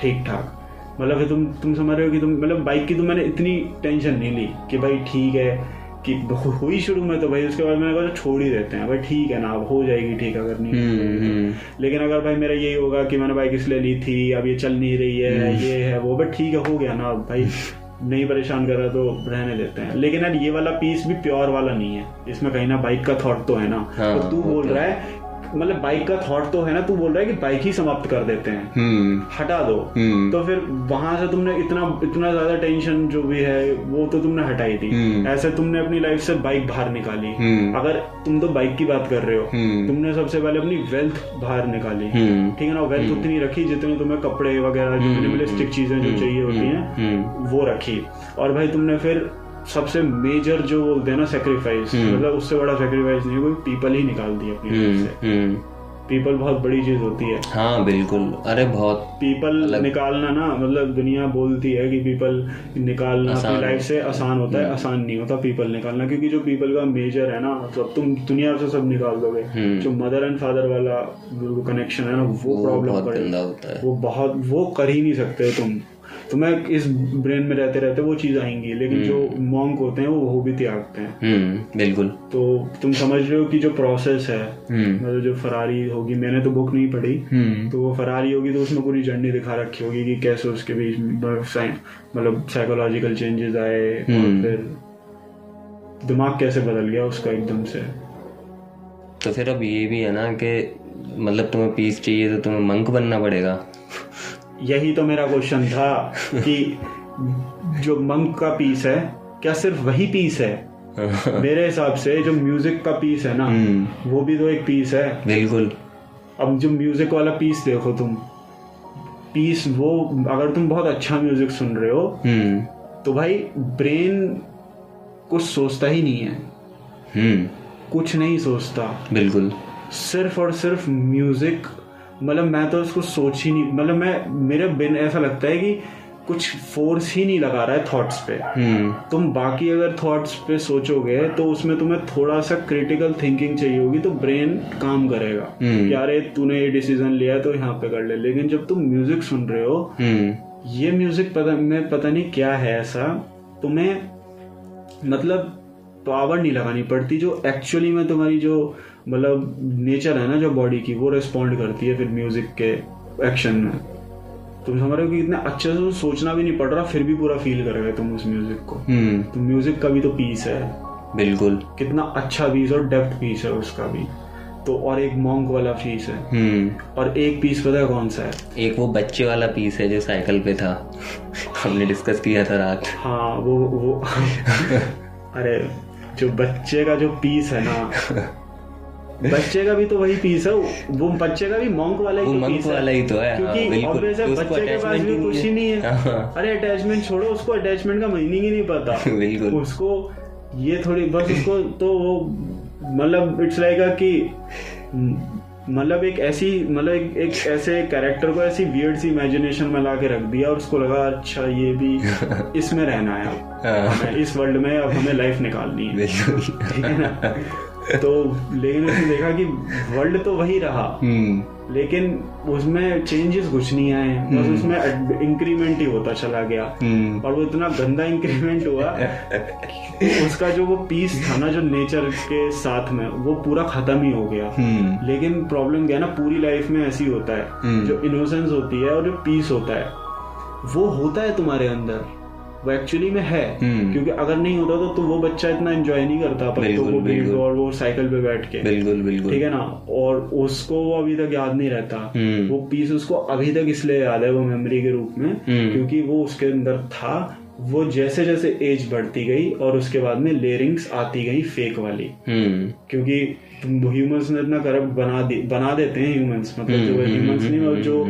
ठीक ठाक मतलब फिर तुम तुम समझ रहे हो कि तुम मतलब बाइक की तो मैंने इतनी टेंशन नहीं ली कि भाई ठीक है कि हुई शुरू में तो भाई उसके बाद मैंने कहा छोड़ ही देते हैं। भाई ठीक है ना अब हो जाएगी ठीक अगर नहीं हम्म हम्म। लेकिन अगर भाई मेरा यही होगा कि मैंने बाइक इसलिए ली थी अब ये चल नहीं रही है ये है वो बट ठीक है हो गया ना। अब भाई नहीं परेशान कर रहा तो रहने देते हैं। लेकिन यार ये वाला पीस भी प्योर वाला नहीं है। इसमें कहीं ना बाइक का थॉट तो है ना। हाँ, तो तू बोल तो रहा है मतलब बाइक का थॉट तो है ना तू बोल रहा है कि बाइक ही समाप्त कर देते हैं। हम्म। हटा दो। हम्म। तो फिर वहाँ से तुमने इतना इतना ज़्यादा टेंशन जो भी है वो तो तुमने हटाई थी हम्म। ऐसे तुमने अपनी लाइफ से बाइक बाहर निकाली। अगर तुम तो बाइक की बात कर रहे हो। तुमने सबसे पहले अपनी वेल्थ बाहर निकाली। ठीक है ना? वेल्थ उतनी रखी जितने तुम्हें कपड़े वगैरह जो मिनिमलिस्टिक चीज़ें जो चाहिए होती हैं। वो रखी। और भाई तुमने फिर सबसे मेजर जो बोलते हैं ना सेक्रीफाइस मतलब उससे बड़ा सेक्रीफाइस नहीं है, कोई पीपल ही निकाल दिया अपनी लाइफ हम्म। से। हम्म। पीपल बहुत बड़ी चीज़ होती है। हाँ बिल्कुल। अरे बहुत पीपल निकालना ना मतलब दुनिया बोलती है कि पीपल निकालना अपनी लाइफ से आसान होता है। आसान नहीं होता पीपल निकालना क्योंकि जो पीपल का मेजर है ना सब तुम दुनिया से सब निकाल दोगे। हम्म। जो मदर एंड फादर वाला कनेक्शन है ना वो वो प्रॉब्लम होता है। वो बहुत वो कर ही नहीं सकते तुम। तुम्हें इस ब्रेन में रहते रहते वो चीज़ आएँगी लेकिन जो मॉन्क होते हैं वो वो भी त्यागते हैं। हम्म बिल्कुल। तो तुम समझ रहे हो कि जो प्रोसेस है हम्म। मतलब जो फरारी होगी मैंने तो बुक नहीं पढ़ी हम्म। तो वो फरारी होगी तो उसमें पूरी जर्नी दिखा रखी होगी कि कैसे उसके बीच मतलब साइकोलॉजिकल चेंजेस आए और हम्म। फिर दिमाग कैसे बदल गया उसका एकदम से। तो फिर अब ये भी है ना कि मतलब तुम्हें पीस चाहिए तो तुम्हें मंक बनना पड़ेगा। यही तो मेरा क्वेश्चन था कि जो मंक का पीस है क्या सिर्फ़ वही पीस है? (laughs) मेरे हिसाब से जो म्यूज़िक का पीस है ना हम्म। वो भी तो एक पीस है। बिल्कुल। अब जो म्यूज़िक वाला पीस देखो तुम पीस वो अगर तुम बहुत अच्छा म्यूज़िक सुन रहे हो हम्म। तो भाई ब्रेन कुछ सोचता ही नहीं है। हम्म। कुछ नहीं सोचता। बिल्कुल। सिर्फ़ और सिर्फ़ म्यूज़िक मतलब मैं तो उसको सोच ही नहीं मतलब मैं मेरे बिन ऐसा लगता है कि कुछ फोर्स ही नहीं लगा रहा है थॉट्स पे। हम्म। तुम बाकी अगर थॉट्स पे सोचोगे तो उसमें तुम्हें थोड़ा सा क्रिटिकल थिंकिंग चाहिए होगी तो ब्रेन काम करेगा। हम्म। कि अरे तूने ये डिसीज़न लिया तो यहाँ पे कर ले। लेकिन जब तुम म्यूज़िक सुन रहे हो हम्म। ये म्यूज़िक पता में पता नहीं क्या है ऐसा तुम्हें मतलब पावर नहीं लगानी पड़ती जो एक्चुअली में तुम्हारी जो मतलब नेचर है ना जो बॉडी की वो रिस्पॉन्ड करती है फिर म्यूज़िक के एक्शन में। तुम समझ रहे हो कि इतना अच्छे से सोचना भी नहीं पड़ रहा फिर भी पूरा फील कर रहे तुम उस म्यूज़िक को। हम्म। तो म्यूज़िक का भी तो पीस है। बिल्कुल। कितना अच्छा पीस और डेप्थ पीस है उसका भी। तो और एक मॉन्क वाला पीस है। हम्म। और एक पीस पता है कौन सा है? एक वो बच्चे वाला पीस है जो साइकिल पे था। हमने डिस्कस किया था रात। हाँ वो वो (laughs) अरे जो बच्चे का जो पीस है ना (laughs) बच्चे का भी तो वही पीस है वो बच्चे का भी मॉन्क वाला ही तो पीस है। वाला ही तो है हाँ, क्योंकि बिल्कुल obvious है बच्चे के पास भी कुछ ही। नहीं है। हाँ, अरे अटैचमेंट छोड़ो उसको अटैचमेंट का मीनिंग ही नहीं पता। (laughs) बिल्कुल। उसको ये थोड़ी बस उसको तो वो मतलब इट्स लाइक कि मतलब एक ऐसी मतलब एक, एक ऐसे कैरेक्टर को ऐसी वियर्ड सी इमेजिनेशन में ला के रख दिया और उसको लगा अच्छा ये भी (laughs) इसमें रहना है हाँ, इस वर्ल्ड में अब हमें लाइफ निकालनी है। ठीक है ना? (laughs) तो लेकिन उसने देखा कि वर्ल्ड तो वही रहा। हम्म। लेकिन उसमें चेंजेस कुछ नहीं आए। बस उसमें इंक्रीमेंट ही होता चला गया। हम्म। और वो इतना गंदा इंक्रीमेंट हुआ उसका जो वो पीस था ना जो नेचर के साथ में वो पूरा खत्म ही हो गया। हम्म। लेकिन प्रॉब्लम क्या ना पूरी लाइफ में ऐसी होता है। हम्म। जो इनोसेंस होती है और जो पीस होता है वो होता है तुम्हारे अंदर। वो एक्चुअली में है। हम्म। क्योंकि अगर नहीं होता तो, तो वो बच्चा इतना एंजॉय नहीं करता पत्तों बिल्कुल, को बीट बिल्कुल। और वो साइकिल पे बैठ के। बिल्कुल बिल्कुल। ठीक है ना? और उसको वो अभी तक याद नहीं रहता। हम्म। वो पीस उसको अभी तक इसलिए याद है वो मेमोरी के रूप में हम्म। क्योंकि वो उसके अंदर था। वो जैसे जैसे एज बढ़ती गई और उसके बाद में लेयरिंग्स आती गई फेक वाली। क्योंकि ह्यूमंस ने इतना करप्ट बना दी बना देते हैं ह्यूमंस मतलब जो ह्यूमंस नहीं और जो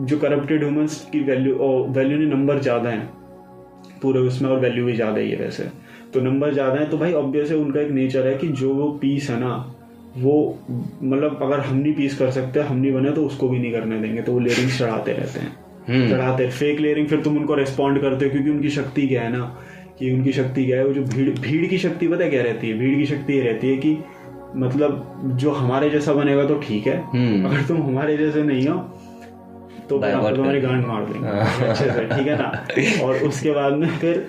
जो करप्टेड ह्यूमंस की वैल्यू वैल्यू नहीं नंबर ज़्यादा है। पूरे उसमें और वैल्यू भी ज़्यादा ही है वैसे। तो नंबर ज़्यादा है तो भाई ऑब्वियस है उनका एक नेचर है कि जो वो पीस है ना वो मतलब अगर हम नहीं पीस कर सकते हम नहीं बने तो उसको भी नहीं करने देंगे। तो वो लेयरिंग चढ़ाते रहते हैं। हम्म। चढ़ाते फेक लेयरिंग फिर तुम उनको रेस्पॉन्ड करते हो क्योंकि उनकी शक्ति क्या है ना कि उनकी शक्ति क्या है वो जो भीड़ भीड़ की शक्ति पता क्या रहती है? भीड़ की शक्ति ये रहती है कि मतलब जो हमारे जैसा बनेगा तो ठीक है। हम्म। अगर तुम हमारे जैसे नहीं हो तो Backward आपको तुम्हारी गांड मार देंगे (laughs) अच्छे से ठीक है ना? और उसके बाद में फिर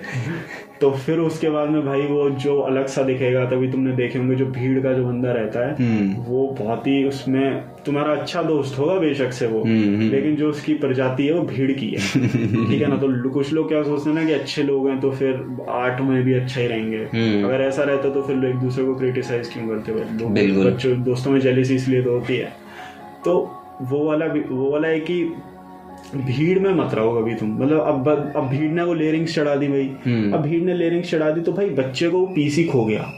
तो फिर उसके बाद में भाई वो जो अलग सा दिखेगा तभी तुमने देखे होंगे जो भीड़ का जो बंदा रहता है हम्म। वो बहुत ही उसमें तुम्हारा अच्छा दोस्त होगा बेशक से वो हम्म, लेकिन जो उसकी प्रजाति है वो भीड़ की है। (laughs) ठीक है ना? तो कुछ लोग क्या सोचते हैं ना कि अच्छे लोग हैं तो फिर आर्ट में भी अच्छा ही रहेंगे। हम्म। अगर ऐसा रहता तो फिर एक दूसरे को क्रिटिसाइज क्यों करते लोग बच्चों दोस्तों में जेलिसी इसलिए तो होती है। तो वो वाला वो वाला है कि भीड़ में मत रहो कभी तुम। मतलब अब अब भीड़ ने वो लेयरिंग्स चढ़ा दी भाई। हम्म। अब भीड़ ने लेयरिंग्स चढ़ा दी तो भाई बच्चे को पीसी खो गया।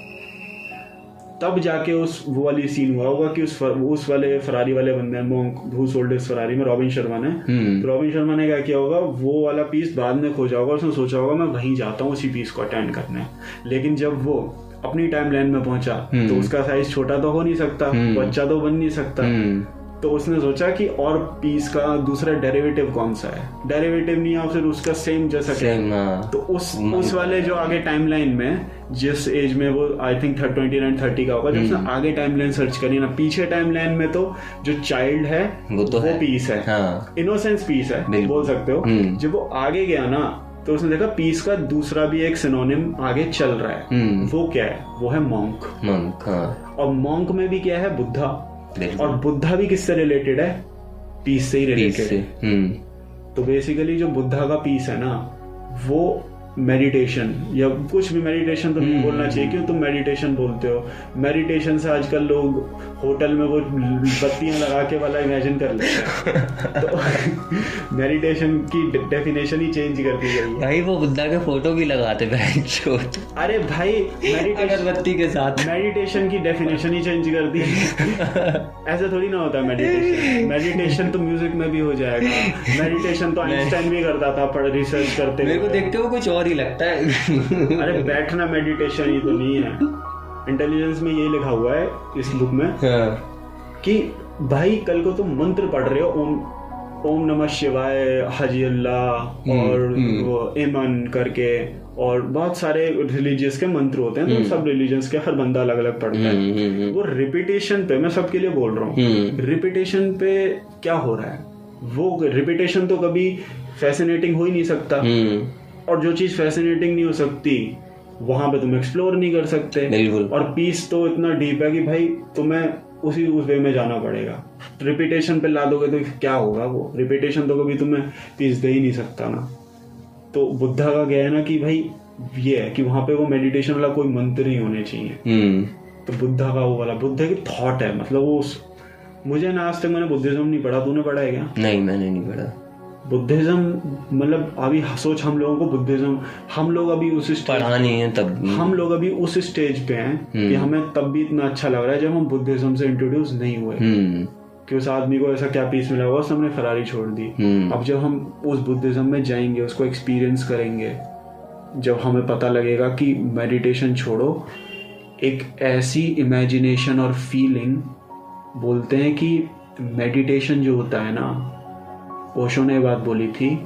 तब जाके उस वो वाली सीन हुआ होगा कि उस फर, उस वाले फरारी वाले बंदे हु सोल्ड फरारी में रॉबिन शर्मा ने। हम्म। तो रॉबिन शर्मा ने क्या किया होगा? वो वाला पीस बाद में खोजा होगा उसने सोचा होगा मैं वहीं जाता हूँ उसी पीस को अटेंड करने। लेकिन जब वो अपनी टाइम लाइन में पहुँचा तो उसका साइज़ छोटा तो हो नहीं सकता हम्म। बच्चा तो बन नहीं सकता। हम्म, तो उसने सोचा कि और पीस का दूसरा डेरिवेटिव कौन सा है? डेरिवेटिव नहीं है फिर उसका सेम जैसा सेम हाँ। तो उस उस वाले जो आगे टाइमलाइन में जिस एज में वो I think twenty nine thirty का होगा जब हम्म। आगे टाइमलाइन सर्च करी ना पीछे टाइमलाइन में तो जो चाइल्ड है वो तो वो है। पीस है। हाँ। इनोसेंस पीस है बोल सकते हो। हम्म। जब वो आगे गया ना तो उसने देखा पीस का दूसरा भी एक सिनोनिम आगे चल रहा है। हम्म। वो क्या है? वो है मॉन्क मंक हाँ। और मॉन्क में भी क्या है? बुद्धा। और बुद्धा भी किससे रिलेटेड है? पीस से ही रिलेटेड है। हम्म। तो बेसिकली जो बुद्धा का पीस है ना वो मेडिटेशन या कुछ भी मेडिटेशन तो हम्म। नहीं बोलना चाहिए क्यों तुम मेडिटेशन बोलते हो? मेडिटेशन से आजकल लोग होटल में वो बत्तियाँ लगा के वाला इमेजिन कर लेते हैं तो मेडिटेशन की डेफिनेशन ही चेंज कर दी गई भाई वो बुद्धा के फ़ोटो भी लगाते अरे भाई मेडिटेशन अगरबत्ती के साथ। मेडिटेशन की डेफिनेशन ही चेंज कर दी ऐसे थोड़ी ना होता मेडिटेशन मेडिटेशन तो म्यूज़िक में भी हो जाएगा। मेडिटेशन तो आइंस्टाइन भी करता था पढ़ रिसर्च करते मेरे को देखते हो कुछ और ही लगता है। अरे बैठना मेडिटेशन ही तो नहीं है। इंटेलिजेंस में ये लिखा हुआ है इस बुक में हाँ कि भाई कल को तुम मंत्र पढ़ रहे हो ओम ओम नमः शिवाय हजी अल्लाह और हम्म। वो एमन करके और बहुत सारे रिलीजियस के मंत्र होते हैं तो सब रिलीजियंस के हर बंदा अलग अलग पढ़ता है हम्म, हम्म, हम्म। वो रिपीटेशन पे मैं सबके लिए बोल रहा हूँ हम्म। रिपीटेशन पे क्या हो रहा है वो रिपीटेशन तो कभी फैसिनेटिंग हो ही नहीं सकता हम्म और जो चीज़ फैसिनेटिंग नहीं हो सकती वहाँ पे तुम एक्सप्लोर नहीं कर सकते। बिल्कुल। और पीस तो इतना डीप है कि भाई तुम्हें उसी उस वे में जाना पड़ेगा। रिपीटेशन पे ला दोगे तो क्या होगा वो? रिपीटेशन तो कभी तुम्हें पीस दे ही नहीं सकता ना। तो बुद्धा का क्या है ना कि भाई ये है कि वहाँ पे वो मेडिटेशन वाला कोई मंत्र नहीं होने चाहिए। हम्म। तो बुद्धा का वो वाला बुद्ध की थॉट है मतलब वो मुझे ना आज तक मैंने बुद्धिज्म नहीं पढ़ा तूने पढ़ा है क्या? नहीं मैंने नहीं पढ़ा। बुद्धिज्म मतलब अभी सोच हम लोगों को बुद्धिज्म हम लोग अभी उस स्टेज पढ़ा नहीं है तब। हम लोग अभी उस स्टेज पे हैं कि हमें तब भी इतना अच्छा लग रहा है जब हम बुद्धिज्म से इंट्रोड्यूस नहीं हुए। हम्म। कि उस आदमी को ऐसा क्या पीस मिला हुआ उसने हमने फरारी छोड़ दी। हम्म। अब जब हम उस बुद्धिज्म में जाएँगे उसको एक्सपीरियंस करेंगे जब हमें पता लगेगा कि मेडिटेशन छोड़ो एक ऐसी इमेजिनेशन और फीलिंग बोलते हैं कि मेडिटेशन जो होता है ना ओशो ने बात बोली थी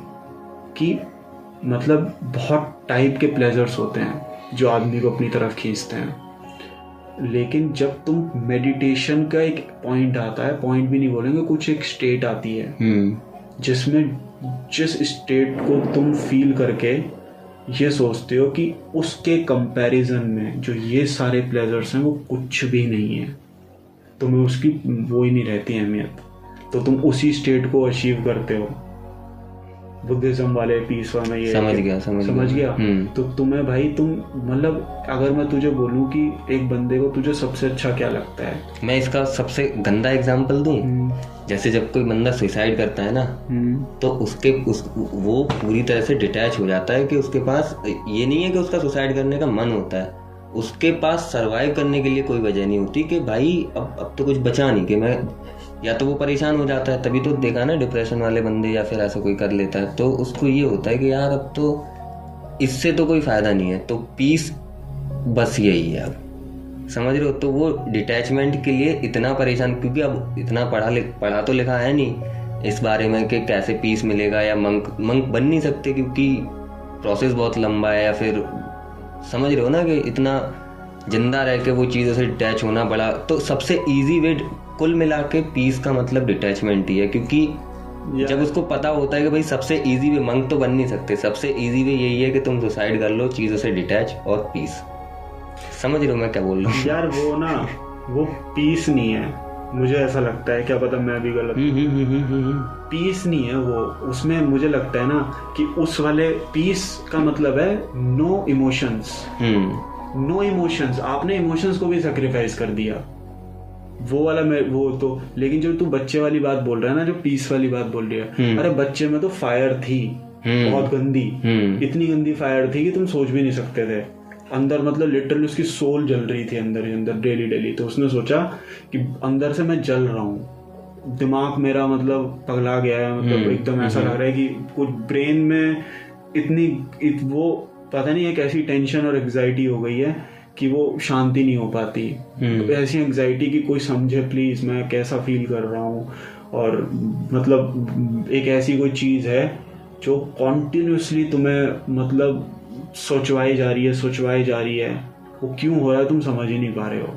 कि मतलब बहुत टाइप के प्लेजर्स होते हैं जो आदमी को अपनी तरफ़ खींचते हैं। लेकिन जब तुम मेडिटेशन का एक पॉइंट आता है पॉइंट भी नहीं बोलेंगे कुछ एक स्टेट आती है। हम्म। जिसमें जिस स्टेट को तुम फील करके ये सोचते हो कि उसके कंपैरिजन में जो ये सारे प्लेजर्स हैं वो कुछ भी नहीं है। तुम्हें उसकी वो ही नहीं रहती अहमियत। तो तुम उसी स्टेट को अचीव करते हो। बुद्धिज्म वाले पीस में ये समझ गया, समझ समझ गया। गया हम्म। तो तुम्हें भाई तुम मतलब अगर मैं तुझे बोलूँ कि एक बंदे को तुझे सबसे अच्छा क्या लगता है? मैं इसका सबसे गंदा एग्जांपल दूँ? हम्म, जैसे जब कोई बंदा सुसाइड करता है ना हम्म, तो उसके उस वो पूरी तरह से डिटैच हो जाता है कि उसके पास ये नहीं है कि उसका सुसाइड करने का मन होता है। उसके पास सरवाइव करने के लिए कोई वजह नहीं होती कि भाई अब अब तो कुछ बचा नहीं कि मैं या तो वो परेशान हो जाता है, तभी तो देखा ना डिप्रेशन वाले बंदे या फिर ऐसा कोई कर लेता है। तो उसको ये होता है कि यार अब तो इससे तो कोई फ़ायदा नहीं है तो पीस बस यही है अब। समझ रहे हो? तो वो डिटैचमेंट के लिए इतना परेशान, क्योंकि अब इतना पढ़ा पढ़ा तो लिखा है नहीं इस बारे में कि कैसे पीस मिलेगा या मंक मंक बन नहीं सकते क्योंकि प्रोसेस बहुत लंबा है या फिर समझ रहे हो ना कि इतना ज़िंदा रह के वो चीज़ों से डिटैच होना बड़ा तो सबसे इजी वे कुल मिला के पीस का मतलब डिटैचमेंट ही है क्योंकि जब उसको पता होता है कि भाई सबसे इजी वे मंग तो बन नहीं सकते। सबसे इजी वे यही है कि तुम सुसाइड कर लो चीज़ों से डिटैच और पीस समझ रहे हो मैं क्या बोल रहा हूँ? यार वो ना वो पीस नहीं है। मुझे ऐसा लगता है क्या पता मैं भी गलत हम्म, हम्म, हम्म, हम्म। पीस नहीं है वो। उसमें मुझे लगता है ना कि उस वाले पीस का मतलब है नो इमोशंस नो इमोशंस आपने इमोशंस को भी सेक्रीफाइस कर दिया। वो वाला मैं वो तो लेकिन जो तू बच्चे वाली बात बोल रहा है ना जो पीस वाली बात बोल रही है हम्म। अरे बच्चे में तो फायर थी हम्म। बहुत गंदी हम्म। इतनी गंदी फायर थी कि तुम सोच भी नहीं सकते थे। अंदर मतलब लिटरली उसकी सोल जल रही थी अंदर ही अंदर डेली डेली तो उसने सोचा कि अंदर से मैं जल रहा हूँ। दिमाग मेरा मतलब पगला गया है मतलब एकदम ऐसा लग रहा है कि कुछ ब्रेन में इतनी इत, वो पता नहीं एक ऐसी टेंशन और एग्जाइटी हो गई है कि वो शांति नहीं हो पाती। हम्म। ऐसी एंग्जाइटी की कोई समझे प्लीज़ मैं कैसा फील कर रहा हूँ? और मतलब एक ऐसी कोई चीज़ है जो कॉन्टिन्यूसली तुम्हें मतलब सोचवाई जा रही है सोचवाई जा रही है। वो क्यों हो रहा है? तुम समझ ही नहीं पा रहे हो।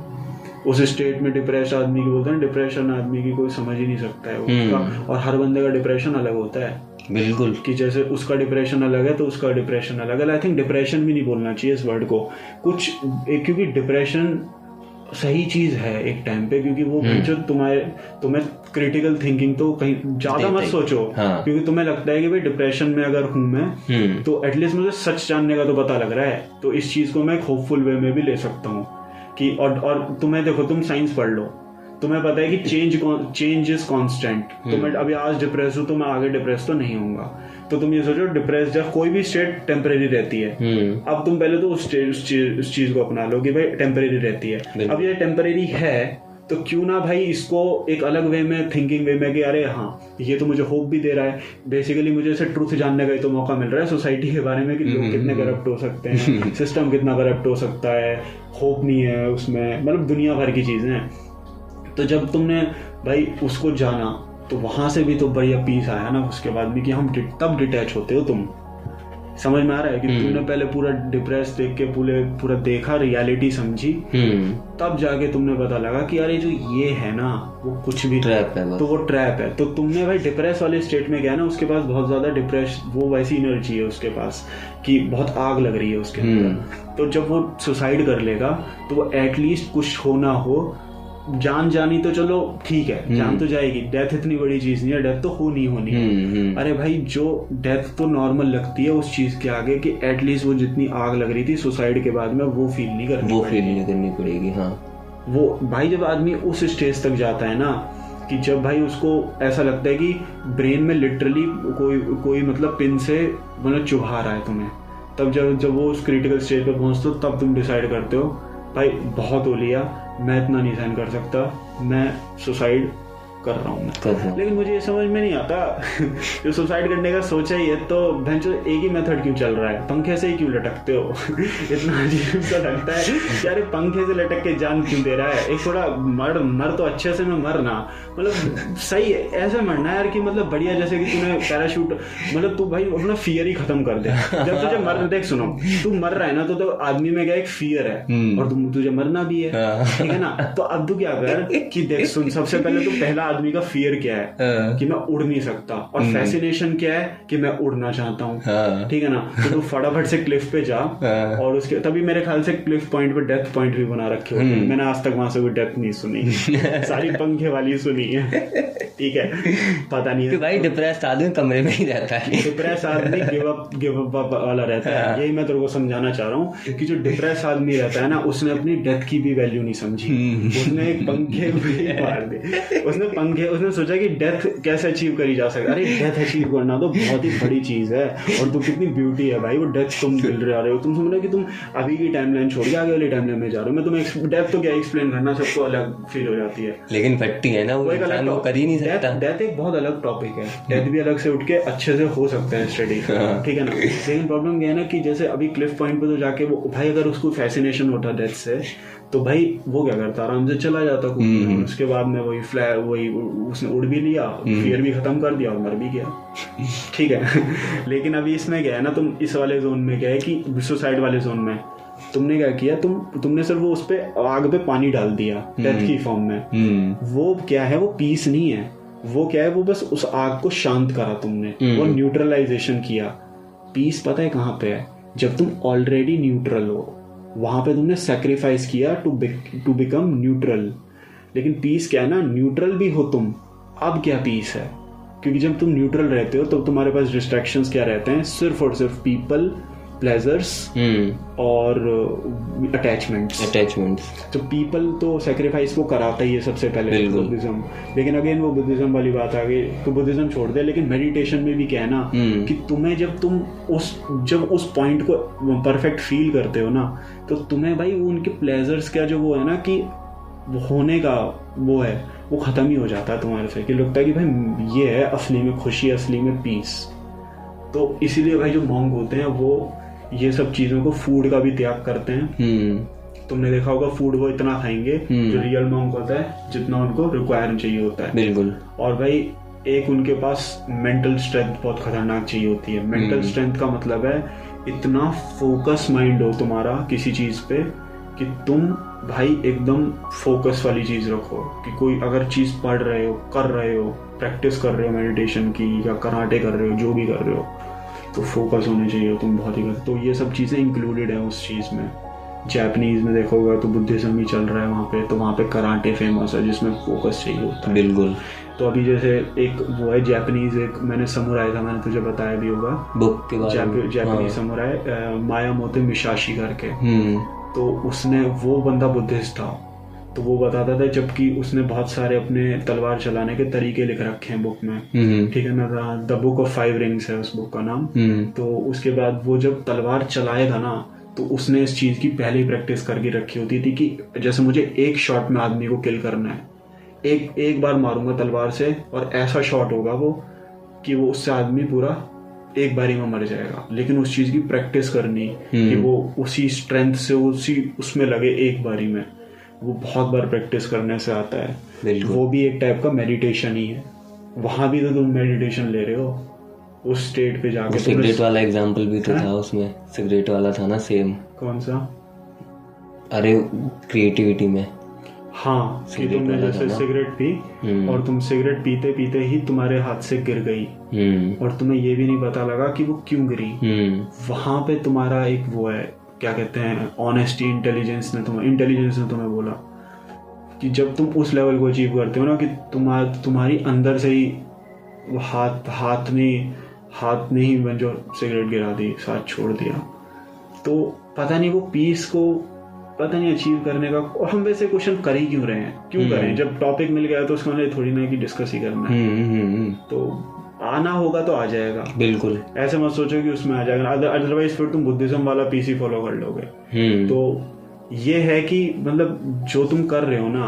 उस स्टेट में डिप्रेस आदमी की बोलते हैं डिप्रेशन आदमी की कोई समझ ही नहीं सकता है हम्म। उसका और हर बंदे का डिप्रेशन अलग होता है। बिल्कुल। कि जैसे उसका डिप्रेशन अलग है तो उसका डिप्रेशन अलग है। आई थिंक डिप्रेशन भी नहीं बोलना चाहिए इस वर्ड को। कुछ एक क्योंकि डिप्रेशन सही चीज़ है एक टाइम पे क्योंकि वो जो तुम्हारे तुम्हें क्रिटिकल थिंकिंग तो कहीं ज़्यादा मत सोचो। हाँ। क्योंकि तुम्हें लगता है कि भाई डिप्रेशन में अगर हूँ मैं हम्म। तो एटलीस्ट मुझे सच जानने का तो पता लग रहा है। तो इस चीज़ को मैं होपफुल वे में भी ले सकता हूँ। कि और और तुम्हें देखो तुम साइंस पढ़ लो। तुम्हें पता है कि चेंज चेंज इज़ कॉन्स्टेंट तो मैं अभी आज डिप्रेस हूँ तो मैं आगे डिप्रेस तो नहीं होऊँगा। तो तुम ये सोचो डिप्रेस जब कोई भी स्टेट टेम्परेरी रहती है हम्म। अब तुम पहले तो उस उस चीज़ को अपना लो कि भाई टेम्परेरी रहती है। अब ये टेम्परेरी है तो क्यों ना भाई इसको एक अलग वे में थिंकिंग वे में कि अरे हाँ ये तो मुझे होप भी दे रहा है। बेसिकली मुझे इसे ट्रूथ जानने का ही तो मौका मिल रहा है सोसाइटी के बारे में कि लोग कितने करप्ट हो सकते हैं सिस्टम कितना करप्ट हो सकता है होप नहीं है उसमें मतलब दुनिया भर की चीज़ें हैं। तो जब तुमने भाई उसको जाना तो वहाँ से भी तो बढ़िया पीस आया ना उसके बाद भी कि हम तब डिटैच होते हो तुम। समझ में आ रहा है कि तुमने पहले पूरा डिप्रेस देख के पूरे पूरा देखा रियलिटी समझी? हम्म। तब जाके तुमने पता लगा कि अरे जो ये है ना वो कुछ भी ट्रैप है तो वो ट्रैप है। तो तुमने भाई डिप्रेस वाले स्टेट में गया ना उसके पास बहुत ज़्यादा डिप्रेस वो वैसी एनर्जी है उसके पास कि बहुत आग लग रही है उसके अंदर। तो जब वो सुसाइड कर लेगा तो वो एटलीस्ट कुछ हो ना हो जान जानी तो चलो ठीक है जान तो जाएगी। डेथ इतनी बड़ी चीज़ नहीं है डेथ तो होनी ही होनी। है हम्म हम्म। अरे भाई जो डेथ तो नॉर्मल लगती है उस चीज़ के आगे कि एटलीस्ट वो जितनी आग लग रही थी सुसाइड के बाद में वो फील नहीं करनी वो फील नहीं करनी पड़ेगी हाँ। वो भाई जब आदमी उस स्टेज तक जाता है ना कि जब भाई उसको ऐसा लगता है कि ब्रेन में लिटरली कोई कोई मतलब पिन से मतलब चुभा रहा है तुम्हें। तब जब जब वो उस क्रिटिकल स्टेज पर पहुँचते हो तब तुम डिसाइड करते हो भाई बहुत हो लिया। मैं इतना नहीं सहन कर सकता। मैं सुसाइड कर रहा हूँ मैं। हूँ। लेकिन मुझे ये समझ में नहीं आता। (laughs) जो सुसाइड करने का सोचा ही है तो भैंसो एक ही मेथड क्यों चल रहा है? पंखे से ही क्यों लटकते हो? (laughs) इतना अजीब सा लगता है अरे पंखे से लटक के जान क्यों दे रहा है? एक थोड़ा मर मर तो अच्छे से मैं मर ना। मतलब सही है ऐसे मरना है यार कि मतलब बढ़िया जैसे कि तूने पैराशूट मतलब तू भाई अपना फियर ही खत्म कर दे। जब तुझे मर देख सुनो तू मर रहा है ना तो, तो आदमी में क्या एक फियर है? हम्म। और तुम तुझे मरना भी है। हाँ। ठीक है ना? तो अब तू क्या कर कि देख सुन सबसे पहले तू पहला आदमी का फियर क्या है? हाँ। कि मैं उड़ नहीं सकता। और फैसिनेशन क्या है? कि मैं उड़ना चाहता हूँ। हाँ। ठीक है ना? तो तू फटाफट से क्लिफ पे जा। हाँ। और उसके तभी मेरे ख्याल से क्लिफ पॉइंट पे डेथ पॉइंट भी बना रखे होते हैं। मैंने आज तक वहाँ से कोई डेथ नहीं सुनी। (laughs) सारी पंखे वाली सुनी है। ठीक है? पता नहीं है। भाई डिप्रेस आदमी कमरे में ही रहता है। डिप्रेस आदमी गिव अप गिव अप वाला रहता है। यही मैं तेरे को समझाना चाह रहा हूँ कि जो डिप्रेस आदमी रहता है ना उसने अपनी डेथ की भी वैल्यू नहीं समझी। उसने एक पंखे भी मार दे उसने पंखे उसने सोचा कि डेथ कैसे अचीव करी जा सकती अरे डेथ अचीव करना तो बहुत ही बड़ी चीज़ है और तू कितनी ब्यूटी है भाई वो डेथ तुम मिल रहे आ रहे हो। तुम समझ रहे हो कि तुम अभी की टाइमलाइन छोड़ के आगे वाली टाइमलाइन में जा रहे हो। मैं तुम्हें डेथ तो क्या एक्सप्लेन करना सबको अलग फील हो जाती है। लेकिन फट्टी है ना वो एक इंसान अलग वो कर ही नहीं सकता। डेथ एक बहुत अलग टॉपिक है। डेथ भी अलग से उठ के अच्छे से हो सकते हैं स्टडी हाँ। ठीक है ना? लेकिन प्रॉब्लम ये है ना कि जैसे अभी क्लिफ पॉइंट पे तो जाके वो भाई अगर उसको फैसिनेशन होता डेथ से तो भाई वो क्या करता आराम से चला जाता हम्म, उसके बाद में वही फ्लै वही उसने उड़ भी लिया हम्म। फियर भी खत्म कर दिया और मर भी गया। ठीक है। (laughs) लेकिन अभी इसमें क्या है ना तुम इस वाले जोन में क्या है कि सुसाइड वाले जोन में। तुमने क्या किया तुम तुमने सिर्फ़ वो उस पे आग पे पानी डाल दिया डेथ की फॉर्म में। हम्म। वो क्या है वो पीस नहीं है। वो क्या है वो बस उस आग को शांत करा तुमने। हम्म। वो न्यूट्रलाइजेशन किया। पीस पता है कहाँ पे है? जब तुम ऑलरेडी न्यूट्रल हो। वहाँ पे तुमने सेक्रीफाइस किया टू टू बिकम न्यूट्रल लेकिन पीस क्या है ना? न्यूट्रल भी हो तुम। अब क्या पीस है? क्योंकि जब तुम न्यूट्रल रहते हो तो तुम्हारे पास डिस्ट्रैक्शंस क्या रहते हैं? सिर्फ़ और सिर्फ़ पीपल प्लेजर्स हम्म और अटैचमेंट्स अटैचमेंट्स तो पीपल तो सेक्रीफाइस को कराता ही है सबसे पहले बुद्धिज्म. लेकिन अगेन वो बुद्धिज्म वाली बात आ गई तो बुद्धिज्म छोड़ दे लेकिन मेडिटेशन में भी क्या है ना हम्म। कि तुम्हें जब तुम उस जब उस पॉइंट को परफेक्ट फील करते हो ना तो तुम्हें भाई वो उनके प्लेजर्स का जो वो है ना कि वो होने का वो है वो खत्म ही हो जाता है तुम्हारे से कि लगता है कि भाई ये है असली में खुशी असली में पीस तो इसीलिए भाई जो मॉन्ग होते हैं वो ये सब चीज़ों को फ़ूड का भी त्याग करते हैं। हम्म। तुमने देखा होगा फ़ूड वो इतना खाएँगे हम्म। जो रियल मॉन्क होता है जितना उनको रिक्वायर चाहिए होता है। बिल्कुल। और भाई एक उनके पास मेंटल स्ट्रेंथ बहुत खतरनाक चाहिए होती है। मेंटल हम्म। स्ट्रेंथ का मतलब है इतना फोकस माइंड हो तुम्हारा किसी चीज़ पे कि तुम भाई एकदम फोकस वाली चीज़ रखो। कि कोई अगर चीज़ पढ़ रहे हो कर रहे हो प्रैक्टिस कर रहे हो मेडिटेशन की या कराटे कर रहे हो जो भी कर रहे हो तो फोकस होने चाहिए तुम बहुत ही तो ये सब चीज़ें इंक्लूडेड है उस चीज़ में। जापानीज में देखा होगा तो बुद्धिज्म ही चल रहा है वहाँ पे तो वहाँ पे कराटे फ़ेमस है जिसमें फोकस चाहिए होता है। बिल्कुल। तो अभी जैसे एक वो है जापानीज एक मैंने समुराय था मैंने तुझे बताया भी होगा। बुक के बारे जापानीज। समुराय माया मोते मिशाशी करके। हम्म। तो उसने वो बंदा बुद्धिस्ट था। तो वो बताता था जबकि उसने बहुत सारे अपने तलवार चलाने के तरीके लिख रखे हैं बुक में। हम्म। ठीक है ना the book of five rings है उस बुक का नाम। हम्म। तो उसके बाद वो जब तलवार चलाएगा ना तो उसने इस चीज़ की पहले ही प्रैक्टिस करके रखी होती थी कि जैसे मुझे एक शॉट में आदमी को किल करना है एक एक बार मारूँगा तलवार से और ऐसा शॉट होगा वो कि वो उससे आदमी पूरा एक बारी में मर जाएगा। लेकिन उस चीज़ की प्रैक्टिस करनी कि वो उसी स्ट्रेंथ से उसी उसमें लगे एक बारी में। वो बहुत बार प्रैक्टिस करने से आता है। वो भी एक टाइप का मेडिटेशन ही है। वहाँ भी तो तुम मेडिटेशन ले रहे हो। उस स्टेट पे जाके सिगरेट वाला एग्ज़ाम्पल भी तो था उसमें। सिगरेट वाला था ना सेम कौन सा? अरे क्रिएटिविटी में। हाँ कि तुमने जैसे सिगरेट पी हम्म। और तुम सिगरेट पीते पीते ही तुम्हारे हाथ से गिर गई। हम्म। और तुम्हें ये भी नहीं पता लगा कि वो क्यों गिरी। हम्म। वहाँ पे तुम्हारा एक वो है क्या कहते हैं ऑनेस्टी इंटेलिजेंस ने तुम्हें इंटेलिजेंस ने तुम्हें बोला कि जब तुम उस लेवल को अचीव करते हो ना कि तुम्हार तुम्हारी अंदर से ही हाथ हाथ ने हाथ ने ही जो सिगरेट गिरा दी साथ छोड़ दिया। तो पता नहीं वो पीस को पता नहीं अचीव करने का और हम वैसे क्वेश्चन कर ही क्यों रहे हैं? क्यों करें? जब टॉपिक मिल गया तो उसका थोड़ी ना कि डिस्कस ही करना है। हम्म हम्म, हम्म, तो आना होगा तो आ जाएगा। बिल्कुल। ऐसे मत सोचो कि उसमें आ जाएगा। अदरवाइज़ फिर तुम बुद्धिज्म वाला पीसी फॉलो कर लोगे। हम्म। तो ये है कि मतलब जो तुम कर रहे हो ना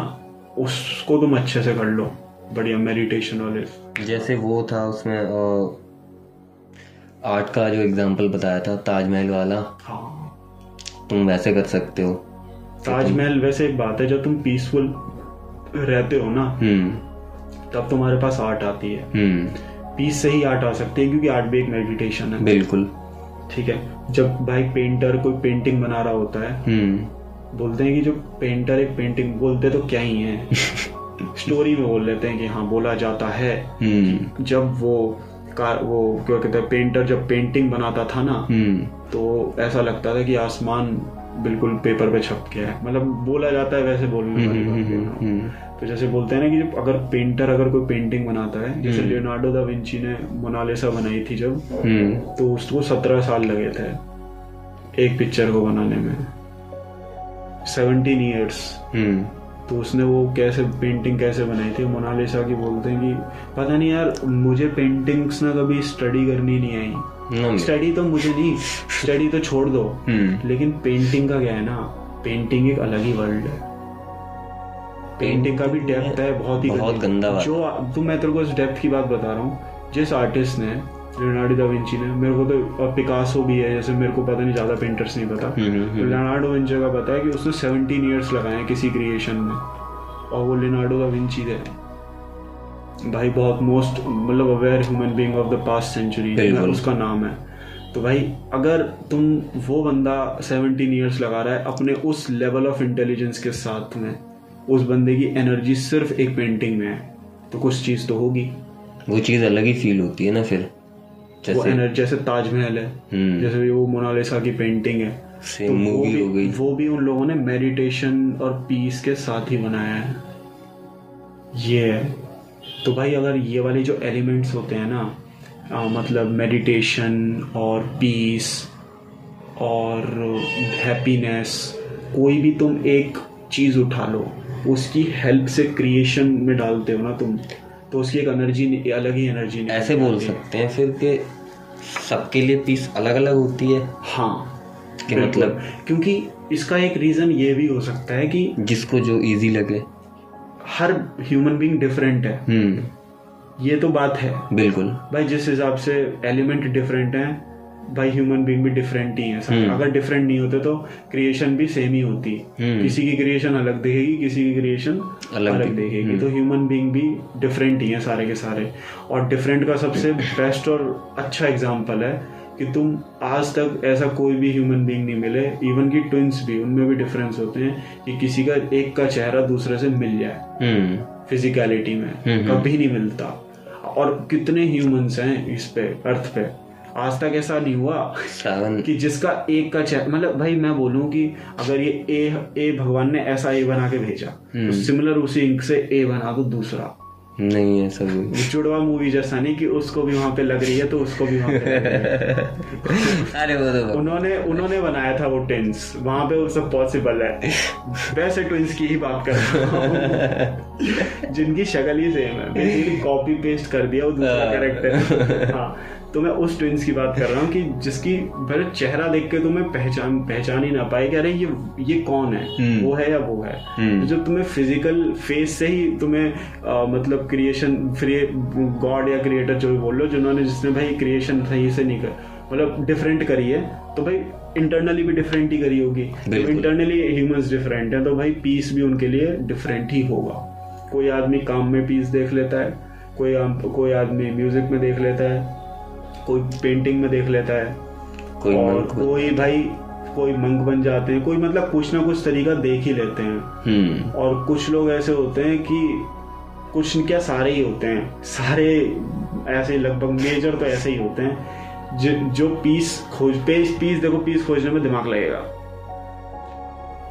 उसको तुम अच्छे से कर लो बढ़िया मेडिटेशन वाले। जैसे वो था उसमें आर्ट का जो एग्ज़ाम्पल बताया था ताजमहल वाला। हाँ। तुम वैसे कर सकते हो। ताजमहल वैसे एक बात है जब तुम पीसफुल रहते हो ना हम्म। तब तुम्हारे पास आर्ट आती है। हम्म। पीस से ही आर्ट आ सकती है क्योंकि आर्ट भी एक मेडिटेशन है। बिल्कुल। ठीक है? जब भाई पेंटर कोई पेंटिंग बना रहा होता है हम्म। बोलते हैं कि जो पेंटर एक पेंटिंग बोलते तो क्या ही है? स्टोरी (laughs) में बोल लेते हैं कि हाँ बोला जाता है। हम्म। जब वो कार वो क्या कहते हैं पेंटर जब पेंटिंग बनाता था ना हम्म। तो ऐसा लगता था कि आसमान बिल्कुल पेपर पे छप गया है। मतलब बोला जाता है वैसे बोलने वाली बात बोल रहा हूँ। हम्म तो जैसे बोलते हैं ना कि जब अगर पेंटर अगर कोई पेंटिंग बनाता है जैसे लियोनार्डो दा विंची ने मोनालिसा बनाई थी जब हम्म। तो उसको सत्रह साल लगे थे एक पिक्चर को बनाने में। सेवनटीन ईयर्स हम्म। तो उसने वो कैसे पेंटिंग कैसे बनाई थी? मोनालिसा की बोलते हैं कि पता नहीं यार मुझे पेंटिंग्स ना कभी स्टडी करनी नहीं आई। स्टडी तो मुझे नहीं. स्टडी तो छोड़ दो. हम्म लेकिन पेंटिंग का क्या है ना? पेंटिंग एक अलग ही वर्ल्ड है. पेंटिंग का भी डेप्थ है बहुत ही बहुत गंदा. जो तो मैं तेरे को इस डेप्थ की बात बता रहा हूँ. जिस आर्टिस्ट ने लियोनार्डो दा विंची ने मेरे को तो और पिकासो भी है जैसे मेरे को पता नहीं ज़्यादा पेंटर्स नहीं पता. लियोनार्डो विंची का पता है कि उसने 17 इयर्स लगाए किसी क्रिएशन में. और वो लियोनार्डो दा विंची थे भाई बहुत मोस्ट मतलब aware human being of the past century उसका नाम है। तो भाई अगर तुम वो बंदा सेवनटीन ईयर्स लगा रहा है अपने उस लेवल ऑफ़ इंटेलिजेंस के साथ में उस बंदे की एनर्जी सिर्फ़ एक पेंटिंग में है तो कुछ चीज़ तो होगी। वो चीज़ अलग ही फील होती है ना फिर जैसे वो एनर्जी जैसे ताजमहल है हम्म। जैसे वो मोनालिसा की पेंटिंग है तो वो भी हो गई। वो भी उन लोगों ने मेडिटेशन और पीस के साथ ही बनाया है। ये है। तो भाई अगर ये वाले जो एलिमेंट्स होते हैं ना आ, मतलब मेडिटेशन और पीस और हैप्पीनेस कोई भी तुम एक चीज़ उठा लो उसकी हेल्प से क्रिएशन में डालते हो ना तुम तो उसकी एक एनर्जी अलग ही एनर्जी ऐसे बोल सकते हैं फिर कि सबके लिए पीस अलग अलग होती है? हाँ कि मतलब क्योंकि इसका एक रीजन ये भी हो सकता है कि जिसको जो इजी लगे। हर ह्यूमन बींग डिफरेंट है। हम्म। ये तो बात है। बिल्कुल। भाई जिस हिसाब से एलिमेंट डिफरेंट हैं भाई ह्यूमन बींग भी डिफरेंट ही है। हम्म। अगर डिफरेंट नहीं होते तो क्रिएशन भी सेम ही होती। हम्म। किसी की क्रिएशन अलग दिखेगी किसी की क्रिएशन अलग अलग, दिख- दिखेगी। तो ह्यूमन बींग भी डिफरेंट ही है सारे के सारे। और डिफरेंट का सबसे (clears throat) बेस्ट और अच्छा एग्ज़ाम्पल है कि तुम आज तक ऐसा कोई भी ह्यूमन बीइंग नहीं मिले इवन की ट्विंस भी उनमें भी डिफरेंस होते हैं कि किसी का एक का चेहरा दूसरे से मिल जाए। हम्म। फिजिकलिटी में हम्म। कभी नहीं मिलता। और कितने ह्यूमंस हैं इस पे अर्थ पे। आज तक ऐसा नहीं हुआ कि जिसका एक का चेहरा मतलब भाई मैं बोलूँ कि अगर ये ए ए भगवान ने ऐसा ए बना के भेजा तो सिमिलर उसी इंक से ए बना दो दूसरा। नहीं है सब जुड़वा मूवी जैसा नहीं कि उसको भी वहाँ पे लग रही है तो उसको भी वहाँ पे। (laughs) अरे वो तो उन्होंने उन्होंने बनाया था वो टेंस वहाँ पे वो सब पॉसिबल है। वैसे ट्विंस की ही बात कर रहा हूँ। (laughs) जिनकी शक्ल ही सेम है। बेसिकली कॉपी पेस्ट कर दिया वो दूसरा कैरेक्टर हाँ। तो मैं उस ट्विंस की बात कर रहा हूँ कि जिसकी मेरा चेहरा देख के तुम्हें पहचान पहचान ही ना पाए कि अरे ये ये कौन है? हम्म। वो है या वो है। तो जब तुम्हें फ़िज़िकल फेस से ही तुम्हें अ, मतलब क्रिएशन गॉड या क्रिएटर जो भी बोल लो जिन्होंने जिसने भाई क्रिएशन सही से नहीं कर मतलब डिफरेंट करी है तो भाई इंटरनली भी डिफरेंट ही करी होगी। तो इंटरनली ह्यूमंस डिफरेंट है तो भाई पीस भी उनके लिए डिफरेंट ही होगा। कोई आदमी काम में पीस देख लेता है कोई कोई आदमी म्यूज़िक में देख लेता है कोई पेंटिंग में देख लेता है। कोई और कोई भाई कोई मंक बन जाते हैं। कोई मतलब कुछ ना कुछ तरीका देख ही लेते हैं। हम्म। और कुछ लोग ऐसे होते हैं कि कुछ क्या सारे ही होते हैं। सारे ऐसे लगभग मेजर तो ऐसे ही होते हैं। जो जो पीस खोज पीस पीस देखो पीस खोजने में दिमाग लगेगा।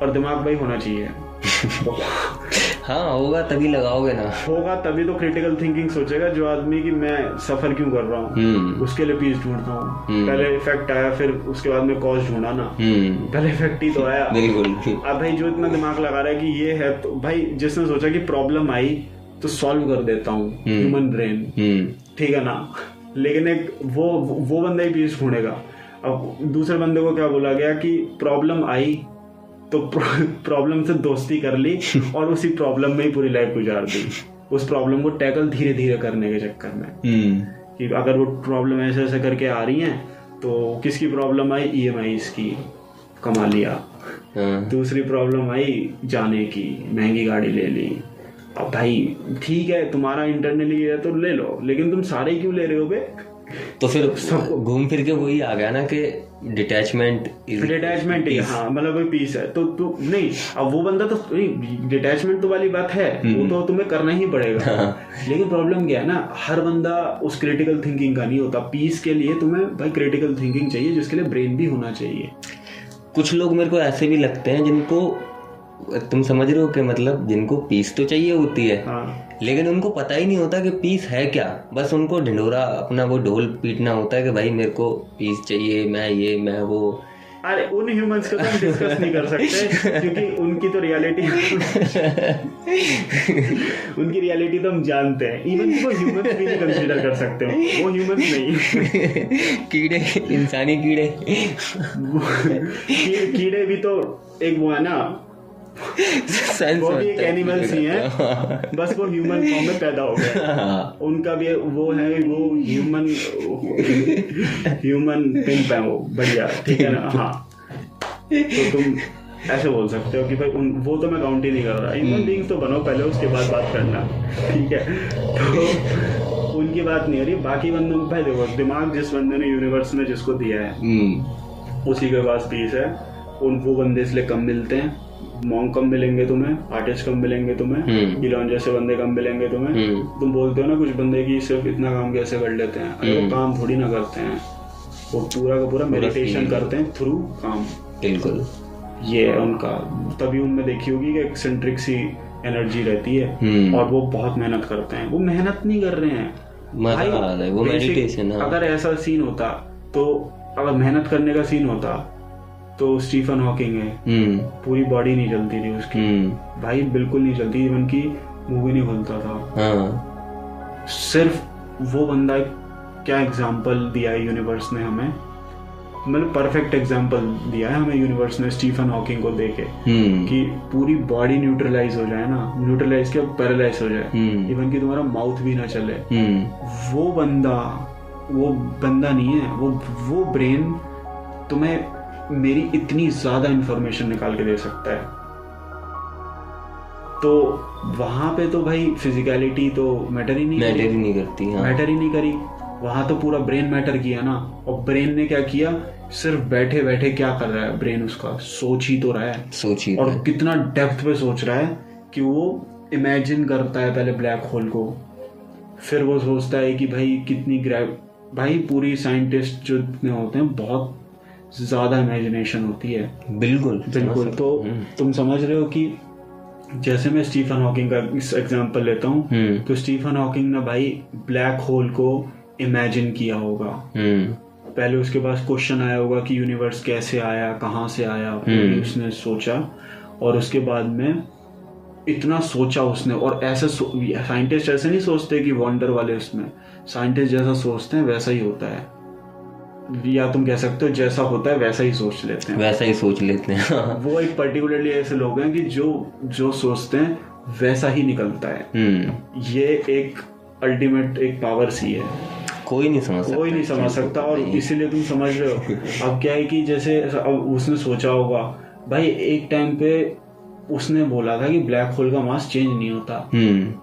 और दिमाग भाई होना चाहिए। (laughs) हाँ होगा तभी लगाओगे ना। होगा तभी तो क्रिटिकल थिंकिंग सोचेगा जो आदमी की मैं सफ़र क्यों कर रहा हूँ? हम्म। उसके लिए पीस ढूंढता हूँ। हम्म। पहले इफ़ेक्ट आया फिर उसके बाद में कॉज ढूंढा ना। हम्म। पहले इफ़ेक्ट ही तो आया। बिल्कुल। अब भाई जो इतना दिमाग लगा रहा है कि ये है तो भाई जिसने सोचा कि प्रॉब्लम आई तो सॉल्व कर देता हूँ ह्यूमन ब्रेन ठीक है ना? लेकिन एक वो वो बंदा ही पीस ढूंढेगा। अब दूसरे बंदे को क्या बोला गया कि प्रॉब्लम आई तो प्रॉब्लम से दोस्ती कर ली (laughs) और उसी प्रॉब्लम में ही पूरी लाइफ गुजार दी। उस प्रॉब्लम को टैकल धीरे धीरे करने के चक्कर में। हम्म। कि अगर वो प्रॉब्लम ऐसे ऐसे करके आ रही है तो किसकी प्रॉब्लम आई? ई एम आई इसकी। कमा लिया। हाँ। दूसरी प्रॉब्लम आई जाने की। महँगी गाड़ी ले ली। अब भाई ठीक है तुम्हारा इंटरनली है तो ले लो लेकिन तुम सारे क्यों ले रहे हो बे? तो फिर घूम फिर के वही आ गया ना कि डिटैचमेंट डिटैचमेंट हाँ मतलब वही पीस है। तो तू नहीं अब वो बंदा तो नहीं डिटैचमेंट तो वाली बात है वो तो तुम्हें करना ही पड़ेगा। हाँ। लेकिन प्रॉब्लम क्या है ना हर बंदा उस क्रिटिकल थिंकिंग का नहीं होता। पीस के लिए तुम्हें भाई क्रिटिकल थिंकिंग चाहिए जिसके लिए ब्रेन भी होना चाहिए। कुछ लोग मेरे को ऐसे भी लगते हैं जिनको तुम समझ रहे हो कि मतलब जिनको पीस तो चाहिए होती है हाँ। लेकिन उनको पता ही नहीं होता कि पीस है क्या। बस उनको ढिंडोरा अपना वो ढोल पीटना होता है कि भाई मेरे को पीस चाहिए मैं ये मैं वो। अरे उन ह्यूमंस को तो हम डिस्कस नहीं कर सकते क्योंकि उनकी तो रियलिटी (laughs) उनकी रियलिटी तो हम जानते हैं। इवन वो ह्यूमंस भी नहीं कंसीडर कर सकते। हो वो ह्यूमंस नहीं। (laughs) कीड़े इंसानी कीड़े। कीड़े भी तो एक वो है ना वो भी एक एनिमल्स ही। हैं। बस वो ह्यूमन फॉर्म में पैदा हो गए। हाँ, उनका भी वो है वो ह्यूमन ह्यूमन पिंप है वो बढ़िया ठीक है ना? हाँ। तो तुम ऐसे बोल सकते हो कि भाई उन वो तो मैं काउंट ही नहीं कर रहा। ह्यूमन बींग्स तो बनो पहले उसके बाद बात करना ठीक है? तो उनकी बात नहीं हो रही। बाकी बंदों को भाई देखो दिमाग जिस बंदे ने यूनिवर्स में जिसको दिया है हम्म, उसी के पास पीस है। उन वो बंदे इसलिए कम मिलते हैं। मॉन्ग कम मिलेंगे तुम्हें आर्टिस्ट कम मिलेंगे तुम्हें हम्म। इलॉन जैसे बंदे कम मिलेंगे तुम्हें। हम्म। तुम बोलते हो ना कुछ बंदे की सिर्फ़ इतना काम कैसे कर लेते हैं? अरे वो हम्म। काम थोड़ी ना करते हैं। वो पूरा का पूरा मेडिटेशन करते हैं थ्रू काम। बिल्कुल। ये है उनका तभी उनमें देखी होगी कि एक्सेंट्रिक सी एनर्जी रहती है। हम्म। और वो बहुत मेहनत करते हैं। वो मेहनत नहीं कर रहे हैं। मज़ा आ रहा है वो मेडिटेशन है। अगर ऐसा सीन होता तो अगर मेहनत करने का सीन होता तो स्टीफन हॉकिंग है। हम्म। पूरी बॉडी नहीं चलती थी उसकी। हम्म। भाई बिल्कुल नहीं चलती इवन की मूवी नहीं खुलता था। हाँ। सिर्फ़ वो बंदा क्या एग्ज़ाम्पल दिया है यूनिवर्स ने हमें? मतलब परफेक्ट एग्ज़ाम्पल दिया है हमें यूनिवर्स ने स्टीफन हॉकिंग को देके हम्म। कि पूरी बॉडी न्यूट्रलाइज हो जाए ना न्यूट्रलाइज क्या पैरालाइज हो जाए। हम्म। इवन कि तुम्हारा माउथ भी ना चले। हम्म। वो बंदा वो बंदा नहीं है वो वो ब्रेन तुम्हें मेरी इतनी ज़्यादा इंफॉर्मेशन निकाल के दे सकता है। तो वहाँ पे तो भाई फिजिकलिटी तो मैटर ही नहीं मैटर ही नहीं करती हाँ। मैटर ही नहीं करी। वहाँ तो पूरा ब्रेन मैटर किया ना। और ब्रेन ने क्या किया? सिर्फ़ बैठे बैठे क्या कर रहा है ब्रेन उसका? सोच ही तो रहा है। सोचिए और कितना डेप्थ पे सोच रहा है कि वो इमेजिन करता है पहले ब्लैक होल को। फिर वो सोचता है कि भाई कितनी ग्रेव भाई पूरी साइंटिस्ट जो होते हैं बहुत ज़्यादा इमेजिनेशन होती है। बिल्कुल। बिल्कुल तो हम्म। तुम समझ रहे हो कि जैसे मैं स्टीफन हॉकिंग का इस एग्जांपल लेता हूँ हम्म। तो स्टीफन हॉकिंग ने भाई ब्लैक होल को इमेजिन किया होगा। हम्म। पहले उसके पास क्वेश्चन आया होगा कि यूनिवर्स कैसे आया कहाँ से आया उसने सोचा। और उसके बाद में इतना सोचा उसने और ऐसे साइंटिस्ट ऐसे नहीं सोचते कि वंडर वाले उसमें। साइंटिस्ट जैसा सोचते हैं वैसा ही होता है। या तुम कह सकते हो जैसा होता है वैसा ही सोच लेते हैं। वैसा ही सोच लेते हैं। वो एक पर्टिकुलरली ऐसे लोग हैं कि जो जो सोचते हैं वैसा ही निकलता है। हम्म। ये एक अल्टीमेट एक पावर सी है। कोई नहीं समझ कोई नहीं समझ सकता और इसीलिए तुम समझ रहे हो। अब क्या है कि जैसे अब उसने सोचा होगा भाई एक टाइम पे उसने बोला था कि ब्लैक होल का मास चेंज नहीं होता। हम्म।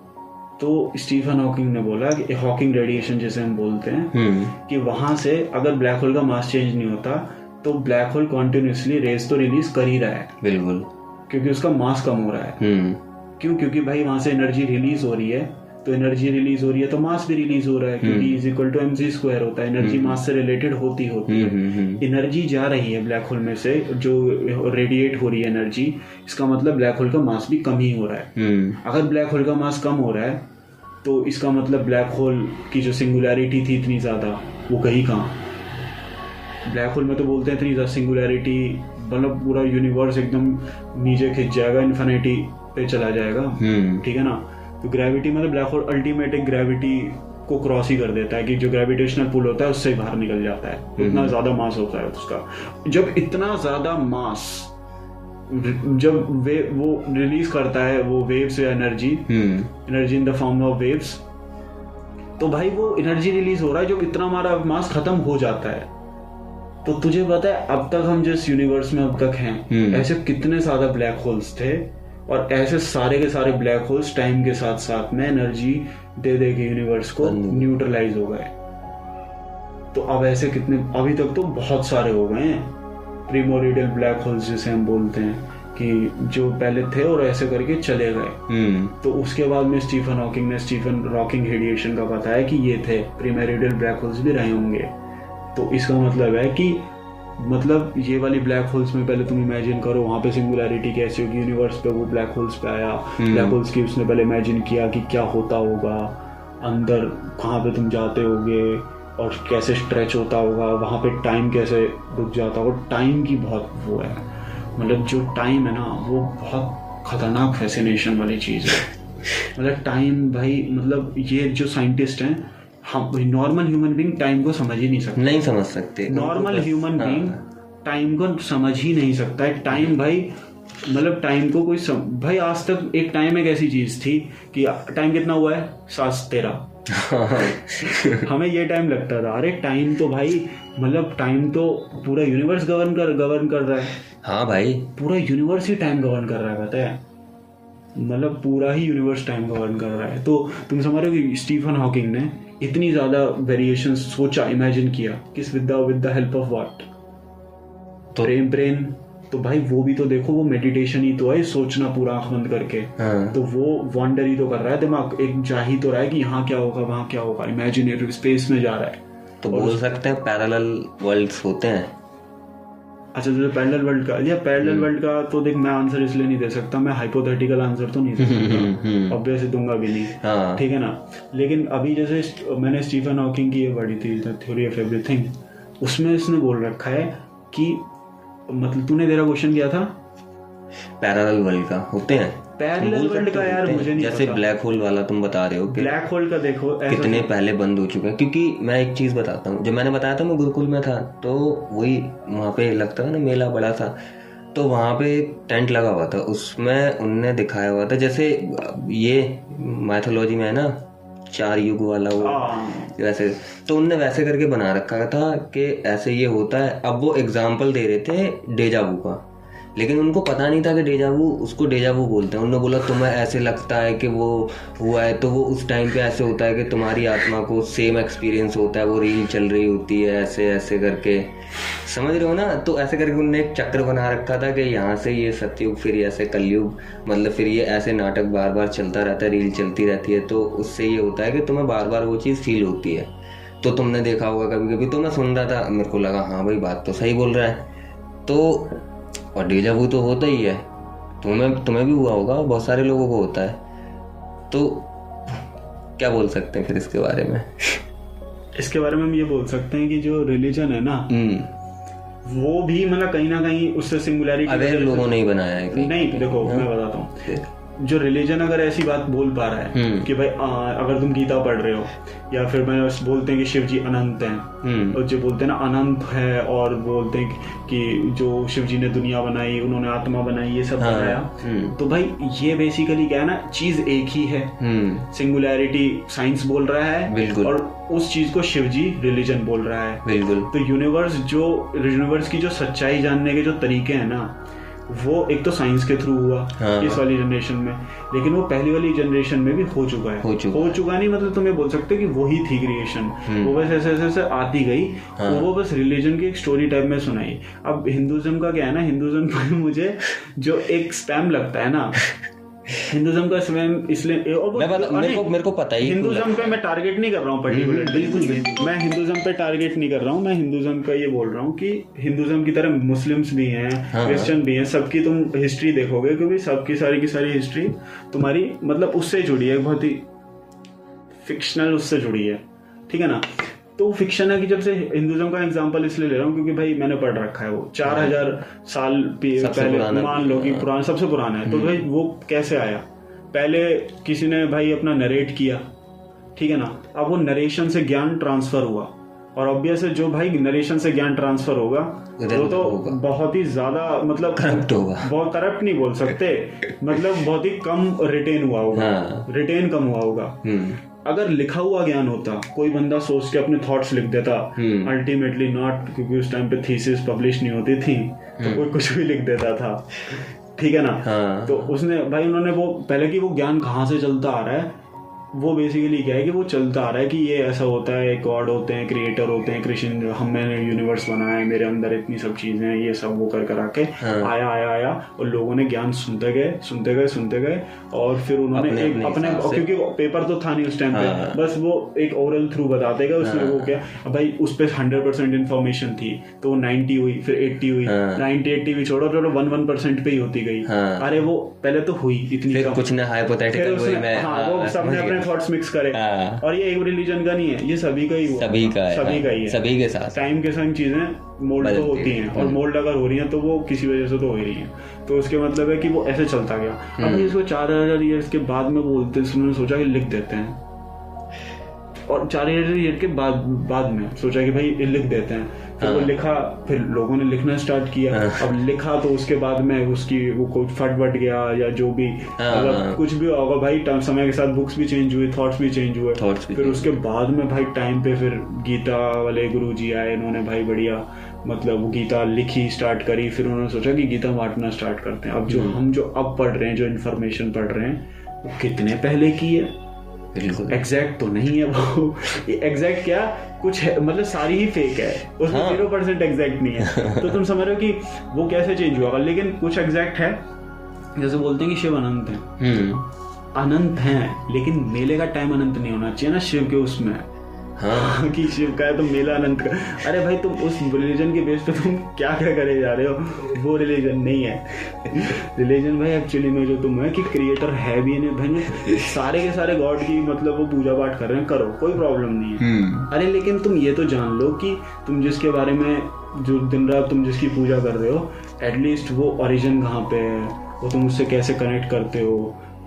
तो स्टीफन हॉकिंग ने बोला कि हॉकिंग रेडिएशन जैसे हम बोलते हैं हम्म। कि वहाँ से अगर ब्लैक होल का मास चेंज नहीं होता तो ब्लैक होल कॉन्टिन्यूसली रेस तो रिलीज़ कर ही रहा है। बिल्कुल। क्योंकि उसका मास कम हो रहा है। हम्म। क्यों? क्योंकि भाई वहाँ से एनर्जी रिलीज़ हो रही है। तो एनर्जी रिलीज़ हो रही है तो मास भी रिलीज़ हो रहा है क्योंकि is equal to M G square होता है एनर्जी मास से रिलेटेड होती होती हम्म है। हम्म हम्म एनर्जी जा रही है ब्लैक होल में से जो रेडिएट हो रही है एनर्जी इसका मतलब ब्लैक होल का मास भी कम ही हो रहा है। हम्म। अगर ब्लैक होल का मास कम हो रहा है तो इसका मतलब ब्लैक होल की जो सिंगुलैरिटी थी इतनी ज़्यादा वो कहीं कहाँ? ब्लैक होल में तो बोलते हैं इतनी ज़्यादा सिंगुलैरिटी मतलब पूरा यूनिवर्स एकदम नीचे खिंच जाएगा इन्फिनिटी पे चला जाएगा। हम्म। ठीक है ना? तो ग्रेविटी मतलब ब्लैक होल अल्टीमेट एक ग्रेविटी को क्रॉस ही कर देता है कि जो ग्रेविटेशनल पुल होता है उससे ही बाहर निकल जाता है। इतना ज़्यादा मास होता है उसका। जब इतना ज़्यादा मास जब वे वो रिलीज़ करता है वो वेव्स या energy hmm. Energy in the form of waves तो भाई वो एनर्जी रिलीज़ हो रहा है जब इतना हमारा मास खत्म हो जाता है। तो तुझे पता है अब तक हम जिस यूनिवर्स में अब तक हैं हम्म। ऐसे कितने ज़्यादा ब्लैक होल्स थे और ऐसे सारे के सारे ब्लैक होल्स टाइम के साथ साथ में एनर्जी दे दे के यूनिवर्स को। न्यूट्रलाइज हो गए। तो अब ऐसे कितने अभी तक तो बहुत सारे हो गए हैं। प्रीमोरिडियल ब्लैक होल्स जिसे हम बोलते हैं कि जो पहले थे और ऐसे करके चले गए। हम्म। तो उसके बाद में स्टीफन हॉकिंग ने स्टीफन रॉकिंग रेडिएशन का बताया कि ये थे। प्रीमेरिडियल ब्लैक होल्स भी रहे होंगे। तो इसका मतलब है कि मतलब ये वाली ब्लैक होल्स में पहले तुम इमेजिन करो वहाँ पे सिंगुलैरिटी कैसी होगी यूनिवर्स पे वो ब्लैक होल्स पे आया। ब्लैक होल्स की उसने पहले इमेजिन किया कि क्या होता होगा अंदर कहाँ पे तुम जाते होगे और कैसे स्ट्रेच होता होगा वहाँ पे टाइम कैसे रुक जाता होगा टाइम की बहुत वो है। मतलब जो टाइम है ना वो बहुत खतरनाक फैसिनेशन वाली चीज़ है। (laughs) मतलब टाइम भाई मतलब ये जो साइंटिस्ट हैं हम नॉर्मल ह्यूमन बींग टाइम को समझ ही नहीं सकते। नहीं समझ सकते। नॉर्मल ह्यूमन बींग टाइम को समझ ही नहीं सकता। है टाइम भाई मतलब टाइम को कोई सम... भाई आज तक एक टाइम एक ऐसी चीज़ थी कि टाइम कितना हुआ है? सात तेरह (laughs) हमें ये टाइम लगता था। अरे टाइम तो भाई मतलब टाइम तो पूरा यूनिवर्स गवर्न कर गवर्न कर रहा है। हाँ भाई। पूरा यूनिवर्स ही टाइम गवर्न कर रहा है पता है? मतलब पूरा ही यूनिवर्स टाइम गवर्न कर रहा है। तो तुम समझ रहे हो कि स्टीफन हॉकिंग ने इतनी ज़्यादा वेरिएशन सोचा इमेजिन किया किस with the with the help of what तो ब्रेन ब्रेन तो भाई वो भी तो देखो वो मेडिटेशन ही तो है सोचना पूरा आँख बंद करके। हाँ। तो वो वॉन्डर ही तो कर रहा है दिमाग एक जा ही तो रहा है कि यहाँ क्या होगा वहाँ क्या होगा। इमेजिनेटिव स्पेस में जा रहा है। तो बोल सकते हैं पैरेलल वर्ल्ड्स होते हैं। अच्छा तुझे पैरेलल वर्ल्ड का या पैरेलल वर्ल्ड का तो देख मैं आंसर इसलिए नहीं दे सकता मैं हाइपोथेटिकल आंसर तो नहीं दे सकता। ऑब्वियसली दूँगा भी नहीं। हाँ। ठीक है ना? लेकिन अभी जैसे मैंने स्टीफन हॉकिंग की ये पढ़ी थी द थ्योरी ऑफ़ एवरीथिंग उसमें इसने बोल रखा है कि मतलब तूने तेरा क्वेश्चन किया था? पैरेलल वर्ल्ड का होते हैं। पैरेलल वर्ल्ड का यार मुझे नहीं जैसे ब्लैक होल वाला तुम बता रहे हो कि ब्लैक होल का देखो कितने पहले बंद हो चुके हैं। क्योंकि मैं एक चीज़ बताता हूँ। जब मैंने बताया था मैं गुरुकुल में था तो वही वहाँ पे लगता था ना मेला बड़ा था। तो वहाँ पे एक टेंट लगा हुआ था। उसमें उनने दिखाया हुआ था जैसे ये मैथोलॉजी में है ना चार युग वाला वो हाँ, वैसे। तो उनने वैसे करके बना रखा था कि ऐसे ये होता है। अब वो एग्ज़ाम्पल दे रहे थे डेजाबू का। लेकिन उनको पता नहीं था कि डेजावू उसको डेजावू बोलते हैं। उन्होंने बोला, तुम्हें ऐसे लगता है कि वो हुआ है तो वो उस टाइम पे ऐसे होता है कि तुम्हारी आत्मा को सेम एक्सपीरियंस होता है, वो रील चल रही होती है, ऐसे ऐसे करके। समझ रहे हो ना? तो ऐसे करके उन्होंने एक चक्र बना रखा था कि यहाँ से ये सतयुग, फिर ऐसे कलयुग मतलब फिर ये ऐसे नाटक बार बार चलता रहता है रील चलती रहती है। तो उससे ये होता है कि तुम्हें बार बार वो चीज़ फील होती है। तो तुमने देखा होगा कभी कभी तो मैं सुन रहा था, मेरे को लगा हाँ भाई, बात तो सही बोल रहा है। तो और डेजावू तो होता ही है। तुम्हें तुम्हें भी हुआ होगा बहुत सारे लोगों को होता है। तो क्या बोल सकते हैं फिर इसके बारे में? इसके बारे में हम ये बोल सकते हैं कि जो रिलीजन है ना हम्म। वो भी मतलब कहीं ना कहीं उससे सिंगुलरिटी अवेयर लोगों ने ही बनाया है नहीं देखो मैं बताता हूँ। जो रिलीजन अगर ऐसी बात बोल पा रहा है हम्म। कि भाई आ, अगर तुम गीता पढ़ रहे हो या फिर मैं बोलते हैं कि शिव जी अनंत हैं हम्म और जो बोलते हैं ना अनंत है और बोलते हैं कि जो शिव जी ने दुनिया बनाई उन्होंने आत्मा बनाई ये सब हाँ, बनाया हम्म। तो भाई ये बेसिकली क्या है ना चीज़ एक ही है सिंगुलैरिटी साइंस बोल रहा है बिल्कुल। और उस चीज़ को शिव जी रिलीजन बोल रहा है बिल्कुल तो यूनिवर्स जो यूनिवर्स की जो सच्चाई जानने के जो तरीके हैं ना वो एक तो साइंस के थ्रू हुआ हाँ। इस वाली जनरेशन में। लेकिन वो पहली वाली जनरेशन में भी हो चुका है। हो चुका। हो चुका नहीं मतलब तुम्हें बोल सकते कि वही थी क्रिएशन वो बस ऐसे ऐसे ऐसे आती गई। हाँ। वो बस रिलीजन की एक स्टोरी टाइप में सुनाई। अब हिंदुज्म का क्या है ना? हिंदुज्म का (laughs) मुझे जो एक स्पैम लगता है ना हिंदुज्म का स्पैम इसलिए मैं बता- मेरे को मेरे को पता ही हिंदुज्म पे मैं टारगेट नहीं कर रहा हूँ पर्टिकुलर बिल्कुल मैं हिंदुज्म पे टारगेट नहीं कर रहा हूँ। मैं हिंदुज्म का ये बोल रहा हूँ कि हिंदुज्म की तरह मुस्लिम्स भी हैं हाँ। भी हैं सबकी तुम हिस्ट्री देखोगे क्योंकि सबकी सारी की सारी हिस्ट्री तुम्हारी मतलब उससे जुड़ी है बहुत ही फिक्शनल उससे जुड़ी है। ठीक है ना? तो फिक्शन है कि जब से हिंदुज्म का एग्ज़ाम्पल इसलिए ले रहा हूँ क्योंकि भाई मैंने पढ़ रखा है वो। चार हज़ार साल पहले मान लो कि पुराना सबसे पुराना है। तो भाई वो कैसे आया? पहले किसी ने भाई अपना नरेट किया ठीक है ना? अब वो नरेशन से ज्ञान ट्रांसफ़र हुआ। और ऑब्वियस है जो भाई नरेशन से ज्ञान ट्रांसफ़र होगा वो तो होगा। बहुत ही ज़्यादा मतलब करप्ट होगा। बहुत करप्ट नहीं बोल सकते। मतलब बहुत ही कम रिटेन हुआ होगा। हाँ। रिटेन कम हुआ होगा। हम्म। अगर लिखा हुआ ज्ञान होता कोई बंदा सोच के अपने थॉट्स लिख देता हम्म। अल्टीमेटली नॉट क्योंकि उस टाइम पे थीसिस पब्लिश नहीं होती थी तो कोई कुछ भी लिख देता था। ठीक है ना? हाँ। तो उसने भाई उन्होंने वो पहले की वो ज्ञान कहाँ से चलता आ रहा है वो बेसिकली क्या है कि वो चलता आ रहा है कि ये ऐसा होता है गॉड होते हैं क्रिएटर होते हैं कृष्ण हम मैंने यूनिवर्स बनाया है मेरे अंदर इतनी सब चीज़ें हैं ये सब वो कर कर आके हाँ। आया आया आया और लोगों ने ज्ञान सुनते गए सुनते गए सुनते गए और फिर उन्होंने अपने- एक अपने अपने क्योंकि पेपर तो था नहीं उस टाइम पे हाँ। बस वो एक ओरल थ्रू बताते गए उसमें वो क्या भाई उस पर हंड्रेड परसेंट इन्फॉर्मेशन थी तो वो नाइन्टी हुई फिर एट्टी हुई हाँ। नाइन्टी एट्टी भी छोड़ो छोड़ो वन वन परसेंट पे ही होती गई हाँ। अरे वो पहले तो हुई इतनी कुछ ने हाइपोथेटिकल हाँ वो हाँ, सबने अपने थॉट्स मिक्स करे। हाँ। और ये एक रिलीजन का नहीं है ये सभी का ही हुआ। सभी का है। सभी का ही है। सभी के साथ। टाइम के संग चीज़ें मोल्ड तो होती हैं। और मोल्ड अगर हो रही हैं तो वो किसी वजह से तो हो ही रही हैं। तो उसके मतलब है कि वो ऐसे चलता गया। अब इसको चार हज़ार ईयर्स के बाद में बोलते उन्होंने सोचा कि लिख देते हैं। और चार हज़ार ईयर के बाद बाद में सोचा कि भाई लिख देते हैं। फिर वो हाँ। लिखा फिर लोगों ने लिखना स्टार्ट किया। हाँ। अब लिखा तो उसके बाद में उसकी वो कोई फट बट गया या जो भी। हाँ, मतलब हाँ। कुछ भी होगा भाई समय के साथ बुक्स भी चेंज हुए थॉट्स भी चेंज हुए। फिर उसके बाद में भाई टाइम पे फिर गीता वाले गुरु जी आए इन्होंने भाई बढ़िया मतलब वो गीता लिखी स्टार्ट करी। फिर उन्होंने सोचा कि गीता बांटना स्टार्ट करते हैं। अब जो हम्म। हम जो अब पढ़ रहे हैं जो इन्फॉर्मेशन पढ़ रहे हैं वो कितने पहले की है? एग्जैक्ट तो नहीं है वो। (laughs) एग्जैक्ट क्या? कुछ है मतलब सारी ही फेक है। उसमें। ज़ीरो परसेंट एग्जैक्ट नहीं है। तो तुम समझ रहे हो कि वो कैसे चेंज हुआ? लेकिन कुछ एग्जैक्ट है। जैसे बोलते हैं कि शिव अनंत है। हम्म। अनंत है लेकिन मेले का टाइम अनंत नहीं होना चाहिए ना शिव के उसमें। हाँ कि शिव का है तो मेला अनंत का। अरे भाई तुम उस रिलीजन के बेस पे तुम क्या क्या करे जा रहे हो? वो रिलीजन नहीं है। रिलीजन भाई एक्चुअली में जो तुम है कि क्रिएटर है भी नहीं भाई। सारे के सारे गॉड की मतलब वो पूजा पाठ कर रहे हैं करो कोई प्रॉब्लम नहीं है। हम्म। अरे लेकिन तुम ये तो जान लो कि तुम जिसके बारे में जो दिन रात तुम जिसकी पूजा कर रहे हो एटलीस्ट वो ओरिजिन कहाँ पे है? वो तुम उससे कैसे कनेक्ट करते हो?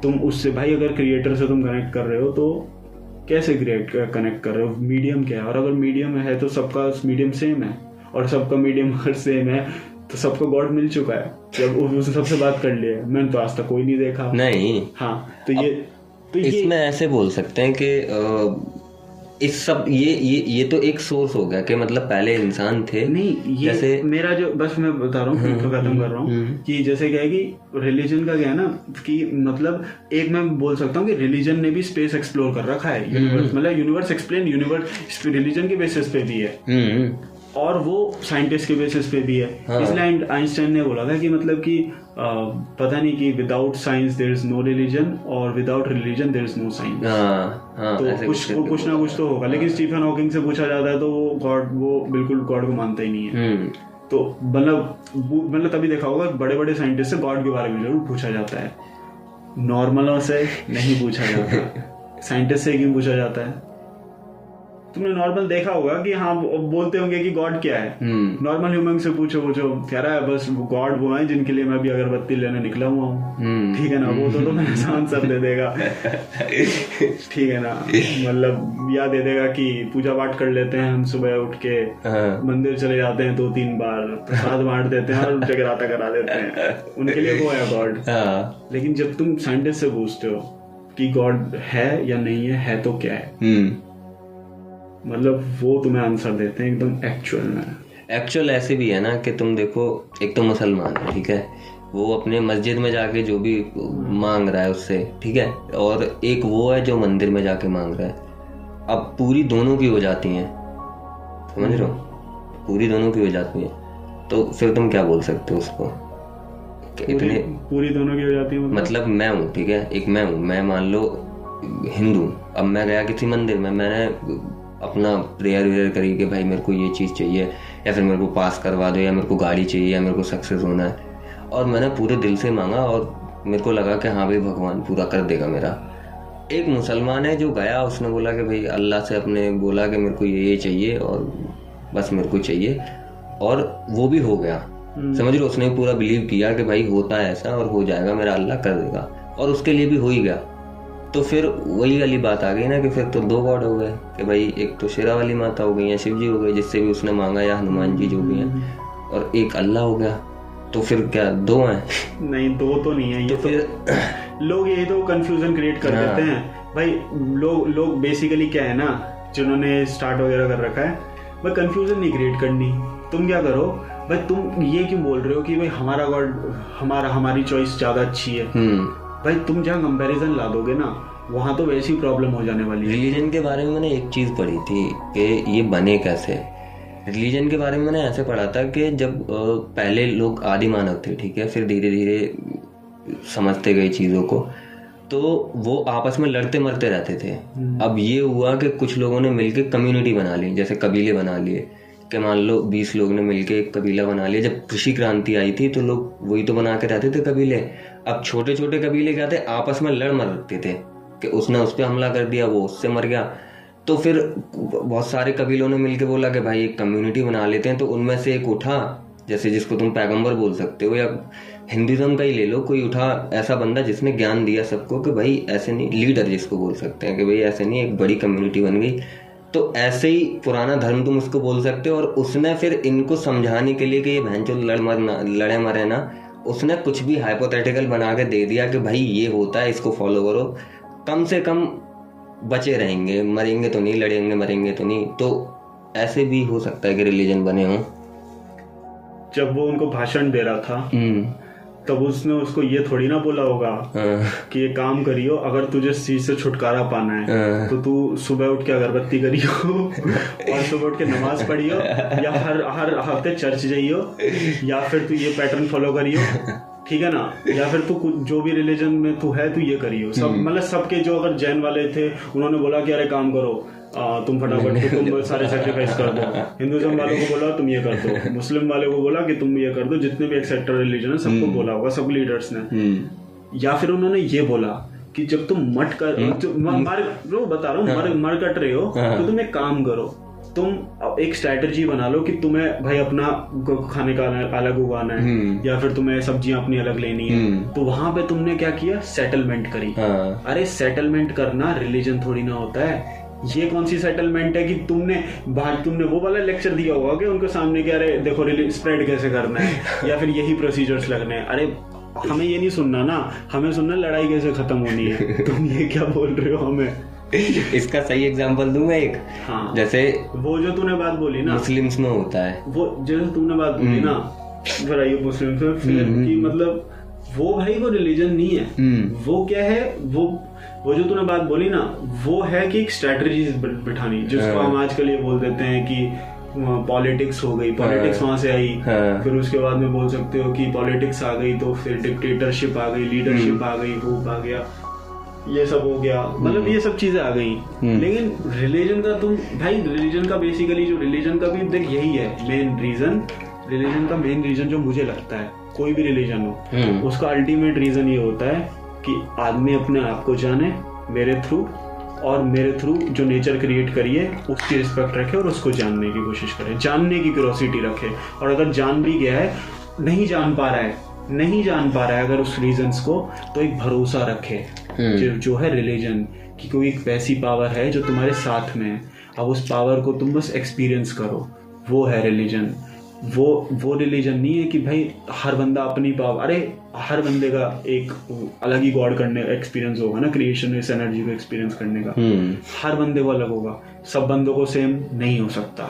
तुम उससे भाई अगर क्रिएटर से तुम कनेक्ट कर रहे हो तो कैसे क्रिएट कनेक्ट कर रहे हो? मीडियम क्या है? और अगर मीडियम है तो सबका मीडियम सेम है। और सबका मीडियम (laughs) अगर सेम है तो सबको गॉड मिल चुका है। जब उसने सबसे बात कर लिया मैंने तो आज तक कोई नहीं देखा। नहीं। हाँ तो ये तो इसमें ऐसे बोल सकते हैं कि इस सब ये ये ये तो एक सोर्स हो गया कि मतलब पहले इंसान थे। नहीं ये जैसे- मेरा जो बस मैं बता रहा हूँ तो खत्म कर रहा हूँ कि जैसे क्या है कि रिलीजन का क्या है ना कि मतलब एक मैं बोल सकता हूँ कि रिलीजन ने भी स्पेस एक्सप्लोर कर रखा है। यूनिवर्स मतलब यूनिवर्स एक्सप्लेन यूनिवर्स रिलीजन के बेसिस पे भी है। हम्म। और वो साइंटिस्ट के बेसिस पे भी है। हाँ। इसलिए आइंस्टाइन ने बोला था कि मतलब कि अ, पता नहीं कि without science there is no religion और without religion there is no science हाँ हाँ तो कुछ कुछ वो कुछ ना कुछ तो होगा। लेकिन स्टीफन हॉकिंग से पूछा जाता है तो वो गॉड वो बिल्कुल गॉड को मानता ही नहीं है। हम्म। तो मतलब मतलब तभी देखा होगा बड़े बड़े साइंटिस्ट से गॉड के बारे में ज़रूर पूछा जाता है। नॉर्मलों से नहीं पूछा जाता। (laughs) साइंटिस्ट से क्यों पूछा जाता है? तुमने नॉर्मल देखा होगा कि हाँ बोलते होंगे कि गॉड क्या है। हम्म। नॉर्मल ह्यूमन से पूछो पूछो कह रहा है बस गॉड वो है जिनके लिए मैं भी अगरबत्ती लेने निकला हुआ हूँ। हम्म। ठीक है ना वो तो तुम्हें (laughs) आंसर दे देगा। ठीक है ना मतलब या दे देगा कि पूजा पाठ कर लेते हैं हम सुबह उठ के। हाँ। मंदिर चले जाते हैं दो तीन बार प्रसाद बांट देते हैं और जगराता करा देते हैं। उनके लिए वो है गॉड हाँ। लेकिन जब तुम साइंटिस्ट से पूछते हो कि गॉड है या नहीं है है तो क्या है? हम्म। मतलब वो तुम्हें आंसर देते हैं एकदम एक्चुअल में। एक्चुअल ऐसे भी है ना कि तुम देखो एक तो मुसलमान है ठीक है? वो अपने मस्जिद में जाके जो भी मांग रहा है उससे ठीक है? और एक वो है जो मंदिर में जाके मांग रहा है। अब पूरी दोनों की हो जाती हैं। समझ रहे हो? पूरी दोनों की हो जाती हैं। तो फिर तुम क्या बोल सकते हो उसको? पूरी, इतने पूरी दोनों की हो जाती है मतलब? मतलब मैं हूँ ठीक है? एक मैं हूँ। मैं मान लो हिंदू अब मैं गया किसी मंदिर में मैंने अपना प्रेयर वेयर करी कि भाई मेरे को ये चीज़ चाहिए या फिर मेरे को पास करवा दो या मेरे को गाड़ी चाहिए या मेरे को सक्सेस होना है। और मैंने पूरे दिल से मांगा और मेरे को लगा कि हाँ भाई भगवान पूरा कर देगा मेरा। एक मुसलमान है जो गया उसने बोला कि भाई अल्लाह से अपने बोला कि मेरे को ये ये चाहिए और बस मेरे को चाहिए। और वो भी हो गया। समझ लो उसने पूरा बिलीव किया कि भाई होता है ऐसा और हो जाएगा मेरा अल्लाह कर देगा। और उसके लिए भी हो ही गया। तो फिर वही वाली बात आ गई ना कि फिर तो दो गॉड हो गए कि भाई एक तो शेरा वाली माता हो गई या शिव जी हो गए जिससे भी उसने मांगा या हनुमान जी जो भी हैं। और एक अल्लाह हो गया तो फिर क्या दो हैं? नहीं दो तो नहीं है ये तो फिर (coughs) लोग यही तो कंफ्यूजन क्रिएट कर हाँ। देते हैं। भाई लोग लोग बेसिकली क्या है ना जिन्होंने स्टार्ट वगैरह कर रखा है भाई कंफ्यूजन नहीं क्रिएट करनी। तुम क्या करो भाई तुम ये क्यों बोल रहे हो कि भाई हमारा गॉड हमारा हमारी चॉइस ज़्यादा अच्छी है? हम्म। भाई तुम जहाँ कंपैरिजन ला दोगे ना वहाँ तो वैसी प्रॉब्लम हो जाने वाली है। रिलीजन के बारे में मैंने एक चीज़ पढ़ी थी कि ये बने कैसे? रिलीजन के बारे में मैंने ऐसे पढ़ा था कि जब पहले लोग आदि मानव थे ठीक है फिर धीरे धीरे समझते गए चीज़ों को तो वो आपस में लड़ते मरते रहते थे। अब ये हुआ कि कुछ लोगों ने मिलकर कम्युनिटी बना ली जैसे कबीले बना लिए कि मान लो बीस लोग ने मिलकर एक कबीला बना लिया। जब कृषि क्रांति आई थी तो लोग वही तो बना के रहते थे कबीले। अब छोटे छोटे कबीले क्या थे? आपस में लड़ मरते थे कि उसने उस पर हमला कर दिया, वो उससे मर गया। तो फिर बहुत सारे कबीलों ने मिलकर बोला कि भाई एक कम्युनिटी बना लेते हैं तो उनमें से एक उठा, जैसे जिसको तुम पैगंबर बोल सकते हो, या हिंदुज्म का ही ले लो, कोई उठा ऐसा बंदा जिसने ज्ञान दिया सबको कि भाई ऐसे नहीं, लीडर जिसको बोल सकते हैं कि भाई ऐसे नहीं, एक बड़ी कम्युनिटी बन गई। तो ऐसे ही पुराना धर्म तुम उसको बोल सकते हो, और उसने फिर इनको समझाने के लिए कि ये बहन लड़ मरना, लड़े मरे ना उसने कुछ भी हाइपोथेटिकल बना के दे दिया कि भाई ये होता है इसको फॉलो करो। कम से कम बचे रहेंगे। मरेंगे तो नहीं लड़ेंगे मरेंगे तो नहीं। तो ऐसे भी हो सकता है कि रिलीजन बने हों। जब वो उनको भाषण दे रहा था हम्म। तब उसने उसको ये थोड़ी ना बोला होगा हाँ, कि ये काम करियो अगर तुझे इस चीज़ से छुटकारा पाना है हाँ। तो तू सुबह उठ के अगरबत्ती करियो (laughs) और सुबह उठ के नमाज़ पढ़ियो या हर हर हफ़्ते चर्च जाइयो या फिर तू ये पैटर्न फॉलो करियो ठीक है ना या फिर तू कुछ- जो भी रिलीजन में तू है तू ये करियो सब हम्म। मतलब सबके जो अगर जैन वाले थे उन्होंने बोला कि अरे काम करो आ, तुम फटाफट तुम सारे सेक्रीफाइस कर दो। हिंदुज्म वालों को बोला तुम ये कर दो। मुस्लिम वाले को बोला कि तुम ये कर दो। जितने भी एक्सेप्टर रिलीजन है सबको बोला होगा सब लीडर्स ने। हम्म, या फिर उन्होंने ये बोला कि जब तुम मट कर मर रो बता रहा हूँ मर मर कट रहे हो हाँ। तो तुम एक काम करो। तुम एक स्ट्रेटजी बना लो कि तुम्हें भाई अपना खाने का अलग- उगाना है हम्म। या फिर तुम्हें सब्ज़ियाँ अपनी अलग लेनी है। हम्म। तो वहाँ पे तुमने क्या किया? सेटलमेंट करी। हाँ। अरे सेटलमेंट करना रिलीजन थोड़ी ना होता है। ये कौन सी सेटलमेंट है कि तुमने बाहर तुमने वो वाला लेक्चर दिया होगा कि उनके सामने कि अरे देखो स्प्रेड कैसे करना है (laughs) या फिर यही प्रोसीजर्स लगने हैं। अरे हमें ये नहीं सुनना ना हमें सुनना लड़ाई कैसे खत्म होनी है। (laughs) तुम ये क्या बोल रहे हो हमें? (laughs) इसका सही एग्जांपल दूँ मैं एक? हाँ। जैसे वो जो तूने बात बोली ना। मुस्लिम्स में होता है। वो जैसे तुमने बात बोली ना फिर आइए मुस्लिम फिर कि मतलब वो भाई वो रिलीजन नहीं है। हम्म। वो क्या है? वो वो जो तूने बात बोली ना वो है कि एक स्ट्रेटजी बिठानी जिसको हाँ। हम आजकल ये बोल देते हैं कि पॉलिटिक्स हो गई पॉलिटिक्स वहाँ से आई हाँ। फिर उसके बाद में बोल सकते हो कि पॉलिटिक्स आ गई तो फिर डिक्टेटरशिप आ गई लीडरशिप आ गई वो आ गया ये सब हो गया। मतलब ये सब चीज़ें आ गई। लेकिन रिलीजन का तुम भाई रिलीजन का बेसिकली जो रिलीजन का भी देख यही है मेन रीजन रिलीजन का मेन रीजन जो मुझे लगता है कोई भी रिलीजन हो हम्म, उसका अल्टीमेट रीजन ये होता है कि आदमी अपने आप को जाने मेरे थ्रू और मेरे थ्रू जो नेचर क्रिएट करिए उसकी रिस्पेक्ट रखे और उसको जानने की कोशिश करे। जानने की क्यूरोसिटी रखे। और अगर जान भी गया है नहीं जान पा रहा है नहीं जान पा रहा है अगर उस रीजंस को तो एक भरोसा रखे जो, जो है रिलीजन कि कोई एक वैसी पावर है जो तुम्हारे साथ में है। अब उस पावर को तुम बस एक्सपीरियंस करो। वो है रिलीजन वो वो रिलीजन नहीं है कि भाई हर बंदा अपनी पावर अरे हर बंदे का एक अलग ही गॉड करने का एक्सपीरियंस होगा ना क्रिएशन इस एनर्जी को एक्सपीरियंस करने का। हम्म, हर बंदे को अलग होगा। सब बंदों को सेम नहीं हो सकता।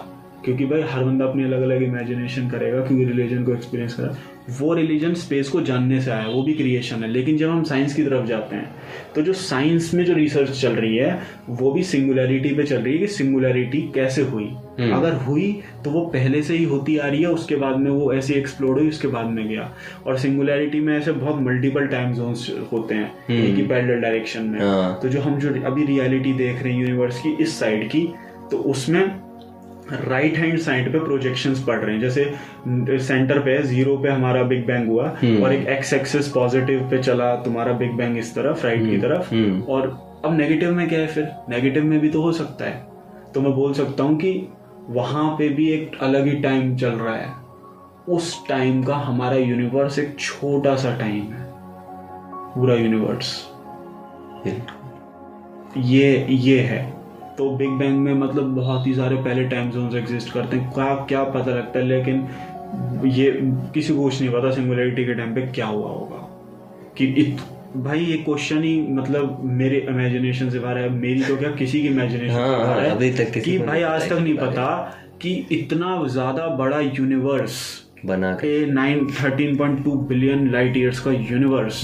क्योंकि भाई हर बंदा अपनी अलग अलग इमेजिनेशन करेगा क्योंकि रिलीजन को एक्सपीरियंस करा वो रिलीजन स्पेस को जानने से आया वो भी क्रिएशन है। लेकिन जब हम साइंस की तरफ़ जाते हैं तो जो साइंस में जो रिसर्च चल रही है वो भी सिंगुलैरिटी पे चल रही है कि सिंगुलैरिटी कैसे हुई। अगर हुई तो वो पहले से ही होती आ रही है उसके बाद में वो ऐसे एक्सप्लोर हुई उसके बाद में गया। और सिंगुलैरिटी में ऐसे बहुत मल्टीपल टाइम जोन्स होते हैं एक ही पैरेलल डायरेक्शन में। हाँ। तो जो हम जो अभी रियलिटी देख रहे हैं यूनिवर्स की इस साइड की तो उसमें राइट हैंड साइड पे प्रोजेक्शंस पड़ रहे हैं। जैसे सेंटर पे ज़ीरो पे हमारा बिग बैंग हुआ और एक एक्स एक्सिस पॉजिटिव पे चला तुम्हारा बिग बैंग इस तरफ़ राइट की तरफ़। हम्म। और अब नेगेटिव में क्या है फिर? नेगेटिव में भी तो हो सकता है। तो मैं बोल सकता हूँ कि वहाँ पे भी एक अलग ही टाइम चल रहा है। उस टाइम का हमारा यूनिवर्स एक छोटा सा टाइम है। पूरा यूनिवर्स ये ये है। तो बिग बैंग में मतलब बहुत ही सारे पहले टाइम जोन्स एग्जिस्ट करते हैं। क्या क्या पता लगता है लेकिन ये किसी को कुछ नहीं पता सिंगुलरिटी के टाइम पे क्या हुआ होगा। कि इत, भाई ये क्वेश्चन ही मतलब मेरे इमेजिनेशन से बाहर है। मेरी तो क्या किसी की इमेजिनेशन हाँ, से बाहर हाँ, है अभी तक किसी कि भाई आज तक नहीं पता कि इतना ज़्यादा बड़ा यूनिवर्स बना के। Nine thirteen point two billion light years का यूनिवर्स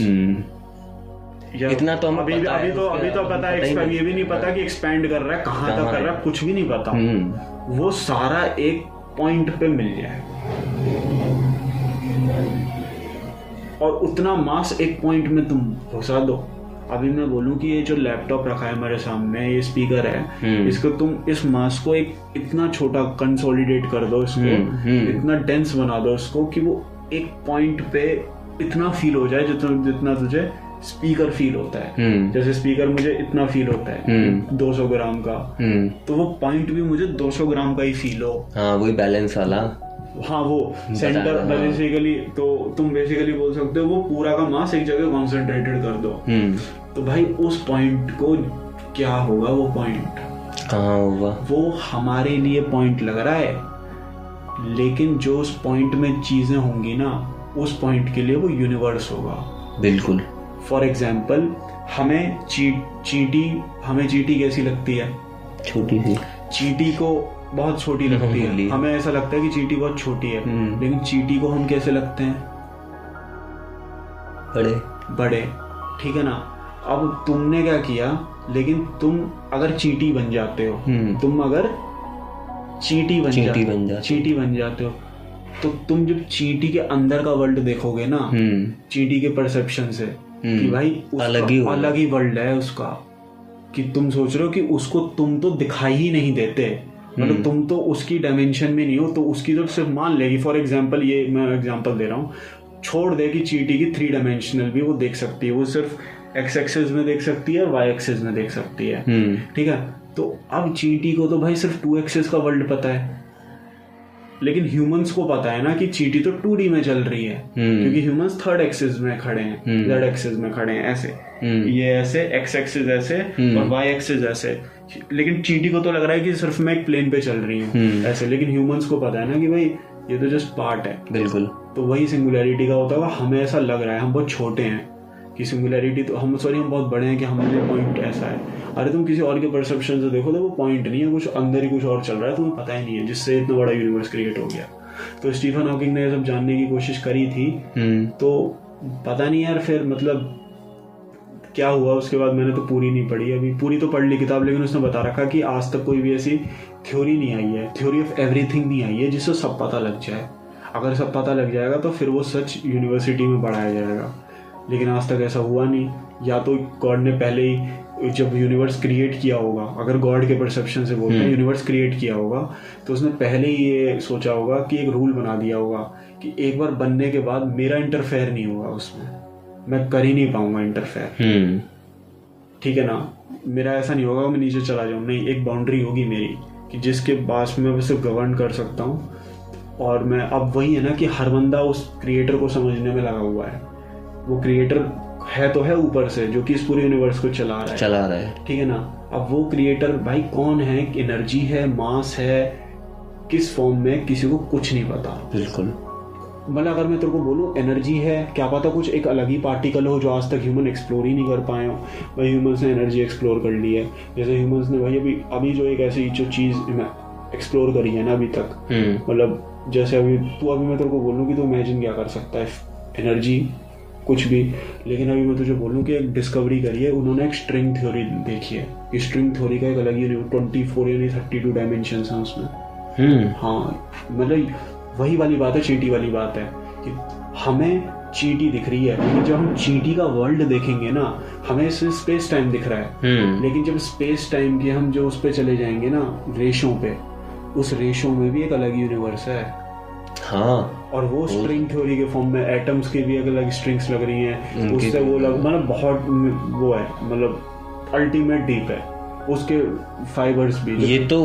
इतना तो हमें अभी पता अभी है, तो अभी तो पता है। ये भी नहीं पता कि एक्सपैंड कर रहा है कहाँ तक कर रहा है? कुछ भी नहीं पता हम्म, वो सारा एक पॉइंट पे मिल जाए और उतना मास एक पॉइंट में तुम घुसा दो अभी मैं बोलूँ कि ये जो लैपटॉप रखा है हमारे सामने ये स्पीकर है हम्म। इसको तुम इस मास को एक इतना छोटा कंसोलिडेट कर दो इसको हम्म। इतना डेंस बना दो इसको कि वो एक पॉइंट पे इतना फील हो जाए जितना जितना तुझे स्पीकर फील होता है। हम्म, जैसे स्पीकर मुझे इतना फील होता है हम्म। 200 ग्राम का। हम्म, तो वो पॉइंट भी मुझे 200 ग्राम का ही फील हो। हाँ वही बैलेंस वाला। हाँ वो सेंटर हाँ। बेसिकली तो तुम बेसिकली बोल सकते हो वो पूरा का मास एक जगह कॉन्सेंट्रेटेड कर दो। हम्म, तो भाई उस पॉइंट को क्या होगा वो पॉइंट कहाँ होगा? वो हमारे लिए पॉइंट लग रहा है। लेकिन जो उस पॉइंट में चीज़ें होंगी ना उस पॉइंट के लिए वो यूनिवर्स होगा। बिल्कुल। फॉर एग्ज़ाम्पल हमें ची, चीटी हमें चीटी कैसी लगती है? छोटी सी। चीटी को बहुत छोटी लगती है। हमें ऐसा लगता है कि चीटी बहुत छोटी है। हम्म। लेकिन चीटी को हम कैसे लगते हैं? बड़े। बड़े। ठीक है ना? अब तुमने क्या किया? लेकिन तुम अगर चीटी बन जाते हो हम्म। तुम अगर चीटी बन चींटी जाते बन जाते चीटी बन जाते हो तो तुम जब चीटी के अंदर का वर्ल्ड देखोगे ना हम्म। चीटी के परसेप्शन से कि हम्म। भाई अलग ही अलग ही वर्ल्ड है उसका। कि तुम सोच रहे हो कि उसको तुम तो दिखाई ही नहीं देते। हम्म। मतलब तुम तो उसकी डायमेंशन में नहीं हो तो उसकी तो सिर्फ़ मान लेगी फॉर एग्ज़ाम्पल ये मैं एग्ज़ाम्पल दे रहा हूँ छोड़ दे कि चीटी की थ्री डायमेंशनल भी वो देख सकती है वो सिर्फ़ एक्स एक्सेस में देख सकती है वाई एक्सेस में देख सकती है। हम्म। ठीक है? तो अब चीटी को तो भाई सिर्फ़ टू एक्सेस का वर्ल्ड पता है। लेकिन ह्यूमंस को पता है ना कि चीटी तो टू डी में चल रही है। हम्म। क्योंकि ह्यूमंस थर्ड एक्सिस में खड़े हैं थर्ड जेड एक्सिस में खड़े हैं ऐसे। हम्म। ये ऐसे एक्स एक्सिस ऐसे हम्म। और वाई एक्सिस ऐसे। लेकिन चीटी को तो लग रहा है कि सिर्फ़ मैं एक प्लेन पे चल रही हूँ हम्म। ऐसे। लेकिन ह्यूमंस को पता है ना कि भाई ये तो जस्ट पार्ट है। बिल्कुल। तो वही सिंगुलैरिटी का होता होगा। हमें ऐसा लग रहा है हम बहुत छोटे हैं। कि सिंगुलैरिटी तो हम सॉरी हम बहुत बड़े हैं कि हमारे पॉइंट ऐसा है। अरे तुम किसी और के परसेप्शन से देखो तो वो पॉइंट नहीं है कुछ अंदर ही कुछ और चल रहा है तुम्हें पता ही नहीं है जिससे इतना बड़ा यूनिवर्स क्रिएट हो गया। तो स्टीफन हॉकिंग ने ये सब जानने की कोशिश करी थी। हम्म। तो पता नहीं यार फिर मतलब क्या हुआ उसके बाद मैंने तो पूरी नहीं पढ़ी। अभी पूरी तो पढ़ ली किताब लेकिन उसने बता रखा कि आज तक कोई भी ऐसी थ्योरी नहीं आई है। थ्योरी ऑफ़ एवरीथिंग नहीं आई है जिससे सब पता लग जाए। अगर सब पता लग जाएगा तो फिर वो सच यूनिवर्सिटी में पढ़ाया जाएगा। लेकिन आज तक ऐसा हुआ नहीं। या तो गॉड ने पहले ही जब यूनिवर्स क्रिएट किया होगा अगर गॉड के परसेप्शन से बोलते हैं यूनिवर्स क्रिएट किया होगा तो उसने पहले ही ये सोचा होगा कि एक रूल बना दिया होगा कि एक बार बनने के बाद मेरा इंटरफेयर नहीं होगा उसमें। मैं कर ही नहीं पाऊँगा इंटरफेयर हम्म। ठीक है ना? मेरा ऐसा नहीं होगा मैं नीचे चला जाऊँ। नहीं एक बाउंड्री होगी मेरी कि जिसके पास में मैं सिर्फ़ गवर्न कर सकता हूँ। और मैं अब वही है ना कि हर बंदा उस क्रिएटर को समझने में लगा हुआ है। वो क्रिएटर है तो है ऊपर से जो कि इस पूरे यूनिवर्स को चला रहा है। चला रहा है। ठीक है ना? अब वो क्रिएटर भाई कौन है? एनर्जी है मास है? किस फॉर्म में? किसी को कुछ नहीं पता। बिल्कुल। मतलब अगर मैं तेरे को बोलूँ एनर्जी है क्या पता कुछ एक अलग ही पार्टिकल हो जो आज तक ह्यूमन एक्सप्लोर ही नहीं कर पाए हो। भाई ह्यूमंस ने एनर्जी एक्सप्लोर कर ली है। जैसे ह्यूमंस ने भाई अभी अभी जो एक ऐसी जो चीज़ एक्सप्लोर करी है ना अभी तक। हम्म। मतलब जैसे अभी तू अभी मैं तेरे को बोलूँ कि तू इमेजिन क्या कर सकता है? एनर्जी कुछ भी। लेकिन अभी मैं तुझे बोलूँ कि एक डिस्कवरी करी है उन्होंने एक स्ट्रिंग थ्योरी देखी है। कि स्ट्रिंग थ्योरी का एक अलग ही ट्वेंटी फोर यानी थर्टी टू डायमेंशन हैं उसमें। हम्म। हाँ मतलब वही वाली बात है चीटी वाली बात है कि हमें चीटी दिख रही है लेकिन जब हम चीटी का वर्ल्ड देखेंगे ना हमें इसमें स्पेस टाइम दिख रहा है। हम्म। लेकिन जब स्पेस टाइम के हम जो उस पर चले जाएँगे ना रेशों पे उस रेशों में भी एक अलग यूनिवर्स है। हाँ। और वो स्ट्रिंग थ्योरी के फॉर्म में एटम्स के भी अलग अलग स्ट्रिंग्स लग रही हैं। उससे वो लग मतलब बहुत वो है मतलब अल्टीमेट डीप है। उसके फाइबर्स भी ये तो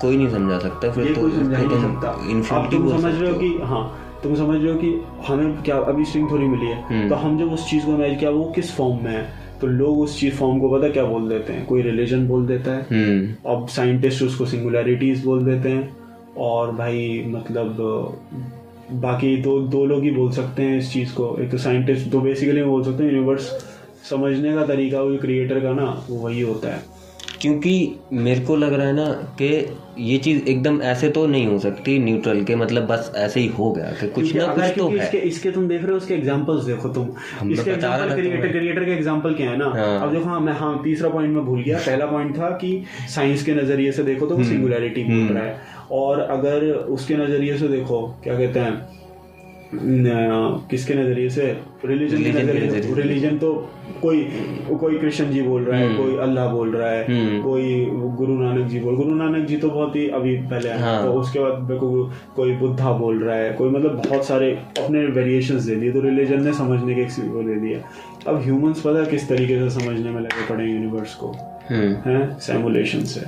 कोई नहीं समझा सकता फिर तो समझा नहीं सकता। अब तुम समझ रहे हो कि हाँ तुम समझ रहे हो कि हमें क्या अभी स्ट्रिंग थ्योरी मिली है। हम्म। तो हम जब उस चीज़ को इमेज किया वो किस फॉर्म में है? तो लोग उस चीज़ फॉर्म को पता क्या बोल देते हैं? कोई रिलीजन बोल देता है। हम्म। अब साइंटिस्ट उसको सिंगुलैरिटीज बोल देते हैं। और भाई मतलब बाकी दो दो लोग ही बोल सकते हैं इस चीज़ को। एक तो साइंटिस्ट तो बेसिकली बोल सकते हैं यूनिवर्स समझने का तरीका वो क्रिएटर का ना वो वही होता है। क्योंकि मेरे को लग रहा है ना कि ये चीज़ एकदम ऐसे तो नहीं हो सकती न्यूट्रल के मतलब बस ऐसे ही हो गया कि कुछ ना कुछ तो है। इसके इसके तुम देख रहे हो उसके एग्जांपल्स देखो तुम। हम इसके एग्जांपल क्रिएटर क्रिएटर के एग्जांपल क्या है ना? हाँ। अब देखो हाँ मैं हाँ तीसरा पॉइंट में भूल गया। पहला पॉइंट था कि साइंस के नज़रिए से देखो तो सिंगुलैरिटी बोल रहा है। और अगर उसके नज़रिए से देखो क्या कहते हैं किसके नज़रिए से? रिलीजन के नज़रिए। रिलीजन तो कोई कोई कृष्ण जी बोल रहा है हम्म। कोई अल्लाह बोल रहा है हम्म। कोई गुरु नानक जी बोल गुरु नानक जी तो बहुत ही अभी पहले हाँ। तो उसके बाद को कोई बुद्धा बोल रहा है कोई मतलब बहुत सारे अपने वेरिएशंस दे दिए तो रिलीजन ने समझने के एक वो दे दिया। अब ह्यूमंस पता है किस तरीके से समझने में लगे पड़े यूनिवर्स को? हम्म। हैं? सैमुलेशन से।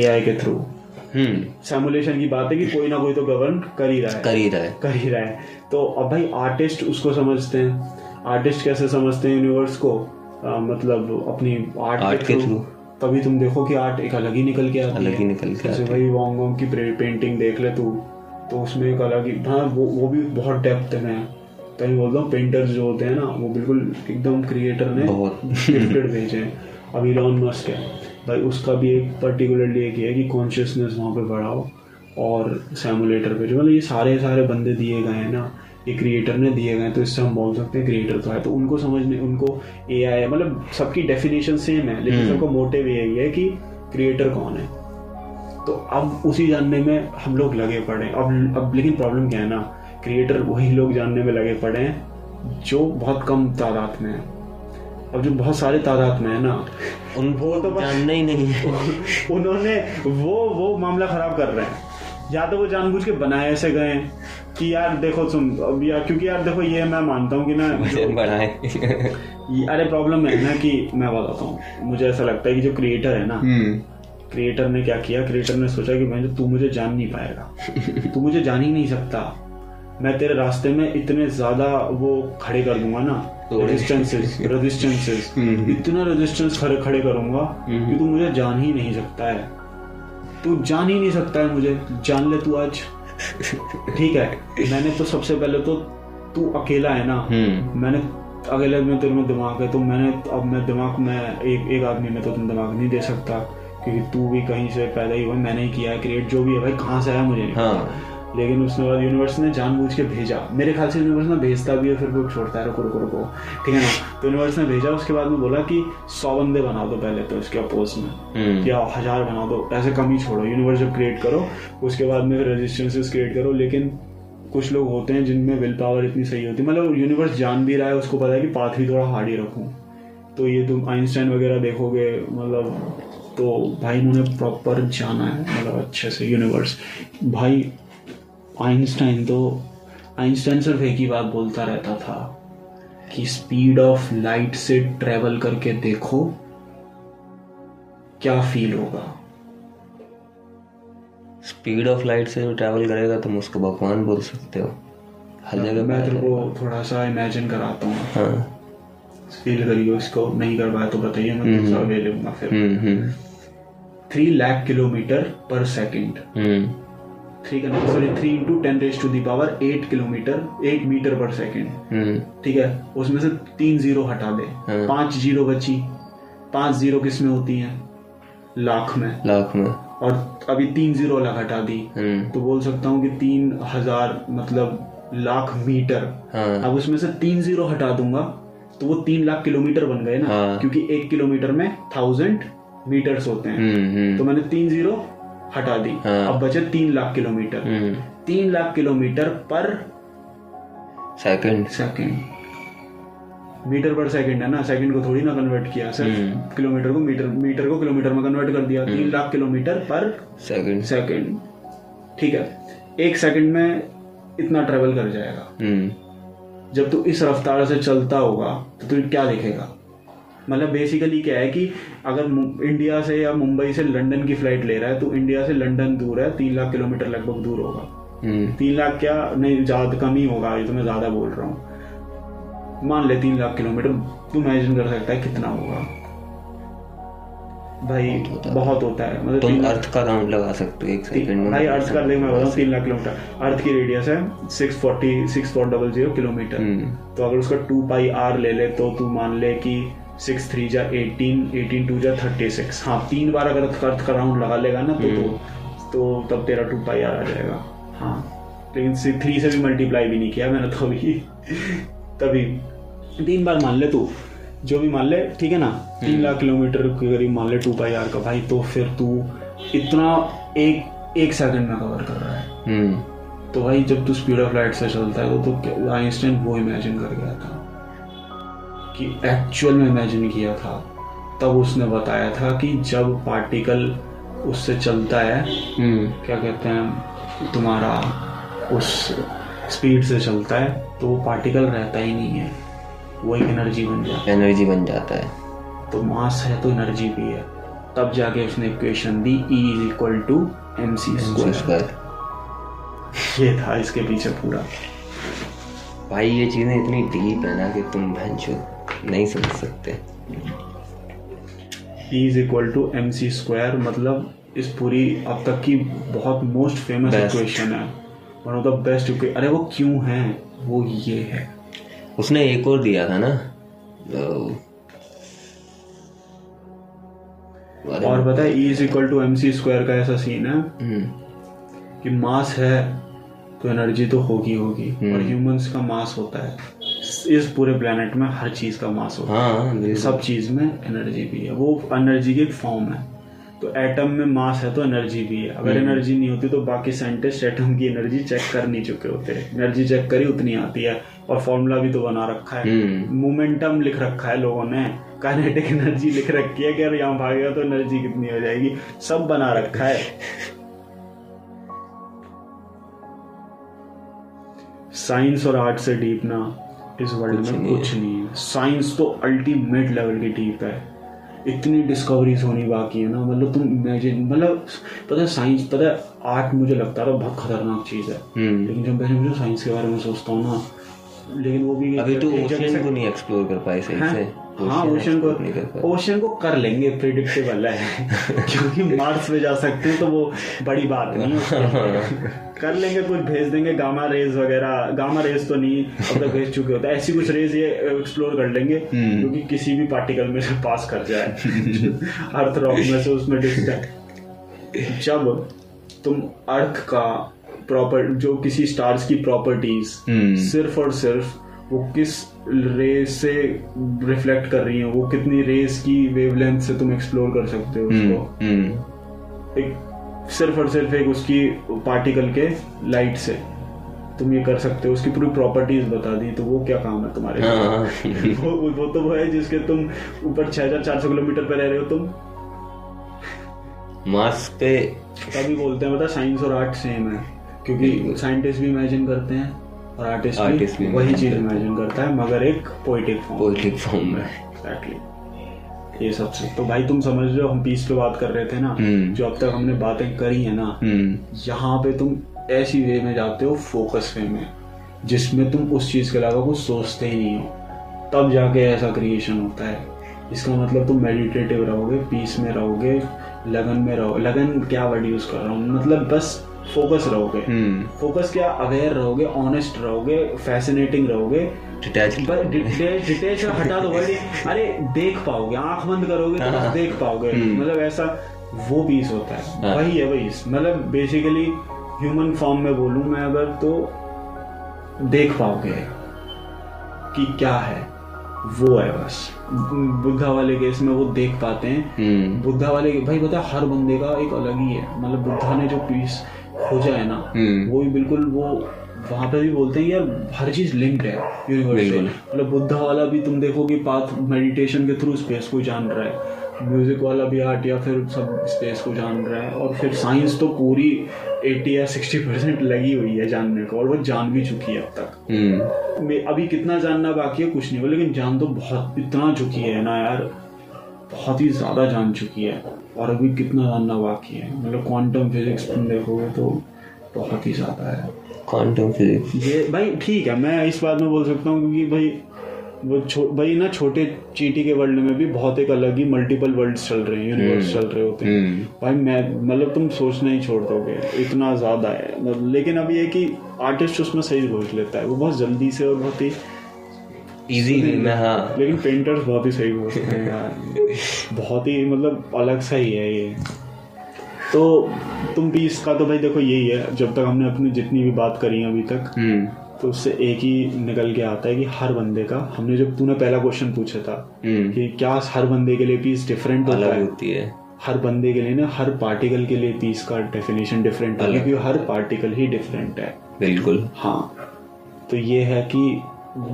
एआई के थ्रू सैमुलेशन की बात है कि कोई ना कोई तो गवर्न कर ही रहा है। कर ही रहा है। कर ही रहा है। तो अब भाई आर्टिस्ट उसको समझते हैं। आर्टिस्ट कैसे समझते हैं यूनिवर्स को? आ, मतलब अपनी आर्ट Art के थ्रू तभी तुम देखो कि आर्ट एक अलग ही निकल के आती अलग ही निकल के जैसे भाई वॉन्ग वॉन्ग की पेंटिंग देख ले तू तो उसमें एक अलग ही हाँ वो वो भी बहुत डेप्थ में है। तो मैं बोलता हूँ पेंटर्स जो होते हैं ना वो बिल्कुल एकदम क्रिएटर ने बहुत। गिफ्टेड भेजे हैं। अब इलॉन मस्क है। भाई उसका भी एक पर्टिकुलरली एक है कि कॉन्शियसनेस वहाँ पे बढ़ाओ और सैमुलेटर पे जो मतलब ये सारे सारे बंदे दिए गए हैं ना ये क्रिएटर ने दिए गए तो इससे हम बोल सकते हैं क्रिएटर तो है। तो उनको समझने उनको ए आई मतलब सबकी डेफिनेशन सेम है लेकिन हम्म। सबका मोटिव यही है कि क्रिएटर कौन है। तो अब उसी जानने में हम लोग लगे पड़े अब अब लेकिन प्रॉब्लम क्या है ना क्रिएटर वही लोग जानने में लगे पड़े हैं जो बहुत कम तादाद में है। अब जो बहुत सारे तादाद में है ना उनको तो तो जानना ही नहीं है। (laughs) उन्होंने वो वो मामला खराब कर रहे हैं। या तो वो जानबूझ के बनाए ऐसे गए हैं कि यार देखो तुम अब यार क्योंकि यार देखो ये मैं मानता हूँ कि ना बनाए। अरे प्रॉब्लम है ना कि मैं बताता हूँ। मुझे ऐसा लगता है कि जो क्रिएटर है ना हम्म। क्रिएटर ने क्या किया? क्रिएटर ने सोचा कि मैं तू मुझे जान नहीं पाएगा। तू मुझे जान ही नहीं सकता। मैं तेरे रास्ते में इतने ज़्यादा वो खड़े कर दूँगा ना रेजिस्टेंसेस रेजिस्टेंसेस (laughs) हम्म। इतना रेजिस्टेंस खड़े खड़े करूँगा कि तू मुझे जान ही नहीं सकता है। तू जान ही नहीं सकता है मुझे। जान ले तू आज। (laughs) ठीक है मैंने तो सबसे पहले तो तू अकेला है ना। हम्म। मैंने अगले में तेरे में दिमाग है तो मैंने अब मैं दिमाग में एक एक आदमी में तो तुम दिमाग नहीं दे सकता क्योंकि तू भी कहीं से पैदा ही हुआ मैंने ही किया है क्रिएट जो भी है भाई कहाँ से आया मुझे? नहीं हाँ। लेकिन उसके बाद यूनिवर्स ने जानबूझ के भेजा। मेरे ख्याल से यूनिवर्स ने भेजता भी है फिर वो छोड़ता है रुको रुको रुको। ठीक है ना? तो यूनिवर्स ने भेजा उसके बाद में बोला कि सौ बंदे बना दो पहले तो इसके अपोज में। हम्म। या हज़ार बना दो ऐसे कम ही छोड़ो। यूनिवर्स जब क्रिएट करो उसके बाद में फिर रेजिस्टेंसेस क्रिएट करो लेकिन कुछ लोग होते हैं जिनमें विल पावर इतनी सही होती है। मतलब यूनिवर्स जान भी रहा है उसको पता है कि पाथ भी थोड़ा हार्ड ही रखूँ। तो ये तुम आइंस्टाइन वगैरह देखोगे मतलब तो भाई इन्होंने प्रॉपर जाना है मतलब अच्छे से यूनिवर्स भाई आइंस्टाइन तो आइंस्टाइन सिर्फ़ एक ही बात बोलता रहता था कि स्पीड ऑफ़ लाइट से ट्रेवल करके देखो क्या फील होगा। स्पीड ऑफ़ लाइट से जो ट्रैवल करेगा तुम उसको भगवान बोल सकते हो। हर जगह मैं तेरे को थोड़ा सा इमेजिन कराता हूँ। हाँ। फील करिए इसको नहीं कर पाया तो बताइए मैं अवे लूँगा फिर। Three lakh kilometre per second three का sorry three into ten raise to the power eight kilometre eight metre per second ठीक है? उसमें से तीन ज़ीरो हटा दे। हाँ। पाँच ज़ीरो बची। पाँच ज़ीरो किसमें होती हैं? लाख में। लाख में। और अभी तीन ज़ीरो अलग हटा दी। हम्म। तो बोल सकता हूँ कि तीन हज़ार मतलब लाख मीटर। हाँ। अब उसमें से तीन ज़ीरो हटा दूँगा तो वो तीन लाख किलोमीटर बन गए ना। हाँ। क्योंकि एक किलोमीटर में थाउज़ेंड मीटर्स होते हैं। हम्म हम्म। तो मैंने तीन ज़ीरो हटा दी। हाँ। अब बचे तीन लाख किलोमीटर। हम्म। तीन lakh kilometre per second. Second. Metre per second है ना? सेकंड को थोड़ी ना कन्वर्ट किया सिर्फ़ हम्म। किलोमीटर को मीटर मीटर को किलोमीटर में कन्वर्ट कर दिया। तीन lakh kilometre per second. Second. ठीक है। एक सेकंड में इतना ट्रेवल कर जाएगा। हम्म। जब तू इस रफ्तार से चलता होगा तो तुझे क्या दिखेगा? मतलब बेसिकली क्या है कि अगर इंडिया से या मुंबई से लंदन की फ़्लाइट ले रहा है तो इंडिया से लंदन दूर है तीन लाख किलोमीटर लगभग दूर होगा। हम्म। तीन लाख क्या? नहीं ज़्यादा कम ही होगा ये तो मैं ज़्यादा बोल रहा हूँ। मान ले तीन लाख किलोमीटर तू इमेजिन कर सकता है कितना होगा। भाई बहुत होता है। मतलब तुम तीन अर्थ का काउंट लगा सकते हो एक सेकंड में। भाई अर्थ का देख मैं बताऊँ तीन लाख किलोमीटर। अर्थ की रेडियस है six forty six four double zero kilometre. हम्म। तो अगर उसका टू पाई आर ले ले तो तू मान ले कि सिक्स थ्री जा एटीन एटीन टू जा थर्टी सिक्स हाँ तीन बार अगर अर्थ का राउंड लगा लेगा ना तो तो, तो तब तेरा टू पाई आर आ जाएगा। हाँ लेकिन थ्री से भी मल्टीप्लाई भी नहीं किया मैंने तो अभी (laughs) तभी। तीन बार मान ले तू। जो भी मान ले ठीक है ना? तीन लाख किलोमीटर के करीब मान ले टू पाई आर का। भाई तो फिर तू इतना एक एक सेकंड में कवर कर रहा है। हम्म। तो भाई जब तू स्पीड ऑफ़ लाइट से चलता है तो, तो आइंस्टाइन वो इमेजिन कर गया था। कि एक्चुअल में इमेजिन किया था तब उसने बताया था कि जब पार्टिकल उससे चलता है हम्म। क्या कहते हैं तुम्हारा उस स्पीड से चलता है तो वो पार्टिकल रहता ही नहीं है वो एक एनर्जी बन जाता है। एनर्जी बन जाता है। तो मास है तो एनर्जी भी है। तब जाके उसने इक्वेशन दी E is equal to M C square ये था इसके पीछे पूरा। भाई ये चीज़ें इतनी डीप है ना कि तुम भैंसो नहीं समझ सकते। E is equal to M C square मतलब इस पूरी अब तक की बहुत मोस्ट फ़ेमस इक्वेशन है। वन ऑफ़ द बेस्ट अरे वो क्यों है? वो ये है। उसने एक और दिया था ना। तो- और पता है E is equal to M C square का ऐसा सीन है हम्म। कि मास है तो एनर्जी तो होगी होगी। और ह्यूमंस का मास होता है। इस पूरे प्लेनेट में हर चीज़ का मास होता है। हाँ सब चीज़ में एनर्जी भी है। वो एनर्जी की एक फॉर्म है। तो एटम में मास है तो एनर्जी भी है। अगर हम्म। एनर्जी नहीं होती तो बाकी साइंटिस्ट एटम की एनर्जी चेक कर नहीं चुके होते। एनर्जी चेक करी उतनी आती है। और फॉर्मूला भी तो बना रखा है। हम्म। मोमेंटम लिख रखा है लोगों ने। काइनेटिक एनर्जी लिख रखी है कि अगर यहाँ भागेगा तो एनर्जी कितनी हो जाएगी। सब बना रखा है। साइंस और आर्ट से डीप ना। इस वर्ल्ड में कुछ नहीं। है साइंस तो अल्टीमेट लेवल की डीप है। इतनी डिस्कवरीज होनी बाकी है ना। मतलब तुम इमेजिन मतलब पता है साइंस पता है आर्ट मुझे लगता है बहुत खतरनाक चीज़ है। हम्म। लेकिन जब मैं मुझे साइंस के बारे में सोचता हूँ ना लेकिन वो भी अभी तो से- को नहीं एक्सप्लोर कर पाए सही से। हाँ ओशन को ओशन को कर लेंगे प्रिडिक्टेबल है। (laughs) क्योंकि मार्स पे जा सकते हैं तो वो बड़ी बात नहीं है। कर लेंगे कुछ भेज देंगे गामा रेज वगैरह गामा रेज तो नहीं अब तक भेज चुके होते हैं। ऐसी कुछ रेज ये एक्सप्लोर कर लेंगे हम्म। जो कि किसी भी पार्टिकल में से पास कर जाए। (laughs) अर्थ रॉक में से उसमें डिस्टेंस जब तुम अर्थ का प्रॉपर जो किसी स्टार्स की प्रॉपर्टीज़ हम्म। सिर्फ़ और सिर्फ़ वो किस रेस से रिफ्लेक्ट कर रही है वो कितनी रेस की वेवलेंथ से तुम एक्सप्लोर कर सकते हो हम्म उसको हम्म। एक सिर्फ़ और सिर्फ़ एक उसकी पार्टिकल के लाइट से। तुम ये कर सकते हो उसकी पूरी प्रॉपर्टीज़ बता दी तो वो क्या काम है तुम्हारे हाँ। (laughs) वो वो तो वो है जिसके तुम ऊपर छह हज़ार चार सौ किलोमीटर पे रह रहे हो तुम। मास पे। तभी बोलते हैं बता साइंस और आर्ट सेम है क्योंकि साइंटिस्ट भी इमेजिन करते हैं और आर्टिस्ट भी भी वही चीज़ इमेजिन करता है मगर एक पोइटिक फॉर्म में एग्जैक्टली ये सबसे तो भाई तुम समझ रहे हो हम पीस पे बात कर रहे थे ना हम्म। जो अब तक हमने बातें करी है ना हम्म। यहाँ पे तुम ऐसी वे में जाते हो फोकस वे में जिसमें तुम उस चीज़ के अलावा कुछ सोचते ही नहीं हो। तब जाके ऐसा क्रिएशन होता है। इसका मतलब तुम मेडिटेटिव रहोगे पीस में रहोगे लगन में रहो। लगन क्या वर्ड यूज़ कर रहा हूँ? मतलब बस फोकस रहोगे। हम्म। फोकस क्या? अवेयर रहोगे ऑनेस्ट रहोगे फैसिनेटिंग रहोगे। डिटेच हटा दो अरे देख पाओगे आँख बंद करोगे तो बस देख पाओगे। हम्म। मतलब ऐसा वो पीस होता है। हाँ। वही है वही। मतलब बेसिकली ह्यूमन फॉर्म में बोलूँ मैं अगर तो देख पाओगे कि क्या है। वो है बस। बुद्धा वाले केस में वो देख पाते हैं। हम्म। बुद्धा वाले भाई बता हर बंदे का एक अलग ही है। मतलब बुद्धा ने जो पीस खोजा है ना हम्म। वो भी बिल्कुल वो वहाँ पे भी बोलते हैं यार हर चीज़ लिंक्ड है यूनिवर्स से मतलब बुद्धा वाला भी तुम देखोगे पाथ मेडिटेशन के थ्रू स्पेस को जान रहा है। म्यूज़िक वाला भी आर्ट या फिर सब स्पेस को जान रहा है। और फिर साइंस तो पूरी 80 या 60 परसेंट लगी हुई है जानने को और वो जान भी चुकी है अब तक। हम्म। अभी कितना जानना बाकी है कुछ नहीं हुआ लेकिन जान तो बहुत इतना चुकी है ना यार बहुत ही ज़्यादा जान चुकी है। और अभी कितना जानना बाकी है? मतलब क्वांटम फिजिक्स तुम देखोगे तो बहुत ही ज़्यादा है। क्वांटम फिजिक्स ये भाई ठीक है मैं इस बात में बोल सकता हूँ क्योंकि भाई वो छो, भाई ना छोटे चीटी के वर्ल्ड में भी बहुत एक अलग ही मल्टीपल वर्ल्ड चल रहे हैं यूनिवर्स चल रहे होते हैं। हम्म। भाई मैं मतलब तुम सोचना ही छोड़ दोगे इतना ज़्यादा है। मतलब लेकिन अब ये कि आर्टिस्ट उसमें सही सोच लेता है वो बहुत जल्दी से और बहुत ही इजी में हाँ। लेकिन पेंटर्स बहुत ही सही सोचते हैं यार। (laughs) बहुत ही मतलब अलग सा ही है ये। तो तुम भी इसका तो भाई देखो यही है। जब तक हमने अपनी जितनी भी बात करी है अभी तक हम्म। तो उससे एक ही निकल के आता है कि हर बंदे का हमने जब तूने पहला क्वेश्चन पूछा था हम्म। कि क्या हर बंदे के लिए पीस डिफरेंट होता है? होती है। हर बंदे के लिए ना हर पार्टिकल के लिए पीस का डेफिनेशन डिफरेंट है क्योंकि हर पार्टिकल ही डिफरेंट है। बिल्कुल। हाँ। तो ये है कि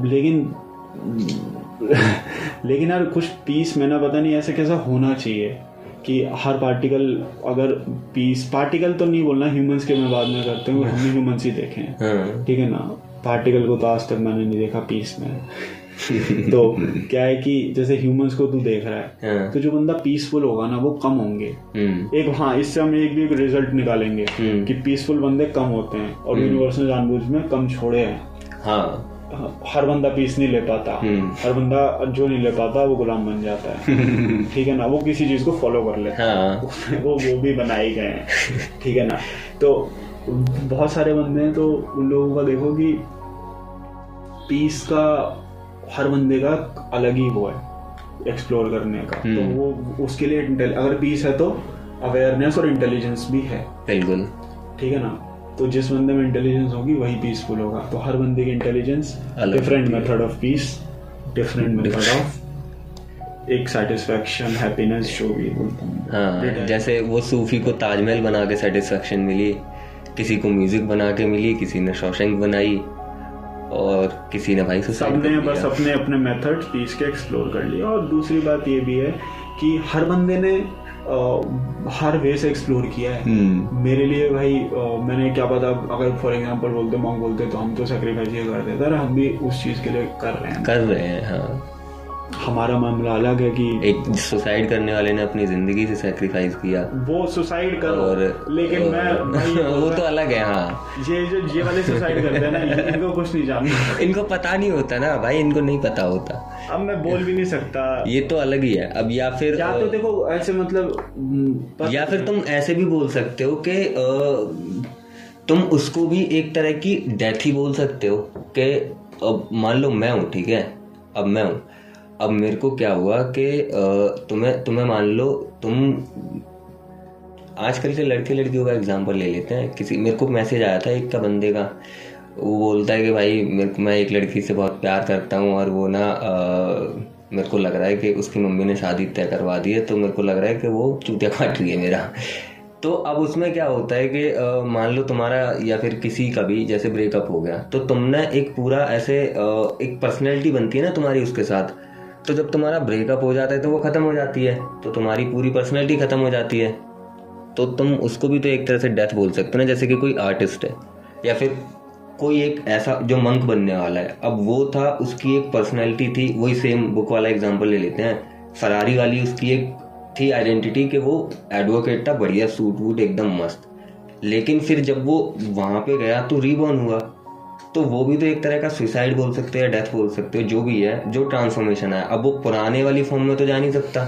लेकिन (laughs) लेकिन यार कुछ पीस में ना पता नहीं ऐसा कैसा होना चाहिए कि हर पार्टिकल अगर पीस पार्टिकल तो नहीं बोलना ह्यूमंस के मैं बाद में करते हूँ हमने ह्यूमंस ही देखे हैं हाँ। ठीक है ना? पार्टिकल को तो आज तक मैंने नहीं देखा पीस में। (laughs) तो क्या है कि जैसे ह्यूमंस को तू देख रहा है हाँ। तो जो बंदा पीसफुल होगा ना वो कम होंगे। हम्म। एक हाँ इससे हम एक भी एक रिज़ल्ट निकालेंगे हम्म। कि पीसफुल बंदे कम होते हैं और यूनिवर्सल जानबूझ में कम छोड़े हैं। हाँ। हर बंदा पीस नहीं ले पाता। हम्म। हर बंदा जो नहीं ले पाता वो गुलाम बन जाता है। (laughs) ठीक है ना? वो किसी चीज़ को फॉलो कर लेता है। हाँ। (laughs) वो वो भी बनाए गए हैं। ठीक है ना? तो बहुत सारे बंदे हैं तो उन लोगों का देखो कि पीस का हर बंदे का अलग ही वो है एक्सप्लोर करने का। तो हम्म। वो उसके लिए अगर पीस है तो अवेयरनेस और इंटेलिजेंस भी है। बिल्कुल। ठीक है ना? तो जिस बंदे में इंटेलिजेंस होगी वही पीसफुल होगा। तो हर बंदे की intelligence different method of peace different method of एक सेटिस्फेक्शन हैप्पीनेस जो भी बोलता हूँ। हाँ जैसे वो सूफी को ताजमहल बना के सेटिस्फेक्शन मिली किसी को म्यूज़िक बना के मिली किसी ने शौशंक बनाई और किसी ने भाई सबने बस अपने अपने मेथड पीस के एक्सप्लोर कर लिया और दूसरी बात ये भी है कि हर बंदे ने हर वे से एक्सप्लोर किया है। हम्म। मेरे लिए भाई आ, मैंने क्या पता अगर फॉर एग्ज़ाम्पल बोलते मॉन्ग बोलते तो हम तो सेक्रीफाइस ये कर देते हम भी उस चीज़ के लिए कर रहे हैं। कर रहे हैं हाँ। हमारा मामला अलग है कि एक सुसाइड करने वाले ने अपनी ज़िंदगी से सेक्रीफाइस किया। वो सुसाइड कर और लेकिन और, मैं (laughs) वो तो अलग है हाँ। ये जो ये वाले सुसाइड करते हैं ना (laughs) इनको कुछ नहीं जानता। इनको पता नहीं होता ना भाई इनको नहीं पता होता। अब मैं बोल भी नहीं सकता। ये तो अलग ही है। अब या फिर या तो देखो ऐसे मतलब या फिर तुम ऐसे भी बोल सकते हो कि तुम उसको भी एक तरह की डेथ ही बोल सकते हो कि अब मान लो मैं हूँ ठीक है? अब मैं हूँ। अब मेरे को क्या हुआ कि तुम्हें तुम्हें मान लो तुम आजकल के लड़के लड़कियों का एग्ज़ाम्पल ले लेते हैं। किसी मेरे को मैसेज आया था एक का बंदे का। वो बोलता है कि भाई मेरे को मैं एक लड़की से बहुत प्यार करता हूँ और वो ना आ, मेरे को लग रहा है कि उसकी मम्मी ने शादी तय करवा दी है तो मेरे को लग रहा है कि वो चूतिया काट रही है मेरा। तो अब उसमें क्या होता है कि मान लो तुम्हारा या फिर किसी का भी जैसे ब्रेकअप हो गया तो तुमने एक पूरा ऐसे एक पर्सनैलिटी बनती है ना तुम्हारी उसके साथ। तो जब तुम्हारा ब्रेकअप हो जाता है तो वो ख़त्म हो जाती है तो तुम्हारी पूरी पर्सनैलिटी ख़त्म हो जाती है। तो तुम उसको भी तो एक तरह से डेथ बोल सकते हो ना, जैसे कि कोई आर्टिस्ट है, या फिर कोई एक ऐसा जो मंक बनने वाला है। अब वो था, उसकी एक पर्सनैलिटी थी, वही सेम बुक वाला एग्ज़ाम्पल ले लेते हैं। फरारी वाली उसकी एक थी आइडेंटिटी कि वो एडवोकेट था, बढ़िया सूट वूट एकदम मस्त। लेकिन फिर जब वो वहाँ पे गया तो रीबॉर्न हुआ। तो वो भी तो एक तरह का सुसाइड बोल सकते हैं डेथ बोल सकते हो, जो भी है, जो ट्रांसफॉर्मेशन है। अब वो पुराने वाली फॉर्म में तो जा नहीं सकता,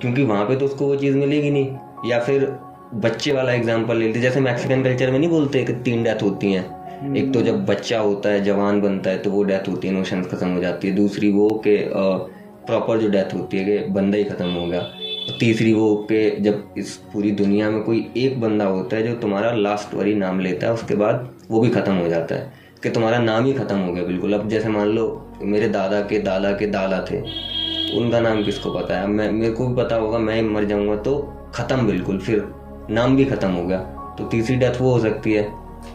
क्योंकि वहाँ पे तो उसको वो चीज़ मिलेगी नहीं। या फिर बच्चे वाला एग्ज़ाम्पल लेते जैसे मैक्सिकन कल्चर में नहीं बोलते कि तीन डेथ होती हैं। एक तो जब बच्चा होता है, जवान बनता है तो वो डेथ होती है इमोशन खत्म हो जाती है। दूसरी वो के प्रॉपर जो डेथ होती है कि बंदा ही खत्म हो गया। तीसरी वो के जब इस पूरी दुनिया में कोई एक बंदा होता है, जो तुम्हारा लास्ट वरी नाम लेता है, उसके बाद वो भी खत्म हो जाता है। कि तुम्हारा नाम ही ख़त्म हो गया, बिल्कुल। अब जैसे मान लो, मेरे दादा के दादा के दादा थे, उनका नाम किसको पता है? मैं, मेरे को भी पता होगा, मैं मर जाऊँगा तो ख़त्म बिल्कुल। फिर नाम भी ख़त्म हो गया तो तीसरी डेथ वो हो सकती है।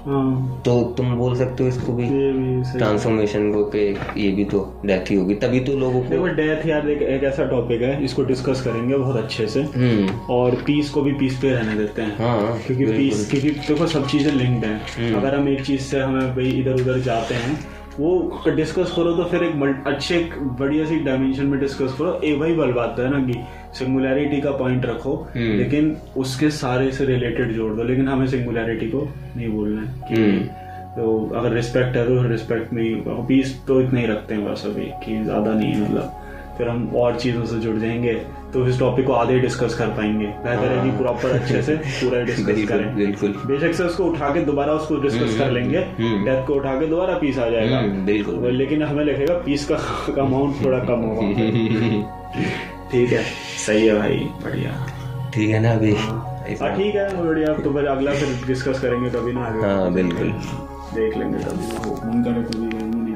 तो तुम बोल सकते हो इसको भी ट्रांसफॉर्मेशन को के ये भी तो डेथ ही होगी। तभी तो लोगों को देखो डेथ यार एक, एक ऐसा टॉपिक है इसको डिस्कस करेंगे बहुत अच्छे से। हम्म। और पीस को भी पीस पे रहने देते हैं। हाँ, क्योंकि पीस क्योंकि देखो सब चीज़ें लिंक्ड हैं। हम्म। अगर हम एक चीज़ से हमें भाई इधर उधर जाते हैं वो डिस्कस करो तो फिर एक अच्छे एक बढ़िया सी डायमेंशन में डिस्कस करो ए भाई बल बात है ना कि सिंगुलैरिटी का पॉइंट रखो हम्म। लेकिन उसके सारे से रिलेटेड जोड़ दो लेकिन हमें सिंगुलैरिटी को नहीं बोलना है कि हम्म। तो अगर रिस्पेक्ट है तो रिस्पेक्ट में पीस तो इतना ही रखते हैं बस अभी कि ज़्यादा नहीं है मतलब फिर हम और चीज़ों से जुड़ जाएँगे तो इस टॉपिक को आधे डिस्कस कर पाएँगे। बेहतर है कि प्रॉपर हाँ। अच्छे से पूरा (laughs) डिस्कस करें। बिल्कुल। बेशक से उसको उठा के दोबारा उसको डिस्कस हम्म, कर लेंगे। डेथ हम्म। को उठा के दोबारा पीस आ जाएगा। हम्म, बिल्कुल लेकिन हमें लिखेगा पीस का (laughs) अमाउंट थोड़ा कम होगा। (laughs) ठीक है। सही है भाई बढ़िया। ठीक है ना अभी? हाँ, हाँ ठीक है बढ़िया तो फिर अगला फिर डिस्कस करेंगे कभी ना आगे। हाँ बिल्कुल। देख लेंगे तभी करे तो भी नहीं